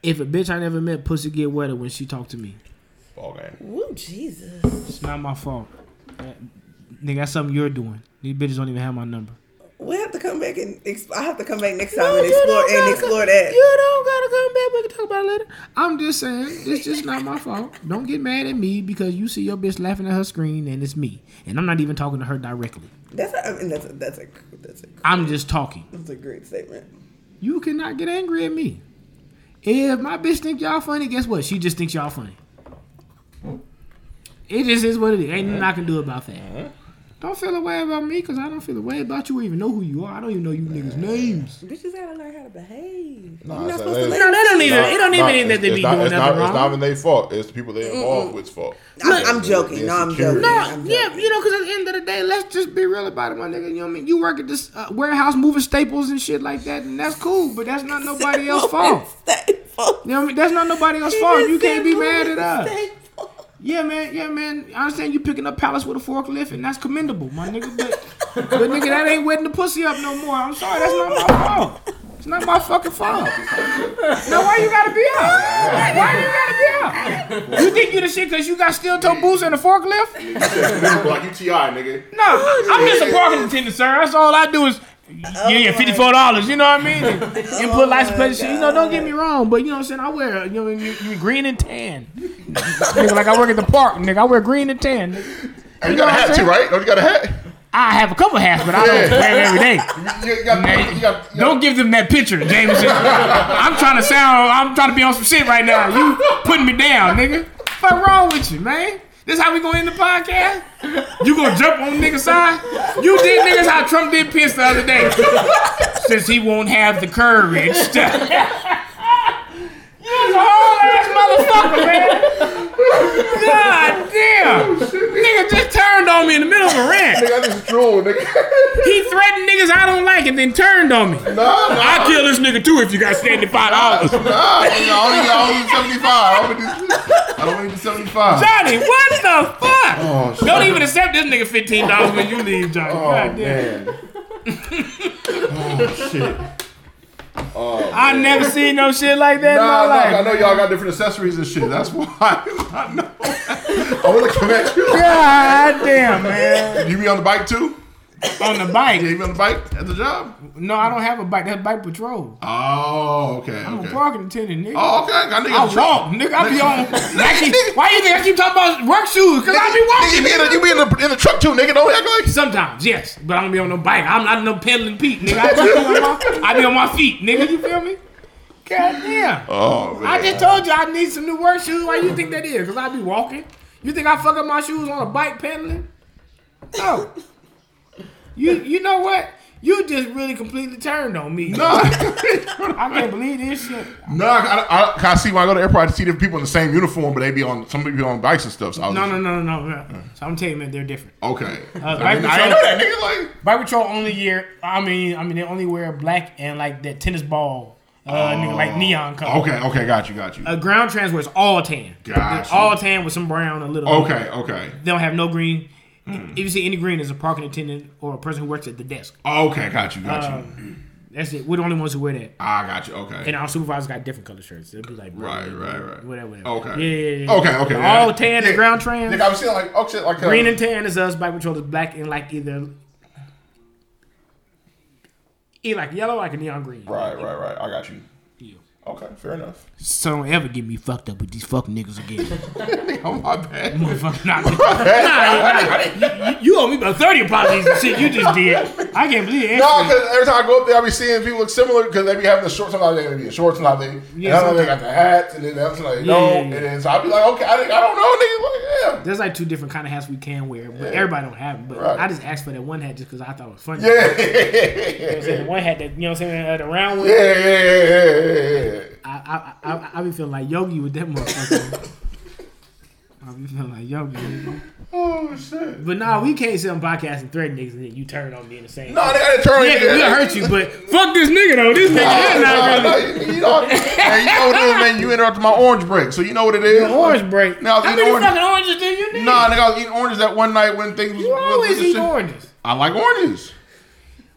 if a bitch I never met pussy get wetter when she talked to me. Ball game. Woo, Jesus. It's not my fault. That- nigga, that's something you're doing. These bitches don't even have my number. We have to come back and exp- I have to come back next time No, and explore and gotta explore come- that. You don't gotta come back. We can talk about it later. I'm just saying, it's just not my fault. Don't get mad at me because you see your bitch laughing at her screen and it's me, and I'm not even talking to her directly. That's a, I mean, that's a, that's a that's a I'm just talking. that's a great statement. You cannot get angry at me. If my bitch think y'all funny, guess what? She just thinks y'all funny. It just is what it is. Ain't nothing I can do about that. Don't feel a way about me because I don't feel a way about you or even know who you are. I don't even know you niggas' names. Bitches gotta learn how to behave. Nah, You're not not- supposed to it's- No, that don't even. Nah, it don't nah, even mean that they it's be not, doing it's nothing not, It's not wrong. even their fault. It's the people they involved with's fault. I'm, I'm joking. No, I'm joking. No, I'm yeah, joking. you know, because at the end of the day, let's just be real about it, my nigga. You know what I mean? You work at this uh, warehouse moving staples and shit like that, and that's cool, but that's not nobody else's fault. You know what I mean? That's not nobody else's fault. You can't be mad at us. Yeah, man. Yeah, man. I understand you picking up pallets with a forklift, and that's commendable, my nigga. But, but nigga, that ain't wetting the pussy up no more. I'm sorry, that's not my fault. It's not my fucking fault. No, why you gotta be out? Why you gotta be out? You think you the shit because you got steel toe boots and a forklift? like UTI, nigga. No, I'm just a parking attendant, sir. That's all I do is give you oh, fifty four dollars. You know what I mean? And input license plate shit. You know, don't get me oh, wrong, but you know what I'm saying. I wear you know you, you green and tan. nigga, like I work at the park, nigga. I wear green and tan. Nigga. You know got a hat too, right? Don't you got a hat? I have a couple hats, but I don't wear them every day. You, you got, Man, got, Don't give them that picture, Jameson. I'm trying to sound. I'm trying to be on some shit right now. You putting me down, nigga. What wrong with you, man? This how we gonna end the podcast? You gonna jump on niggas' side? You did niggas how Trump did Pence the other day. Since he won't have the courage. You was a whole ass motherfucker, man. God damn. Nigga just turned on me in the middle of a rant. nigga, I just drool, nigga. He threatened niggas I don't like and then turned on me. Nah, nah. I'll kill this nigga too if you got $75. Nah, nigga, I only, need 75. I don't need, I need 75. Johnny, what the fuck? Oh, shit. Don't even accept this nigga fifteen dollars when you leave, Johnny. Oh, God damn. man. oh, shit. Oh, I never seen no shit like that Nah, in nah, my I know y'all got different accessories and shit. That's why I know. I want to come at you. God damn, man. You be on the bike too? On the bike. You on the bike at the job? No, I don't have a bike. That's bike patrol. Oh, okay. I'm okay. a parking attendant, nigga. Oh, okay. I nigga I walk, nigga. I be on. I keep, why you think I keep talking about work shoes? Cause I be walking. in the, you be in the in the truck too, nigga. Don't act like. Sometimes, yes, but I don't be on no bike. I'm not no pedaling Pete, nigga. I, just be on my, I be on my feet, nigga. You feel me? God damn. Oh man. I just told you I need some new work shoes. Why you think that is? Cause I be walking. You think I fuck up my shoes on a bike pedaling? No. You you know what? You just really completely turned on me. No, I can't believe this shit. no, I, I, I, I see when I go to the airport, I see different people in the same uniform, but they be on some people on bikes and stuff. So No, no, no, no, no. no. So I'm telling you, man, they're different. Okay, I, bike didn't, I know that, nigga. Like, Bike Patrol only year. I mean, I mean, they only wear black and like that tennis ball, uh, nigga, like neon color. okay, okay, got you, got you. A ground trans wears all tan. Gotcha. All tan with some brown, a little. Okay, okay, They don't have no green. If you see any green, it's a parking attendant or a person who works at the desk. okay, got you, got you. Um, That's it. We're the only ones who wear that. I got you. Okay, And our supervisors got different color shirts. It'll be like Right, right, right. Whatever, whatever. Okay. Yeah, yeah, yeah. Okay, okay. All tan yeah. and ground trans. Nigga, I was seeing like, oh shit, like uh, Green and tan is us. Bike Patrol is black and like either. Either like yellow, or like a neon green. Right, right, right. I got you. Yeah. Okay, fair enough. So don't ever get me fucked up with these fucking niggas again. Oh my bad. Motherfucker, nah, nah, nah, you, you owe me about 30 apologies and shit you just did. I can't believe it. No, because every time I go up there, I be seeing people look similar because they be having the shorts. Sometimes they be in shorts, sometimes they, Yeah, yeah, they got the hats, and then that's like, Yeah, no. yeah, yeah. And then so I be like, okay, I, think- I don't know, nigga. Like, There's like two different kind of hats we can wear, but Yeah. everybody don't have them. But Right. I just asked for that one hat just because I thought it was funny. yeah. You know what I'm saying? The one hat that, you know what I'm saying, the round one. Yeah, yeah, yeah, yeah, yeah. I, I, I, I be feeling like Yogi with that motherfucker. I be feeling like Yogi. nigga. Oh shit. But nah, we can't sit on podcast and threaten niggas and then you turn on me in the same. No, they gotta turn. yeah, 'cause we'll hurt you, but fuck this nigga though. This nigga is Nah, not nah, really. you, you know, man, you know what it is, man. You interrupted my orange break, so you know what it is. Orange break. Now I was How many orange. fucking oranges do you need? Nah, nigga, I was eating oranges that one night when things was. you always was- was eat shit. oranges. I like oranges.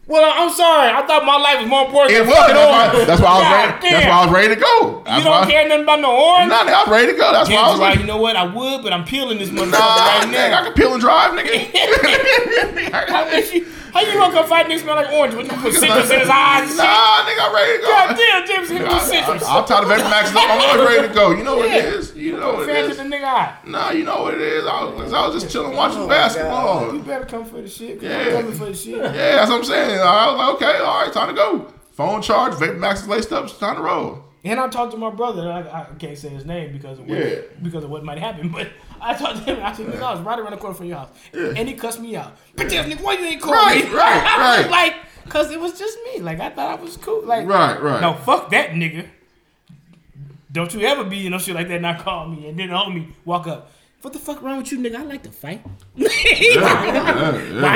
Well, I'm sorry. I thought my life was more important It than was. fucking That's why, that's why I was God ready. That's why I was ready to go. That's You don't why. care nothing about no orange? Nah, I was ready to go. That's why I was like, you know what? I would, but I'm peeling this motherfucker nah, right nigga, I can peel and drive, nigga. How, is you- how you gonna come fight niggas smell like orange? What you put citrus in his eyes? Nah, nigga, I'm ready to go. God damn, James hit him with citrus. I'll tie the Vapor Max up. I'm always ready to go. You know what it is. You know what it is. it in the nigga eye. Nah, you know what it is. I was, I was just chilling oh watching Oh my basketball. You better come for the shit. 'cause Yeah. I'm coming for the shit. Yeah, that's what I'm saying. I was like, okay, all right, time to go. Phone charge, Vapor Max is laced up. It's time to roll. And I talked to my brother. I, I can't say his name because of what, Yeah. because of what might happen. But I talked to him. I said, "Nigga, I was right around the corner from your house," and he cussed me out. But damn, nigga, why you ain't call Right, me? right, I right. like, cause it was just me. Like I thought I was cool. Like Right, right. No, fuck that nigga. Don't you ever be you know shit like that? Not call me and then homie walk up. What the fuck wrong with you, nigga? I like to fight. My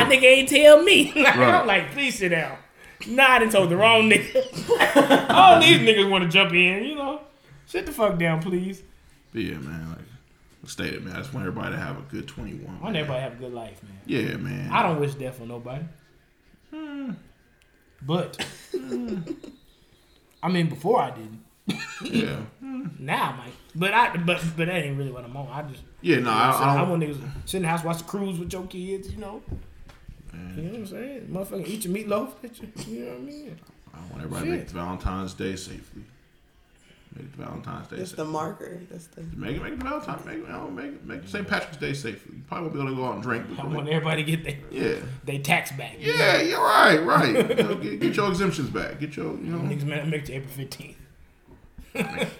nigga ain't tell me. like I'm like, please sit down. Nah, I told the wrong nigga. All these niggas want to jump in, you know. Sit the fuck down, please. But yeah, man. Like, stated, man. I just want everybody to have a good 21. I want man. everybody to have a good life, man. Yeah, man. I don't wish death on nobody. Hmm. But I mean, before I didn't. Yeah. Now might. But I but but that ain't really what I'm on. I just Yeah, no, I, I, I I want niggas sit in the house watch the cruise with your kids, you know. You know what I'm saying? Motherfucker, eat your meatloaf. get You know what I mean? I want everybody to make it to Valentine's Day safely. Make it to Valentine's Day That's safely. the marker. That's the. Make it, make it to Valentine's. Make it, you know, make it, make it St. Patrick's Day safely. You probably won't be able to go out and drink. I want everybody to get their yeah, they tax back. yeah, you're right, right. You know, get, get your exemptions back. Get your, you know, Niggas man make it to April 15th.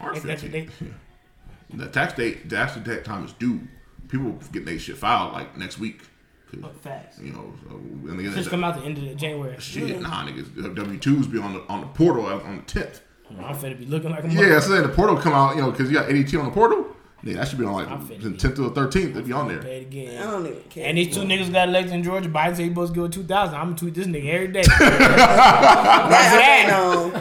March Ain't that the 15th. date? The tax date, the actual tax time is due. People get their shit filed like next week. 'Cause, But facts. You know, so, and they, Just come out the end of the January. Shit, nah, niggas. W twos be on the on the portal on the tenth. I'm finna be looking like a Yeah, so then the portal come out, you know, because you got ADP on the portal. Yeah, that should be on like I'm the be- tenth to the thirteenth. It'd be on there. Pay again. I don't even care. And these two niggas got elected in Georgia. Biden said he supposed to give it 2,000. I'm gonna tweet this nigga every day. where's it at?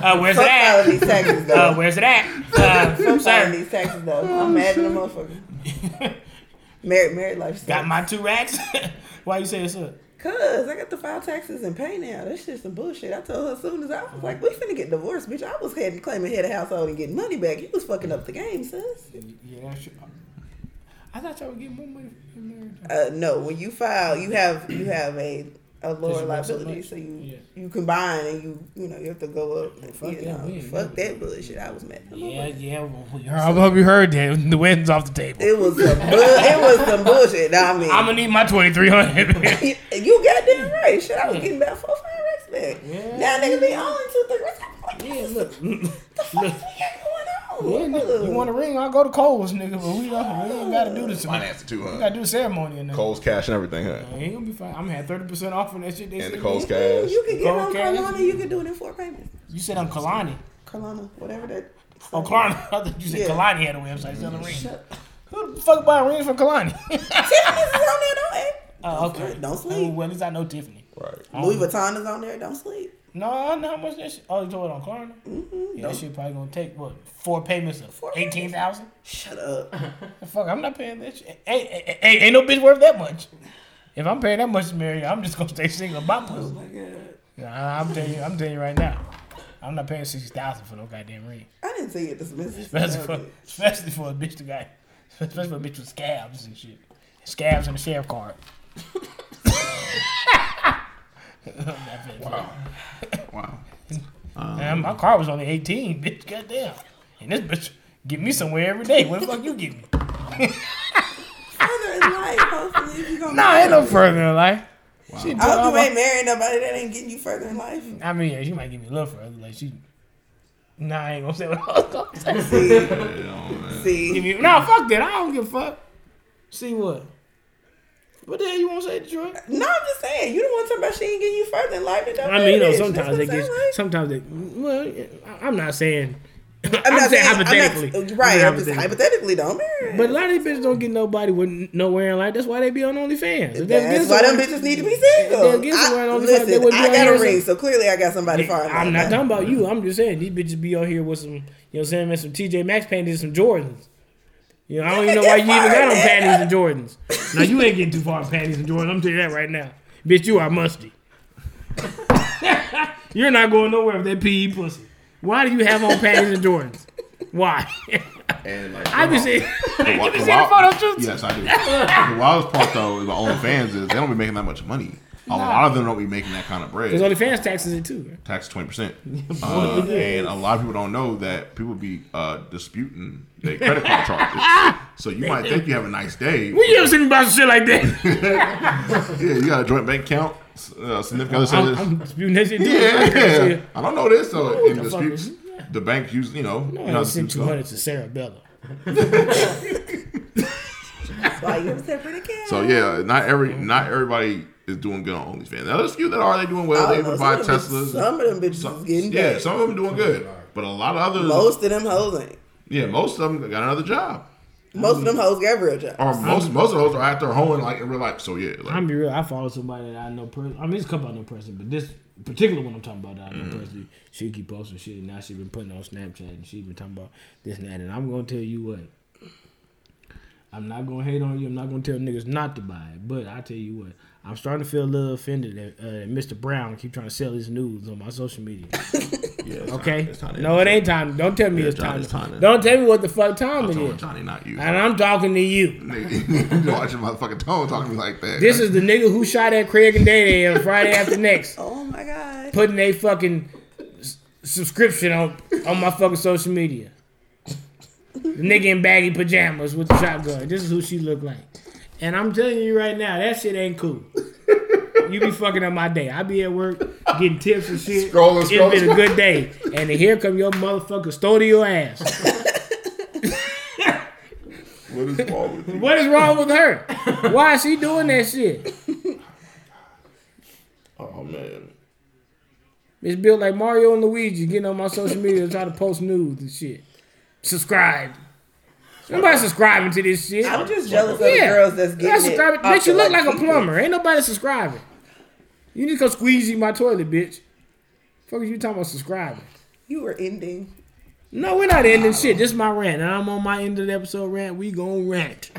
Uh, where's Fuck it at? these taxes though. Uh, where's it at? Uh, Fuck sir, these taxes though. I'm mad at the motherfucker. Married, married life. got my two racks. Why you say it's up? Cause I got to file taxes and pay now. That's just some bullshit. I told her as soon as I was like, "We finna get divorced, bitch." I was heading claiming head of household and getting money back. You was fucking up the game, sis. Yeah, that shit. I thought y'all would get more money. Uh, no, when you file, you have you have a a lower make so liability, so you Yeah. you combine and you you know you have to go up. fuck you that, know, fuck that bullshit. I was mad. Yeah, yeah. I hope you heard that. The wedding's off the table. It was some bu- it was some bullshit. I mean, I'm gonna need my 2300 you, you goddamn right. Shit, I was getting about four five racks back. Yeah. Now niggas be on two three Yeah, look, the fuck look. we got going on? Yeah, nigga, you want a ring? I'll go to Kohl's, nigga. But we don't. We ain't gotta do this. We Finance it too, huh? gotta do the ceremony and then. Kohl's cash and everything, huh? He ain't gonna be fine. I'm gonna have thirty percent off on that shit. They And the said. Kohl's cash. You can get Cold on cash. Klarna. You can do it in four payments. You said I'm Kalani. Klarna, whatever that. Oh, Kalani. I thought you said Yeah. Kalani had a website selling rings. Who the fuck buy a ring from Kalani? Tiffany's is on there, don't it? oh, okay. Don't Oh, sleep. well, at least I know Tiffany. Right. Oh. Louis Vuitton is on there. Don't sleep. No, I know how much that shit. Oh, you told it on Klarna? Mm-hmm. Yeah, that shit probably gonna take what four payments of Four eighteen thousand. Shut up. Fuck, I'm not paying that shit. Ain't, ain't, ain't, ain't no bitch worth that much. If I'm paying that much to marry, I'm just gonna stay single about pussy. Oh my god. Yeah, I'm telling you, I'm telling you right now. I'm not paying sixty thousand for no goddamn ring, I didn't say it dismissed. especially for especially for a bitch that got especially for a bitch with scabs and shit, scabs and a sheriff card. Wow. Wow. Man, my car was only eighteen, bitch. Goddamn, and this bitch get me somewhere every day. What the fuck you get me? Further in life, hopefully, if you gonna Nah, ain't no further in life. She do I hope you ain't marrying nobody that ain't getting you further in life. I mean, yeah, she might give me a little further. Like she, nah, I ain't gonna say what I was gonna say. Give See, me, nah, fuck that. I don't give a fuck. See what? What the hell you want to say, Detroit? no, I'm just saying. You don't want to talk about she ain't getting you further in life. Than I mean, you know, sometimes they get, like- sometimes they. Well, I- I'm not saying. I'm, I'm not saying saying I'm hypothetically. not- right? I'm just hypothetically, don't marry. But a lot of these bitches don't get nobody with nowhere in life. That's why they be on OnlyFans. If That's get why them bitches need to be single. they'll get I, on OnlyFans, they wouldn't be I got a so- ring, so clearly I got somebody far. I'm not talking about you. I'm just saying these bitches be out here with some, you know, what I'm saying, man, some TJ Maxx panties, and some Jordans. You know, I don't even know why you even got on panties and Jordans. Now you ain't getting too far in panties and Jordans. I'm telling you that right now, bitch. You are musty. You're not going nowhere with that PE pussy. Why do you have on panties and Jordans? Why? And like, I be saying, the, you the been seeing the wild- photo shoots? Yes, I do. the wildest part though about OnlyFans is they don't be making that much money. A lot of them don't be making that kind of bread. There's OnlyFans taxes it too. tax twenty percent, uh, and a lot of people don't know that people be uh, disputing their credit card charges. So you might think you have a nice day. We you ever seen about shit like that? Yeah, you got a joint bank account. Uh, significant other says I'm. I'm disputing that shit too. Yeah, I don't know this. So in the fuck disputes, is- the bank use you know. you know sent disputes two go. hundred to Sarah Bella. That's why you have separate accounts. So yeah, not every not everybody is doing good on OnlyFans. Now, there's a few that are they doing well. They even know, buy some of them Teslas. Some of them bitches Some- is getting yeah, paid. some of them doing good, but a lot of others. Most of them hoes ain't. yeah, most of them got another job. Most of them hoes got real jobs. Or most most of those are out there hoeing like in real life. So yeah, like, I'm be real. I follow somebody that I know. Per- I mean, it's a couple I know personally, but this particular one I'm talking about that I know Mm-hmm. personally, she keep posting shit. And now she been putting on Snapchat and she been talking about this and that. And I'm gonna tell you what. I'm not gonna hate on you. I'm not gonna tell niggas not to buy it. But I tell you what, I'm starting to feel a little offended that uh, Mr. Brown keep trying to sell his nudes on my social media. yeah, it's Okay, Time, it's time no, it ain't time. Don't tell me Yeah, it's Johnny, time. it's time to- Don't tell me what the fuck time I'm it is. Johnny, not you. And I'm talking to you. Nigga, you watch your motherfucking tone talking to me like that. This is the nigga who shot at Craig and Day Day on Friday after next. Oh my god. putting a fucking s- subscription on on my fucking social media. The nigga in baggy pajamas with the shotgun. This is who she look like. And I'm telling you right now, that shit ain't cool. You be fucking up my day. I be at work getting tips and shit. Scrolling, It's been scrolling. a good day. And here come your motherfucker stole to your ass. what is wrong with you? What is wrong with her? Why is she doing that shit? Oh man. It's built like Mario and Luigi getting on my social media to try to post nudes and shit. Subscribe. Nobody subscribing to this shit. I'm just jealous of the girls that's getting That's it. subscribing. Bitch, you look like a plumber. Ain't nobody subscribing. You need to go squeegee my toilet, bitch. Fuck is you talking about subscribing? You were ending. No, we're not ending shit. This is my rant. And I'm on my end of the episode rant. We gon' rant.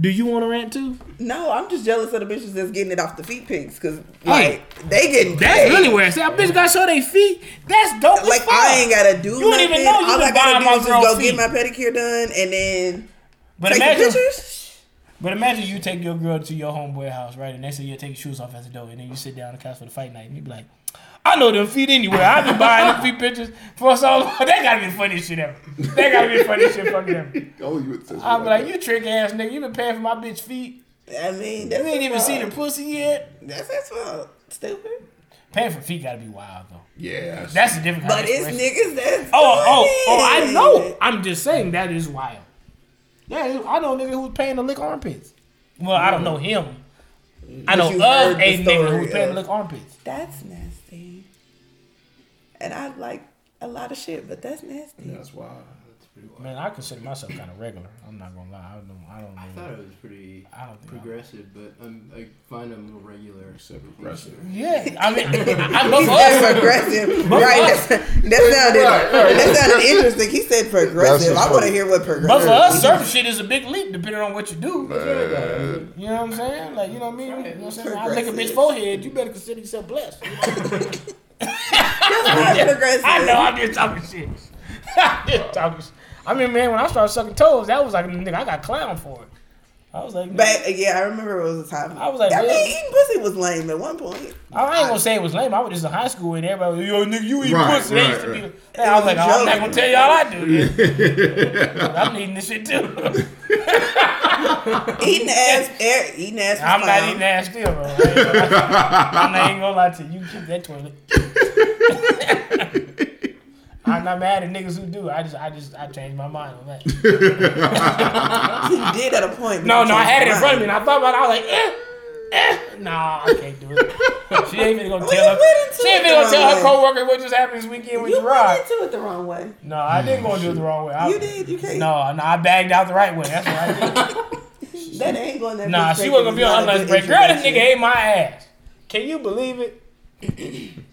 Do you want to rant too? No, I'm just jealous of the bitches that's getting it off the feet pics because like they getting That's paid. really where I say, a bitch got to show their feet. That's dope. Like. I ain't gotta do You don't nothing. even know you All I gotta do is just go feet. get my pedicure done and then But take imagine, pictures. But imagine you take your girl to your homeboy house, right? And they say you take your shoes off at the door, and then you sit down on the couch for the fight night, and you be like, "I know them feet anywhere. I've been buying them feet pictures for so long. That gotta be the funniest shit ever. That gotta be the funniest shit fucking them. Oh, you would say I'll be like, "You trick ass nigga. You been paying for my bitch feet. I mean, You ain't even seen the pussy yet. That's his fault. Stupid. Paying for feet gotta be wild though. Yeah, That's a different. But it's niggas that's Oh, oh, oh! oh I know. I'm just saying that is wild. Yeah, I know a nigga who's paying to lick armpits. Well, I don't know him. I know you've of a nigga who story was paying to lick armpits. That's nasty. And I like a lot of shit, but that's nasty. that's wild. Man, I consider myself kind of regular. I'm not gonna lie. I don't. Know I don't I know. thought it was pretty I don't think I- progressive, but I'm, I find I'm more regular. Except progressive. Yeah, I mean, I, I, but He for said us, progressive. right. That's, that sounded that sounded interesting. He said progressive. I want to hear what progressive. but for us, means. certain shit is a big leap depending on what you do. You know what I'm saying? Like, you know what I mean? You know what I'm saying? I lick a bitch forehead. You better consider yourself blessed. That's progressive. I know. I'm just talking shit. I'm just talking. shit. I mean, man, when I started sucking toes, that was like, nigga, I got clown for it. I was like, But yeah, I remember it was a time. I was like, I man. mean, eating pussy was lame at one point. I ain't gonna say it was lame. I was just in high school and everybody was, yo, nigga, you eat Right, pussy. They right, be, right. and I was like, oh, I'm not gonna tell y'all I do. I'm eating this shit too. Eating ass, air, eating ass. I'm not eating ass still, bro. I ain't gonna lie. I'm not gonna lie to you. You keep that toilet. I'm not mad at niggas who do. I just, I just, I changed my mind on that. You did at a point. No, no, I had it in front of me, and I thought about it. I was like, eh, eh. Nah, I can't do it. She ain't even gonna tell you her. went into She ain't it even gonna tell wrong her coworker what just happened this weekend with You Gerard. went into it the wrong way. No, I didn't go do it the wrong way. I, You did. You can't. No, no, I bagged out the right way. That's what I did. That ain't going that. nah, she wasn't gonna be on her lunch break. Girl, this nigga ate my ass. Can you believe it?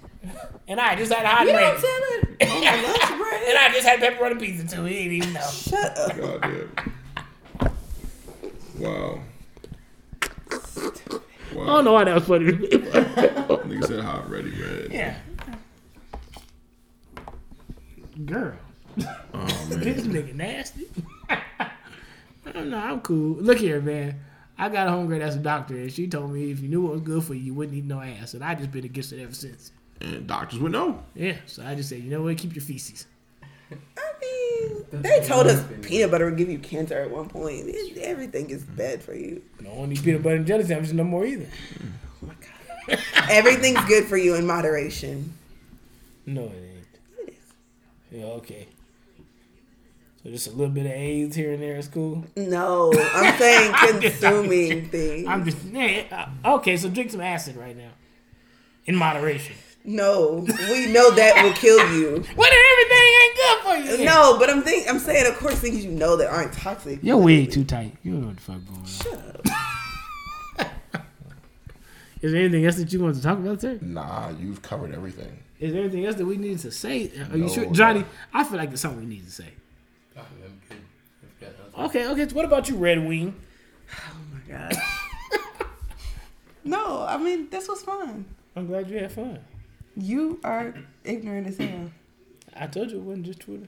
and I just had hot You and don't ready. tell it on your. And I just had pepperoni pizza too. He didn't even know. Shut up. God damn. Wow. I don't know why that was funny. to me. Oh, nigga said hot ready red. yeah. Girl. Oh This nigga nasty. I don't know. I'm cool. Look here, man. I got a homegirl that's a doctor, and she told me if you knew what was good for you, you wouldn't eat no ass. And I just been against it ever since. And doctors would know. Yeah, so I just said, you know what? Keep your feces. I mean, they told us peanut butter would give you cancer at one point. It- everything is bad for you. No one eat peanut butter and jelly sandwiches no more either. Oh my god, everything's good for you in moderation. No, it ain't. It is. Yeah, okay. So just a little bit of AIDS here and there is cool. No, I'm saying just talking consuming things. I'm just yeah, uh, okay. So drink some acid right now, in moderation. No, we know that will kill you. What if everything ain't good for you? No, but I'm think I'm saying, of course, things you know that aren't toxic. your wig too tight. You don't know what the fuck going on. Shut up. Is there anything else that you want to talk about, sir? Nah, you've covered everything. Is there anything else that we need to say? Are you No, sure, no. Johnny? I feel like there's something we need to say. I'm good. I've got nothing. Okay, okay. So what about you, Red Wing? Oh my god. no, I mean this was fun. I'm glad you had fun. You are ignorant as hell. I told you it wasn't just Twitter.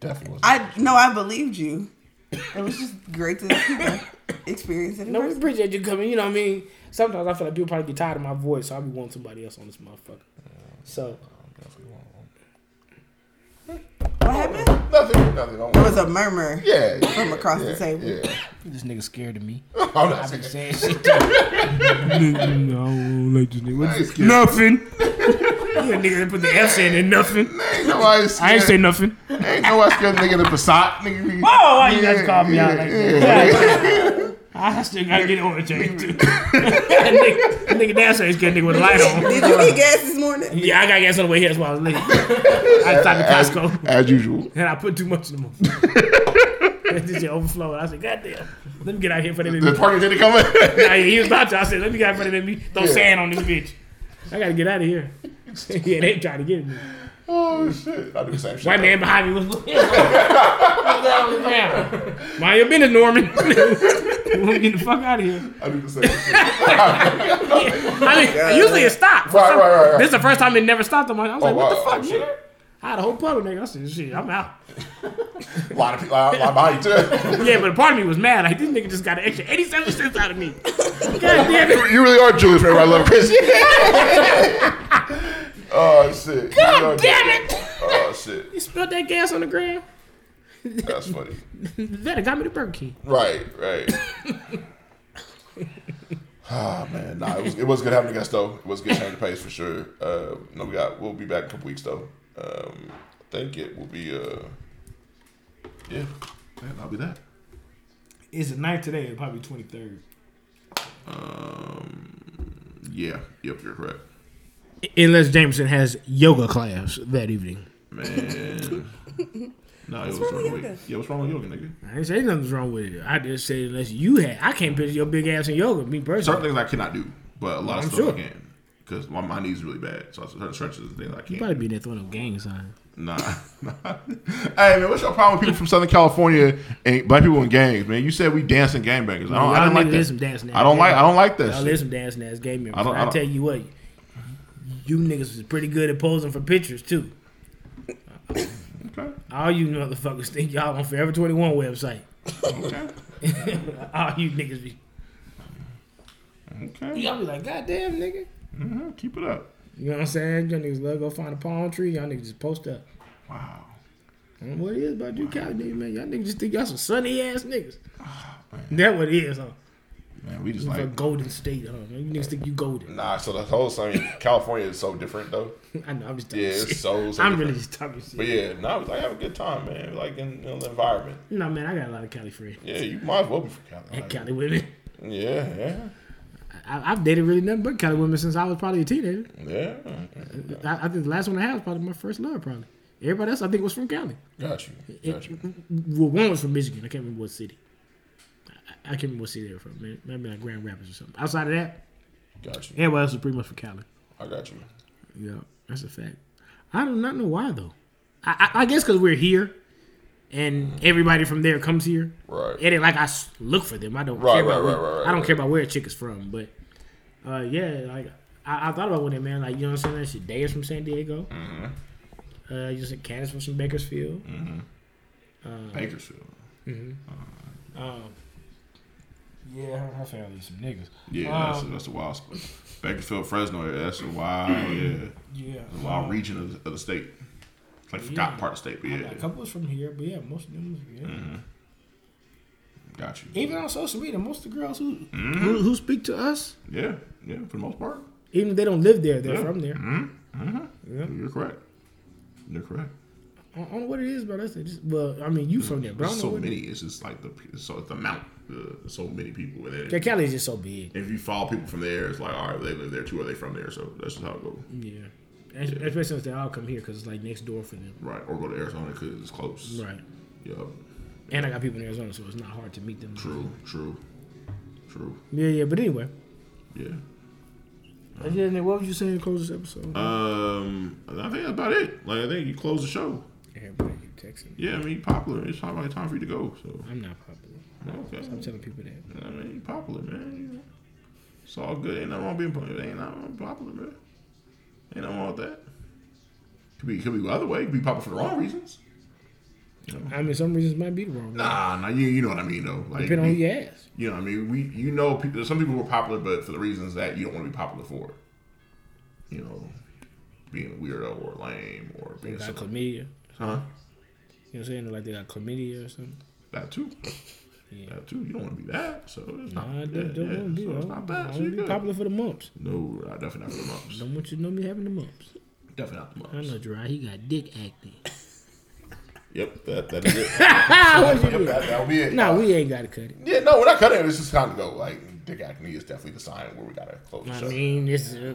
Definitely. I no, I believed you. It was just great to you know, experience it in No, we person. appreciate you coming. You know what I mean? Sometimes I feel like people probably get tired of my voice, so I'll be wanting somebody else on this motherfucker. So, What happened? Nothing. Nothing. Don't There was a murmur Yeah. from across the table. Yeah. this nigga scared of me. I'm not I've been saying. saying shit. to him. no, I don't like this nigga. What's this? scared. Nothing. You a nigga that put the F in and nothing. Ain't nobody scared. I ain't say nothing. Ain't nobody scared nigga in the Passat. Nigga. be- Oh, why you guys call me out like yeah, that? I still gotta get oil change too. nigga, nigga down there is getting nigga with a light on. Did you get gas this morning? Yeah, I got gas on the way here. That's why I was late. I stopped at Costco as usual. and I put too much in the This shit overflowed. I said, God damn. Let me get out here for them. The parking didn't come in. Nah, he was about to. I said, let me get out for them. Throw Yeah. sand on this bitch. I gotta get out of here. yeah, they tried to get me. oh shit! I do the same shit. White man behind me was looking. What's that on the ground? Mind your business, Norman. We'll get the fuck out of here. I do the same shit. I mean, usually it stopped. For Right, right, right, right. This is the first time it never stopped. I'm like, I was oh, like, Oh, what the fuck, Oh, shit. nigga? I had a whole puddle, nigga. I said, shit, I'm out. A lot of people, a lot of behind you too. Yeah, but a part of me was mad. Like, this nigga just got an extra 87 cents out of me. God damn it. You really are Julius for everybody love Chris. oh shit! God damn it. Oh shit! You spilled that gas on the ground. That's funny. That got me to Burger King. Right, right. Ah man, nah, it was it was good having the guest though. It was good change of pace for sure. Uh, no, we got we'll be back in a couple weeks though. Um, I think it will be uh, yeah, yeah, I'll be that. Is it the ninth today. It'll probably twenty third. Um, yeah, yep, you're correct, Unless Jameson has yoga class that evening. man. no, it was wrong with wrong with yoga? yeah, what's wrong with yoga, nigga? I didn't say nothing's wrong with it. I just said unless you had, I can't picture your big ass in yoga. Me personally. Certain things I cannot do, but a lot of I'm stuff sure. I can because my, my knees really bad. So certain stretches and things I You can't. probably be in there throwing up gang signs. Nah, nah. hey man, what's your problem with people from Southern California and black people in gangs, man? You said we dancing gangbangers. I don't, I don't like that. some dancing ass I don't like. I don't like that. Y'all shit. some dancing ass gang members. I don't- I, I don't- tell you what, you niggas is pretty good at posing for pictures too. Okay. All you motherfuckers think y'all on Forever 21 website. Okay. All you niggas be. Okay. Y'all be like, God damn, nigga. Hmm Keep it up. You know what I'm saying? Y'all niggas love go find a palm tree. Y'all niggas just post up. Wow. I don't know what it is about you Cali niggas, man. Y'all niggas just think y'all some sunny ass niggas. Ah, That what it is, huh? Man, we just It's a like golden state, huh? Man, you niggas think you golden. nah. So the whole thing, California is so different though. I know, I'm just talking Yeah, shit. it's so. so I'm different. really just talking shit. But yeah, nah, we like have a good time, man. Like in, in the environment. No, man, I got a lot of Cali friends. Yeah, you might as well be from Cali. And Cali women. Yeah, yeah, I, I've dated really nothing but Cali women since I was probably a teenager. yeah. I, I think the last one I had was probably my first love, probably. Everybody else I think was from Cali. Got you. Got you. well, one was from Michigan. I can't remember what city. I, I can't remember what city they were from. Maybe, maybe like Grand Rapids or something. Outside of that, Got you. everybody else was pretty much from Cali. I got you. Yeah, that's a fact. I do not know why though. I, I, I guess because we're here, and everybody from there comes here. Right. It ain't like I look for them. I don't Right, care right, about. right, where, I don't care about where a chick is from, but uh, yeah, like I, I thought about them, man. Like you know what I'm saying? Day is from San Diego. Mm-hmm. Uh, you said Candace was from Bakersfield. Mm-hmm. Um, Bakersfield. Mm-hmm. Um, yeah, her, her family is some niggas. Yeah, that's, Um, a, that's a wild spot. Bakersfield, Fresno, that's a wild, yeah, Yeah, a wild region of, the- of the state. Like Yeah. part of state, but yeah, a couple was from here, but yeah, most of them was yeah. Mm-hmm. got you. Even on social media, most of the girls who, Mm-hmm. who who speak to us, Yeah, yeah, for the most part. even if they don't live there, they're Yeah. from there. Mm-hmm. Yeah. You're correct. You're correct. I don't know what it is us. They just well, I mean, you from there, but I There's don't know so many. It's just like the so the amount. Uh, so many people, and then Yeah, Cali is just so big. if you follow people from there, it's like all right, they live there too, or they from there. So that's just how it goes. Yeah, Es- especially since they all come here because it's like next door for them. Right, or go to Arizona because it's close. Right. Yup. And I got people in Arizona, so it's not hard to meet them. True. True. True. Yeah, yeah. But anyway, Yeah. Uh, yeah, Nick, what was you saying to close this episode? Um, I think that's about it. Like I think you close the show. Everybody keep texting. Yeah, I mean, popular. It's probably time for you to go. So I'm not popular. okay. I'm telling people that. I mean, popular, man. It's all good. Ain't nothing wrong being popular. Ain't nothing wrong popular, man. Ain't nothing wrong with that. Could be, could be the other way. Could be popular for the wrong reasons. I mean, some reasons might be the wrong. way. Nah, nah. You, you know what I mean, though. Like, Depending on who you ask. you know, what I mean, we, you know, people, some people were popular, but for the reasons that you don't want to be popular for. You know, being weirdo or lame or They being got something. chlamydia. Huh? You know what I'm saying? Like they got chlamydia or something. That too. Yeah. That too. You don't want to be that. So it's Nah, not, I yeah, don't, yeah. want to be So it's not I bad. want So you're be good. popular for the mumps. No, I definitely not for the mumps. Don't want you to know me having the mumps. Definitely not the mumps. I know Dry. He got dick acting. Yep, that that is it. what you yep, do? that, that'll be it. Nah, Uh, we ain't got to cut it. Yeah, no, we're not cutting it. It's just time to go. Like, dick acne is definitely the sign where we gotta close the I show. mean, this uh,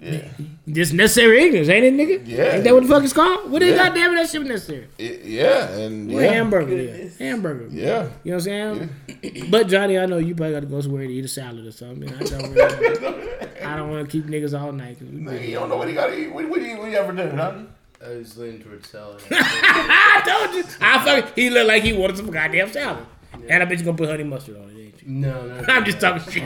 yeah, this necessary ignorance, ain't it, nigga? Yeah. Ain't that what the fuck it's called? What is Yeah. goddamn that shit necessary? It- yeah, and What yeah, hamburger there? Hamburger. yeah. You know what I'm saying? But Johnny, I know you probably got to go somewhere to eat a salad or something. I don't really, I don't want to keep niggas all night. 'cause we Man, you don't know what he got to eat. What, what, do you, what do you ever do, huh? I was leaning towards salad. I told you. I fucking, he looked like he wanted some goddamn salad. And I bet you gonna put honey mustard on it, ain't you? no, no. I'm just talking shit.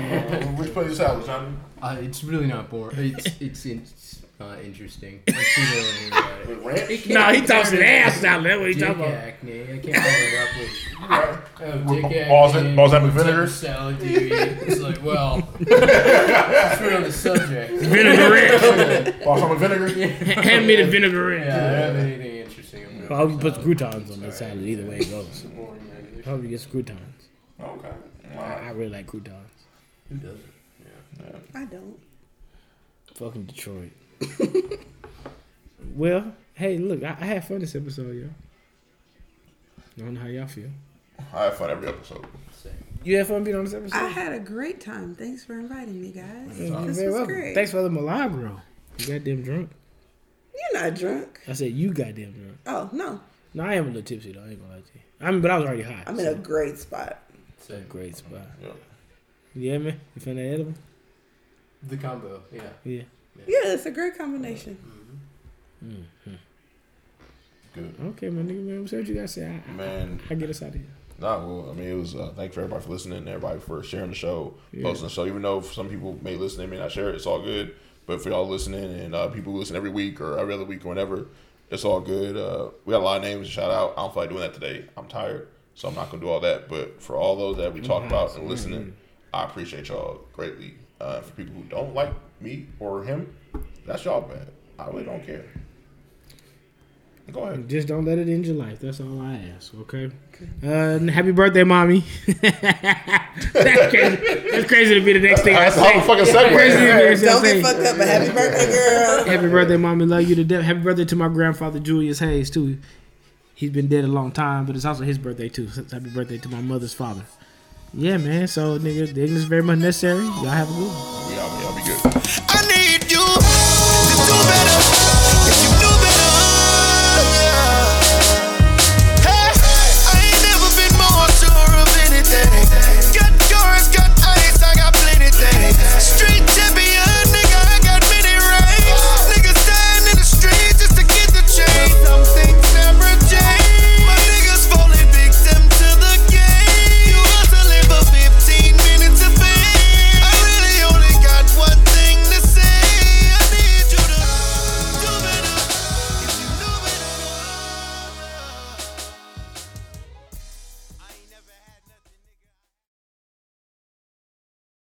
Which place is salad, Johnny? Uh, it's really not boring. It's it's, it's uh, interesting. I see that when I hear about it. With ranch? No, he talks some ass salad. That's what he Dick talking about. acne. I can't follow it up with. Oh, dick acne. balsam- balsamic what type vinegar? of Salad do you eat? It's like, well, since we're on the subject. Vinaigrette. Balsamic vinegar? Hand me the vinaigrette. Yeah, I don't have anything interesting. about I hope you put croutons on that salad. Either way it goes. Boring, I hope you get croutons. Okay. I, I really like croutons. Who doesn't? Yeah. I don't. Fucking Detroit. well, hey, look, I, I had fun this episode, yo. I don't know how y'all feel. I had fun every episode. Same. You had fun being on this episode? I had a great time. Thanks for inviting me, guys. You're This was welcome. great. Thanks for the Milagro. You goddamn drunk. You're not drunk. I said you goddamn drunk. Oh no, No, I am a little tipsy though. I ain't gonna lie to you. I mean, but I was already high. I'm in a great spot. It's a great spot. Yeah. Yeah, man. You found that edible? The combo, yeah. Yeah. yeah, it's a great combination. Good. Okay, my nigga, man. What's what you gotta say? I, I, Man, I get us out of here. Nah, well, I mean, it was. Uh, thanks for everybody for listening. Everybody for sharing the show, Yeah. posting the show. Even though some people may listen, they may not share it. It's all good. But for y'all listening and uh, people who listen every week or every other week or whenever, it's all good. Uh, we got a lot of names to shout out. I don't feel like doing that today. I'm tired, so I'm not gonna do all that. But for all those that we talked about and listening, I appreciate y'all greatly. Uh, for people who don't like me or him, that's y'all bad. I really don't care. Go ahead. Just don't let it end your life. That's all I ask. Okay. Uh, happy birthday, mommy. That's crazy. That's crazy to be the next thing That's the whole say. fucking Crazy to be segue. next thing I Don't get fucked up, but happy birthday, girl. Happy birthday, mommy. Love you to death. Happy birthday to my grandfather Julius Hayes too he's been dead a long time, but it's also his birthday too. So happy birthday to my mother's father. Yeah, man. So nigga, the is very much necessary. Y'all have a good one. Y'all, y'all be good.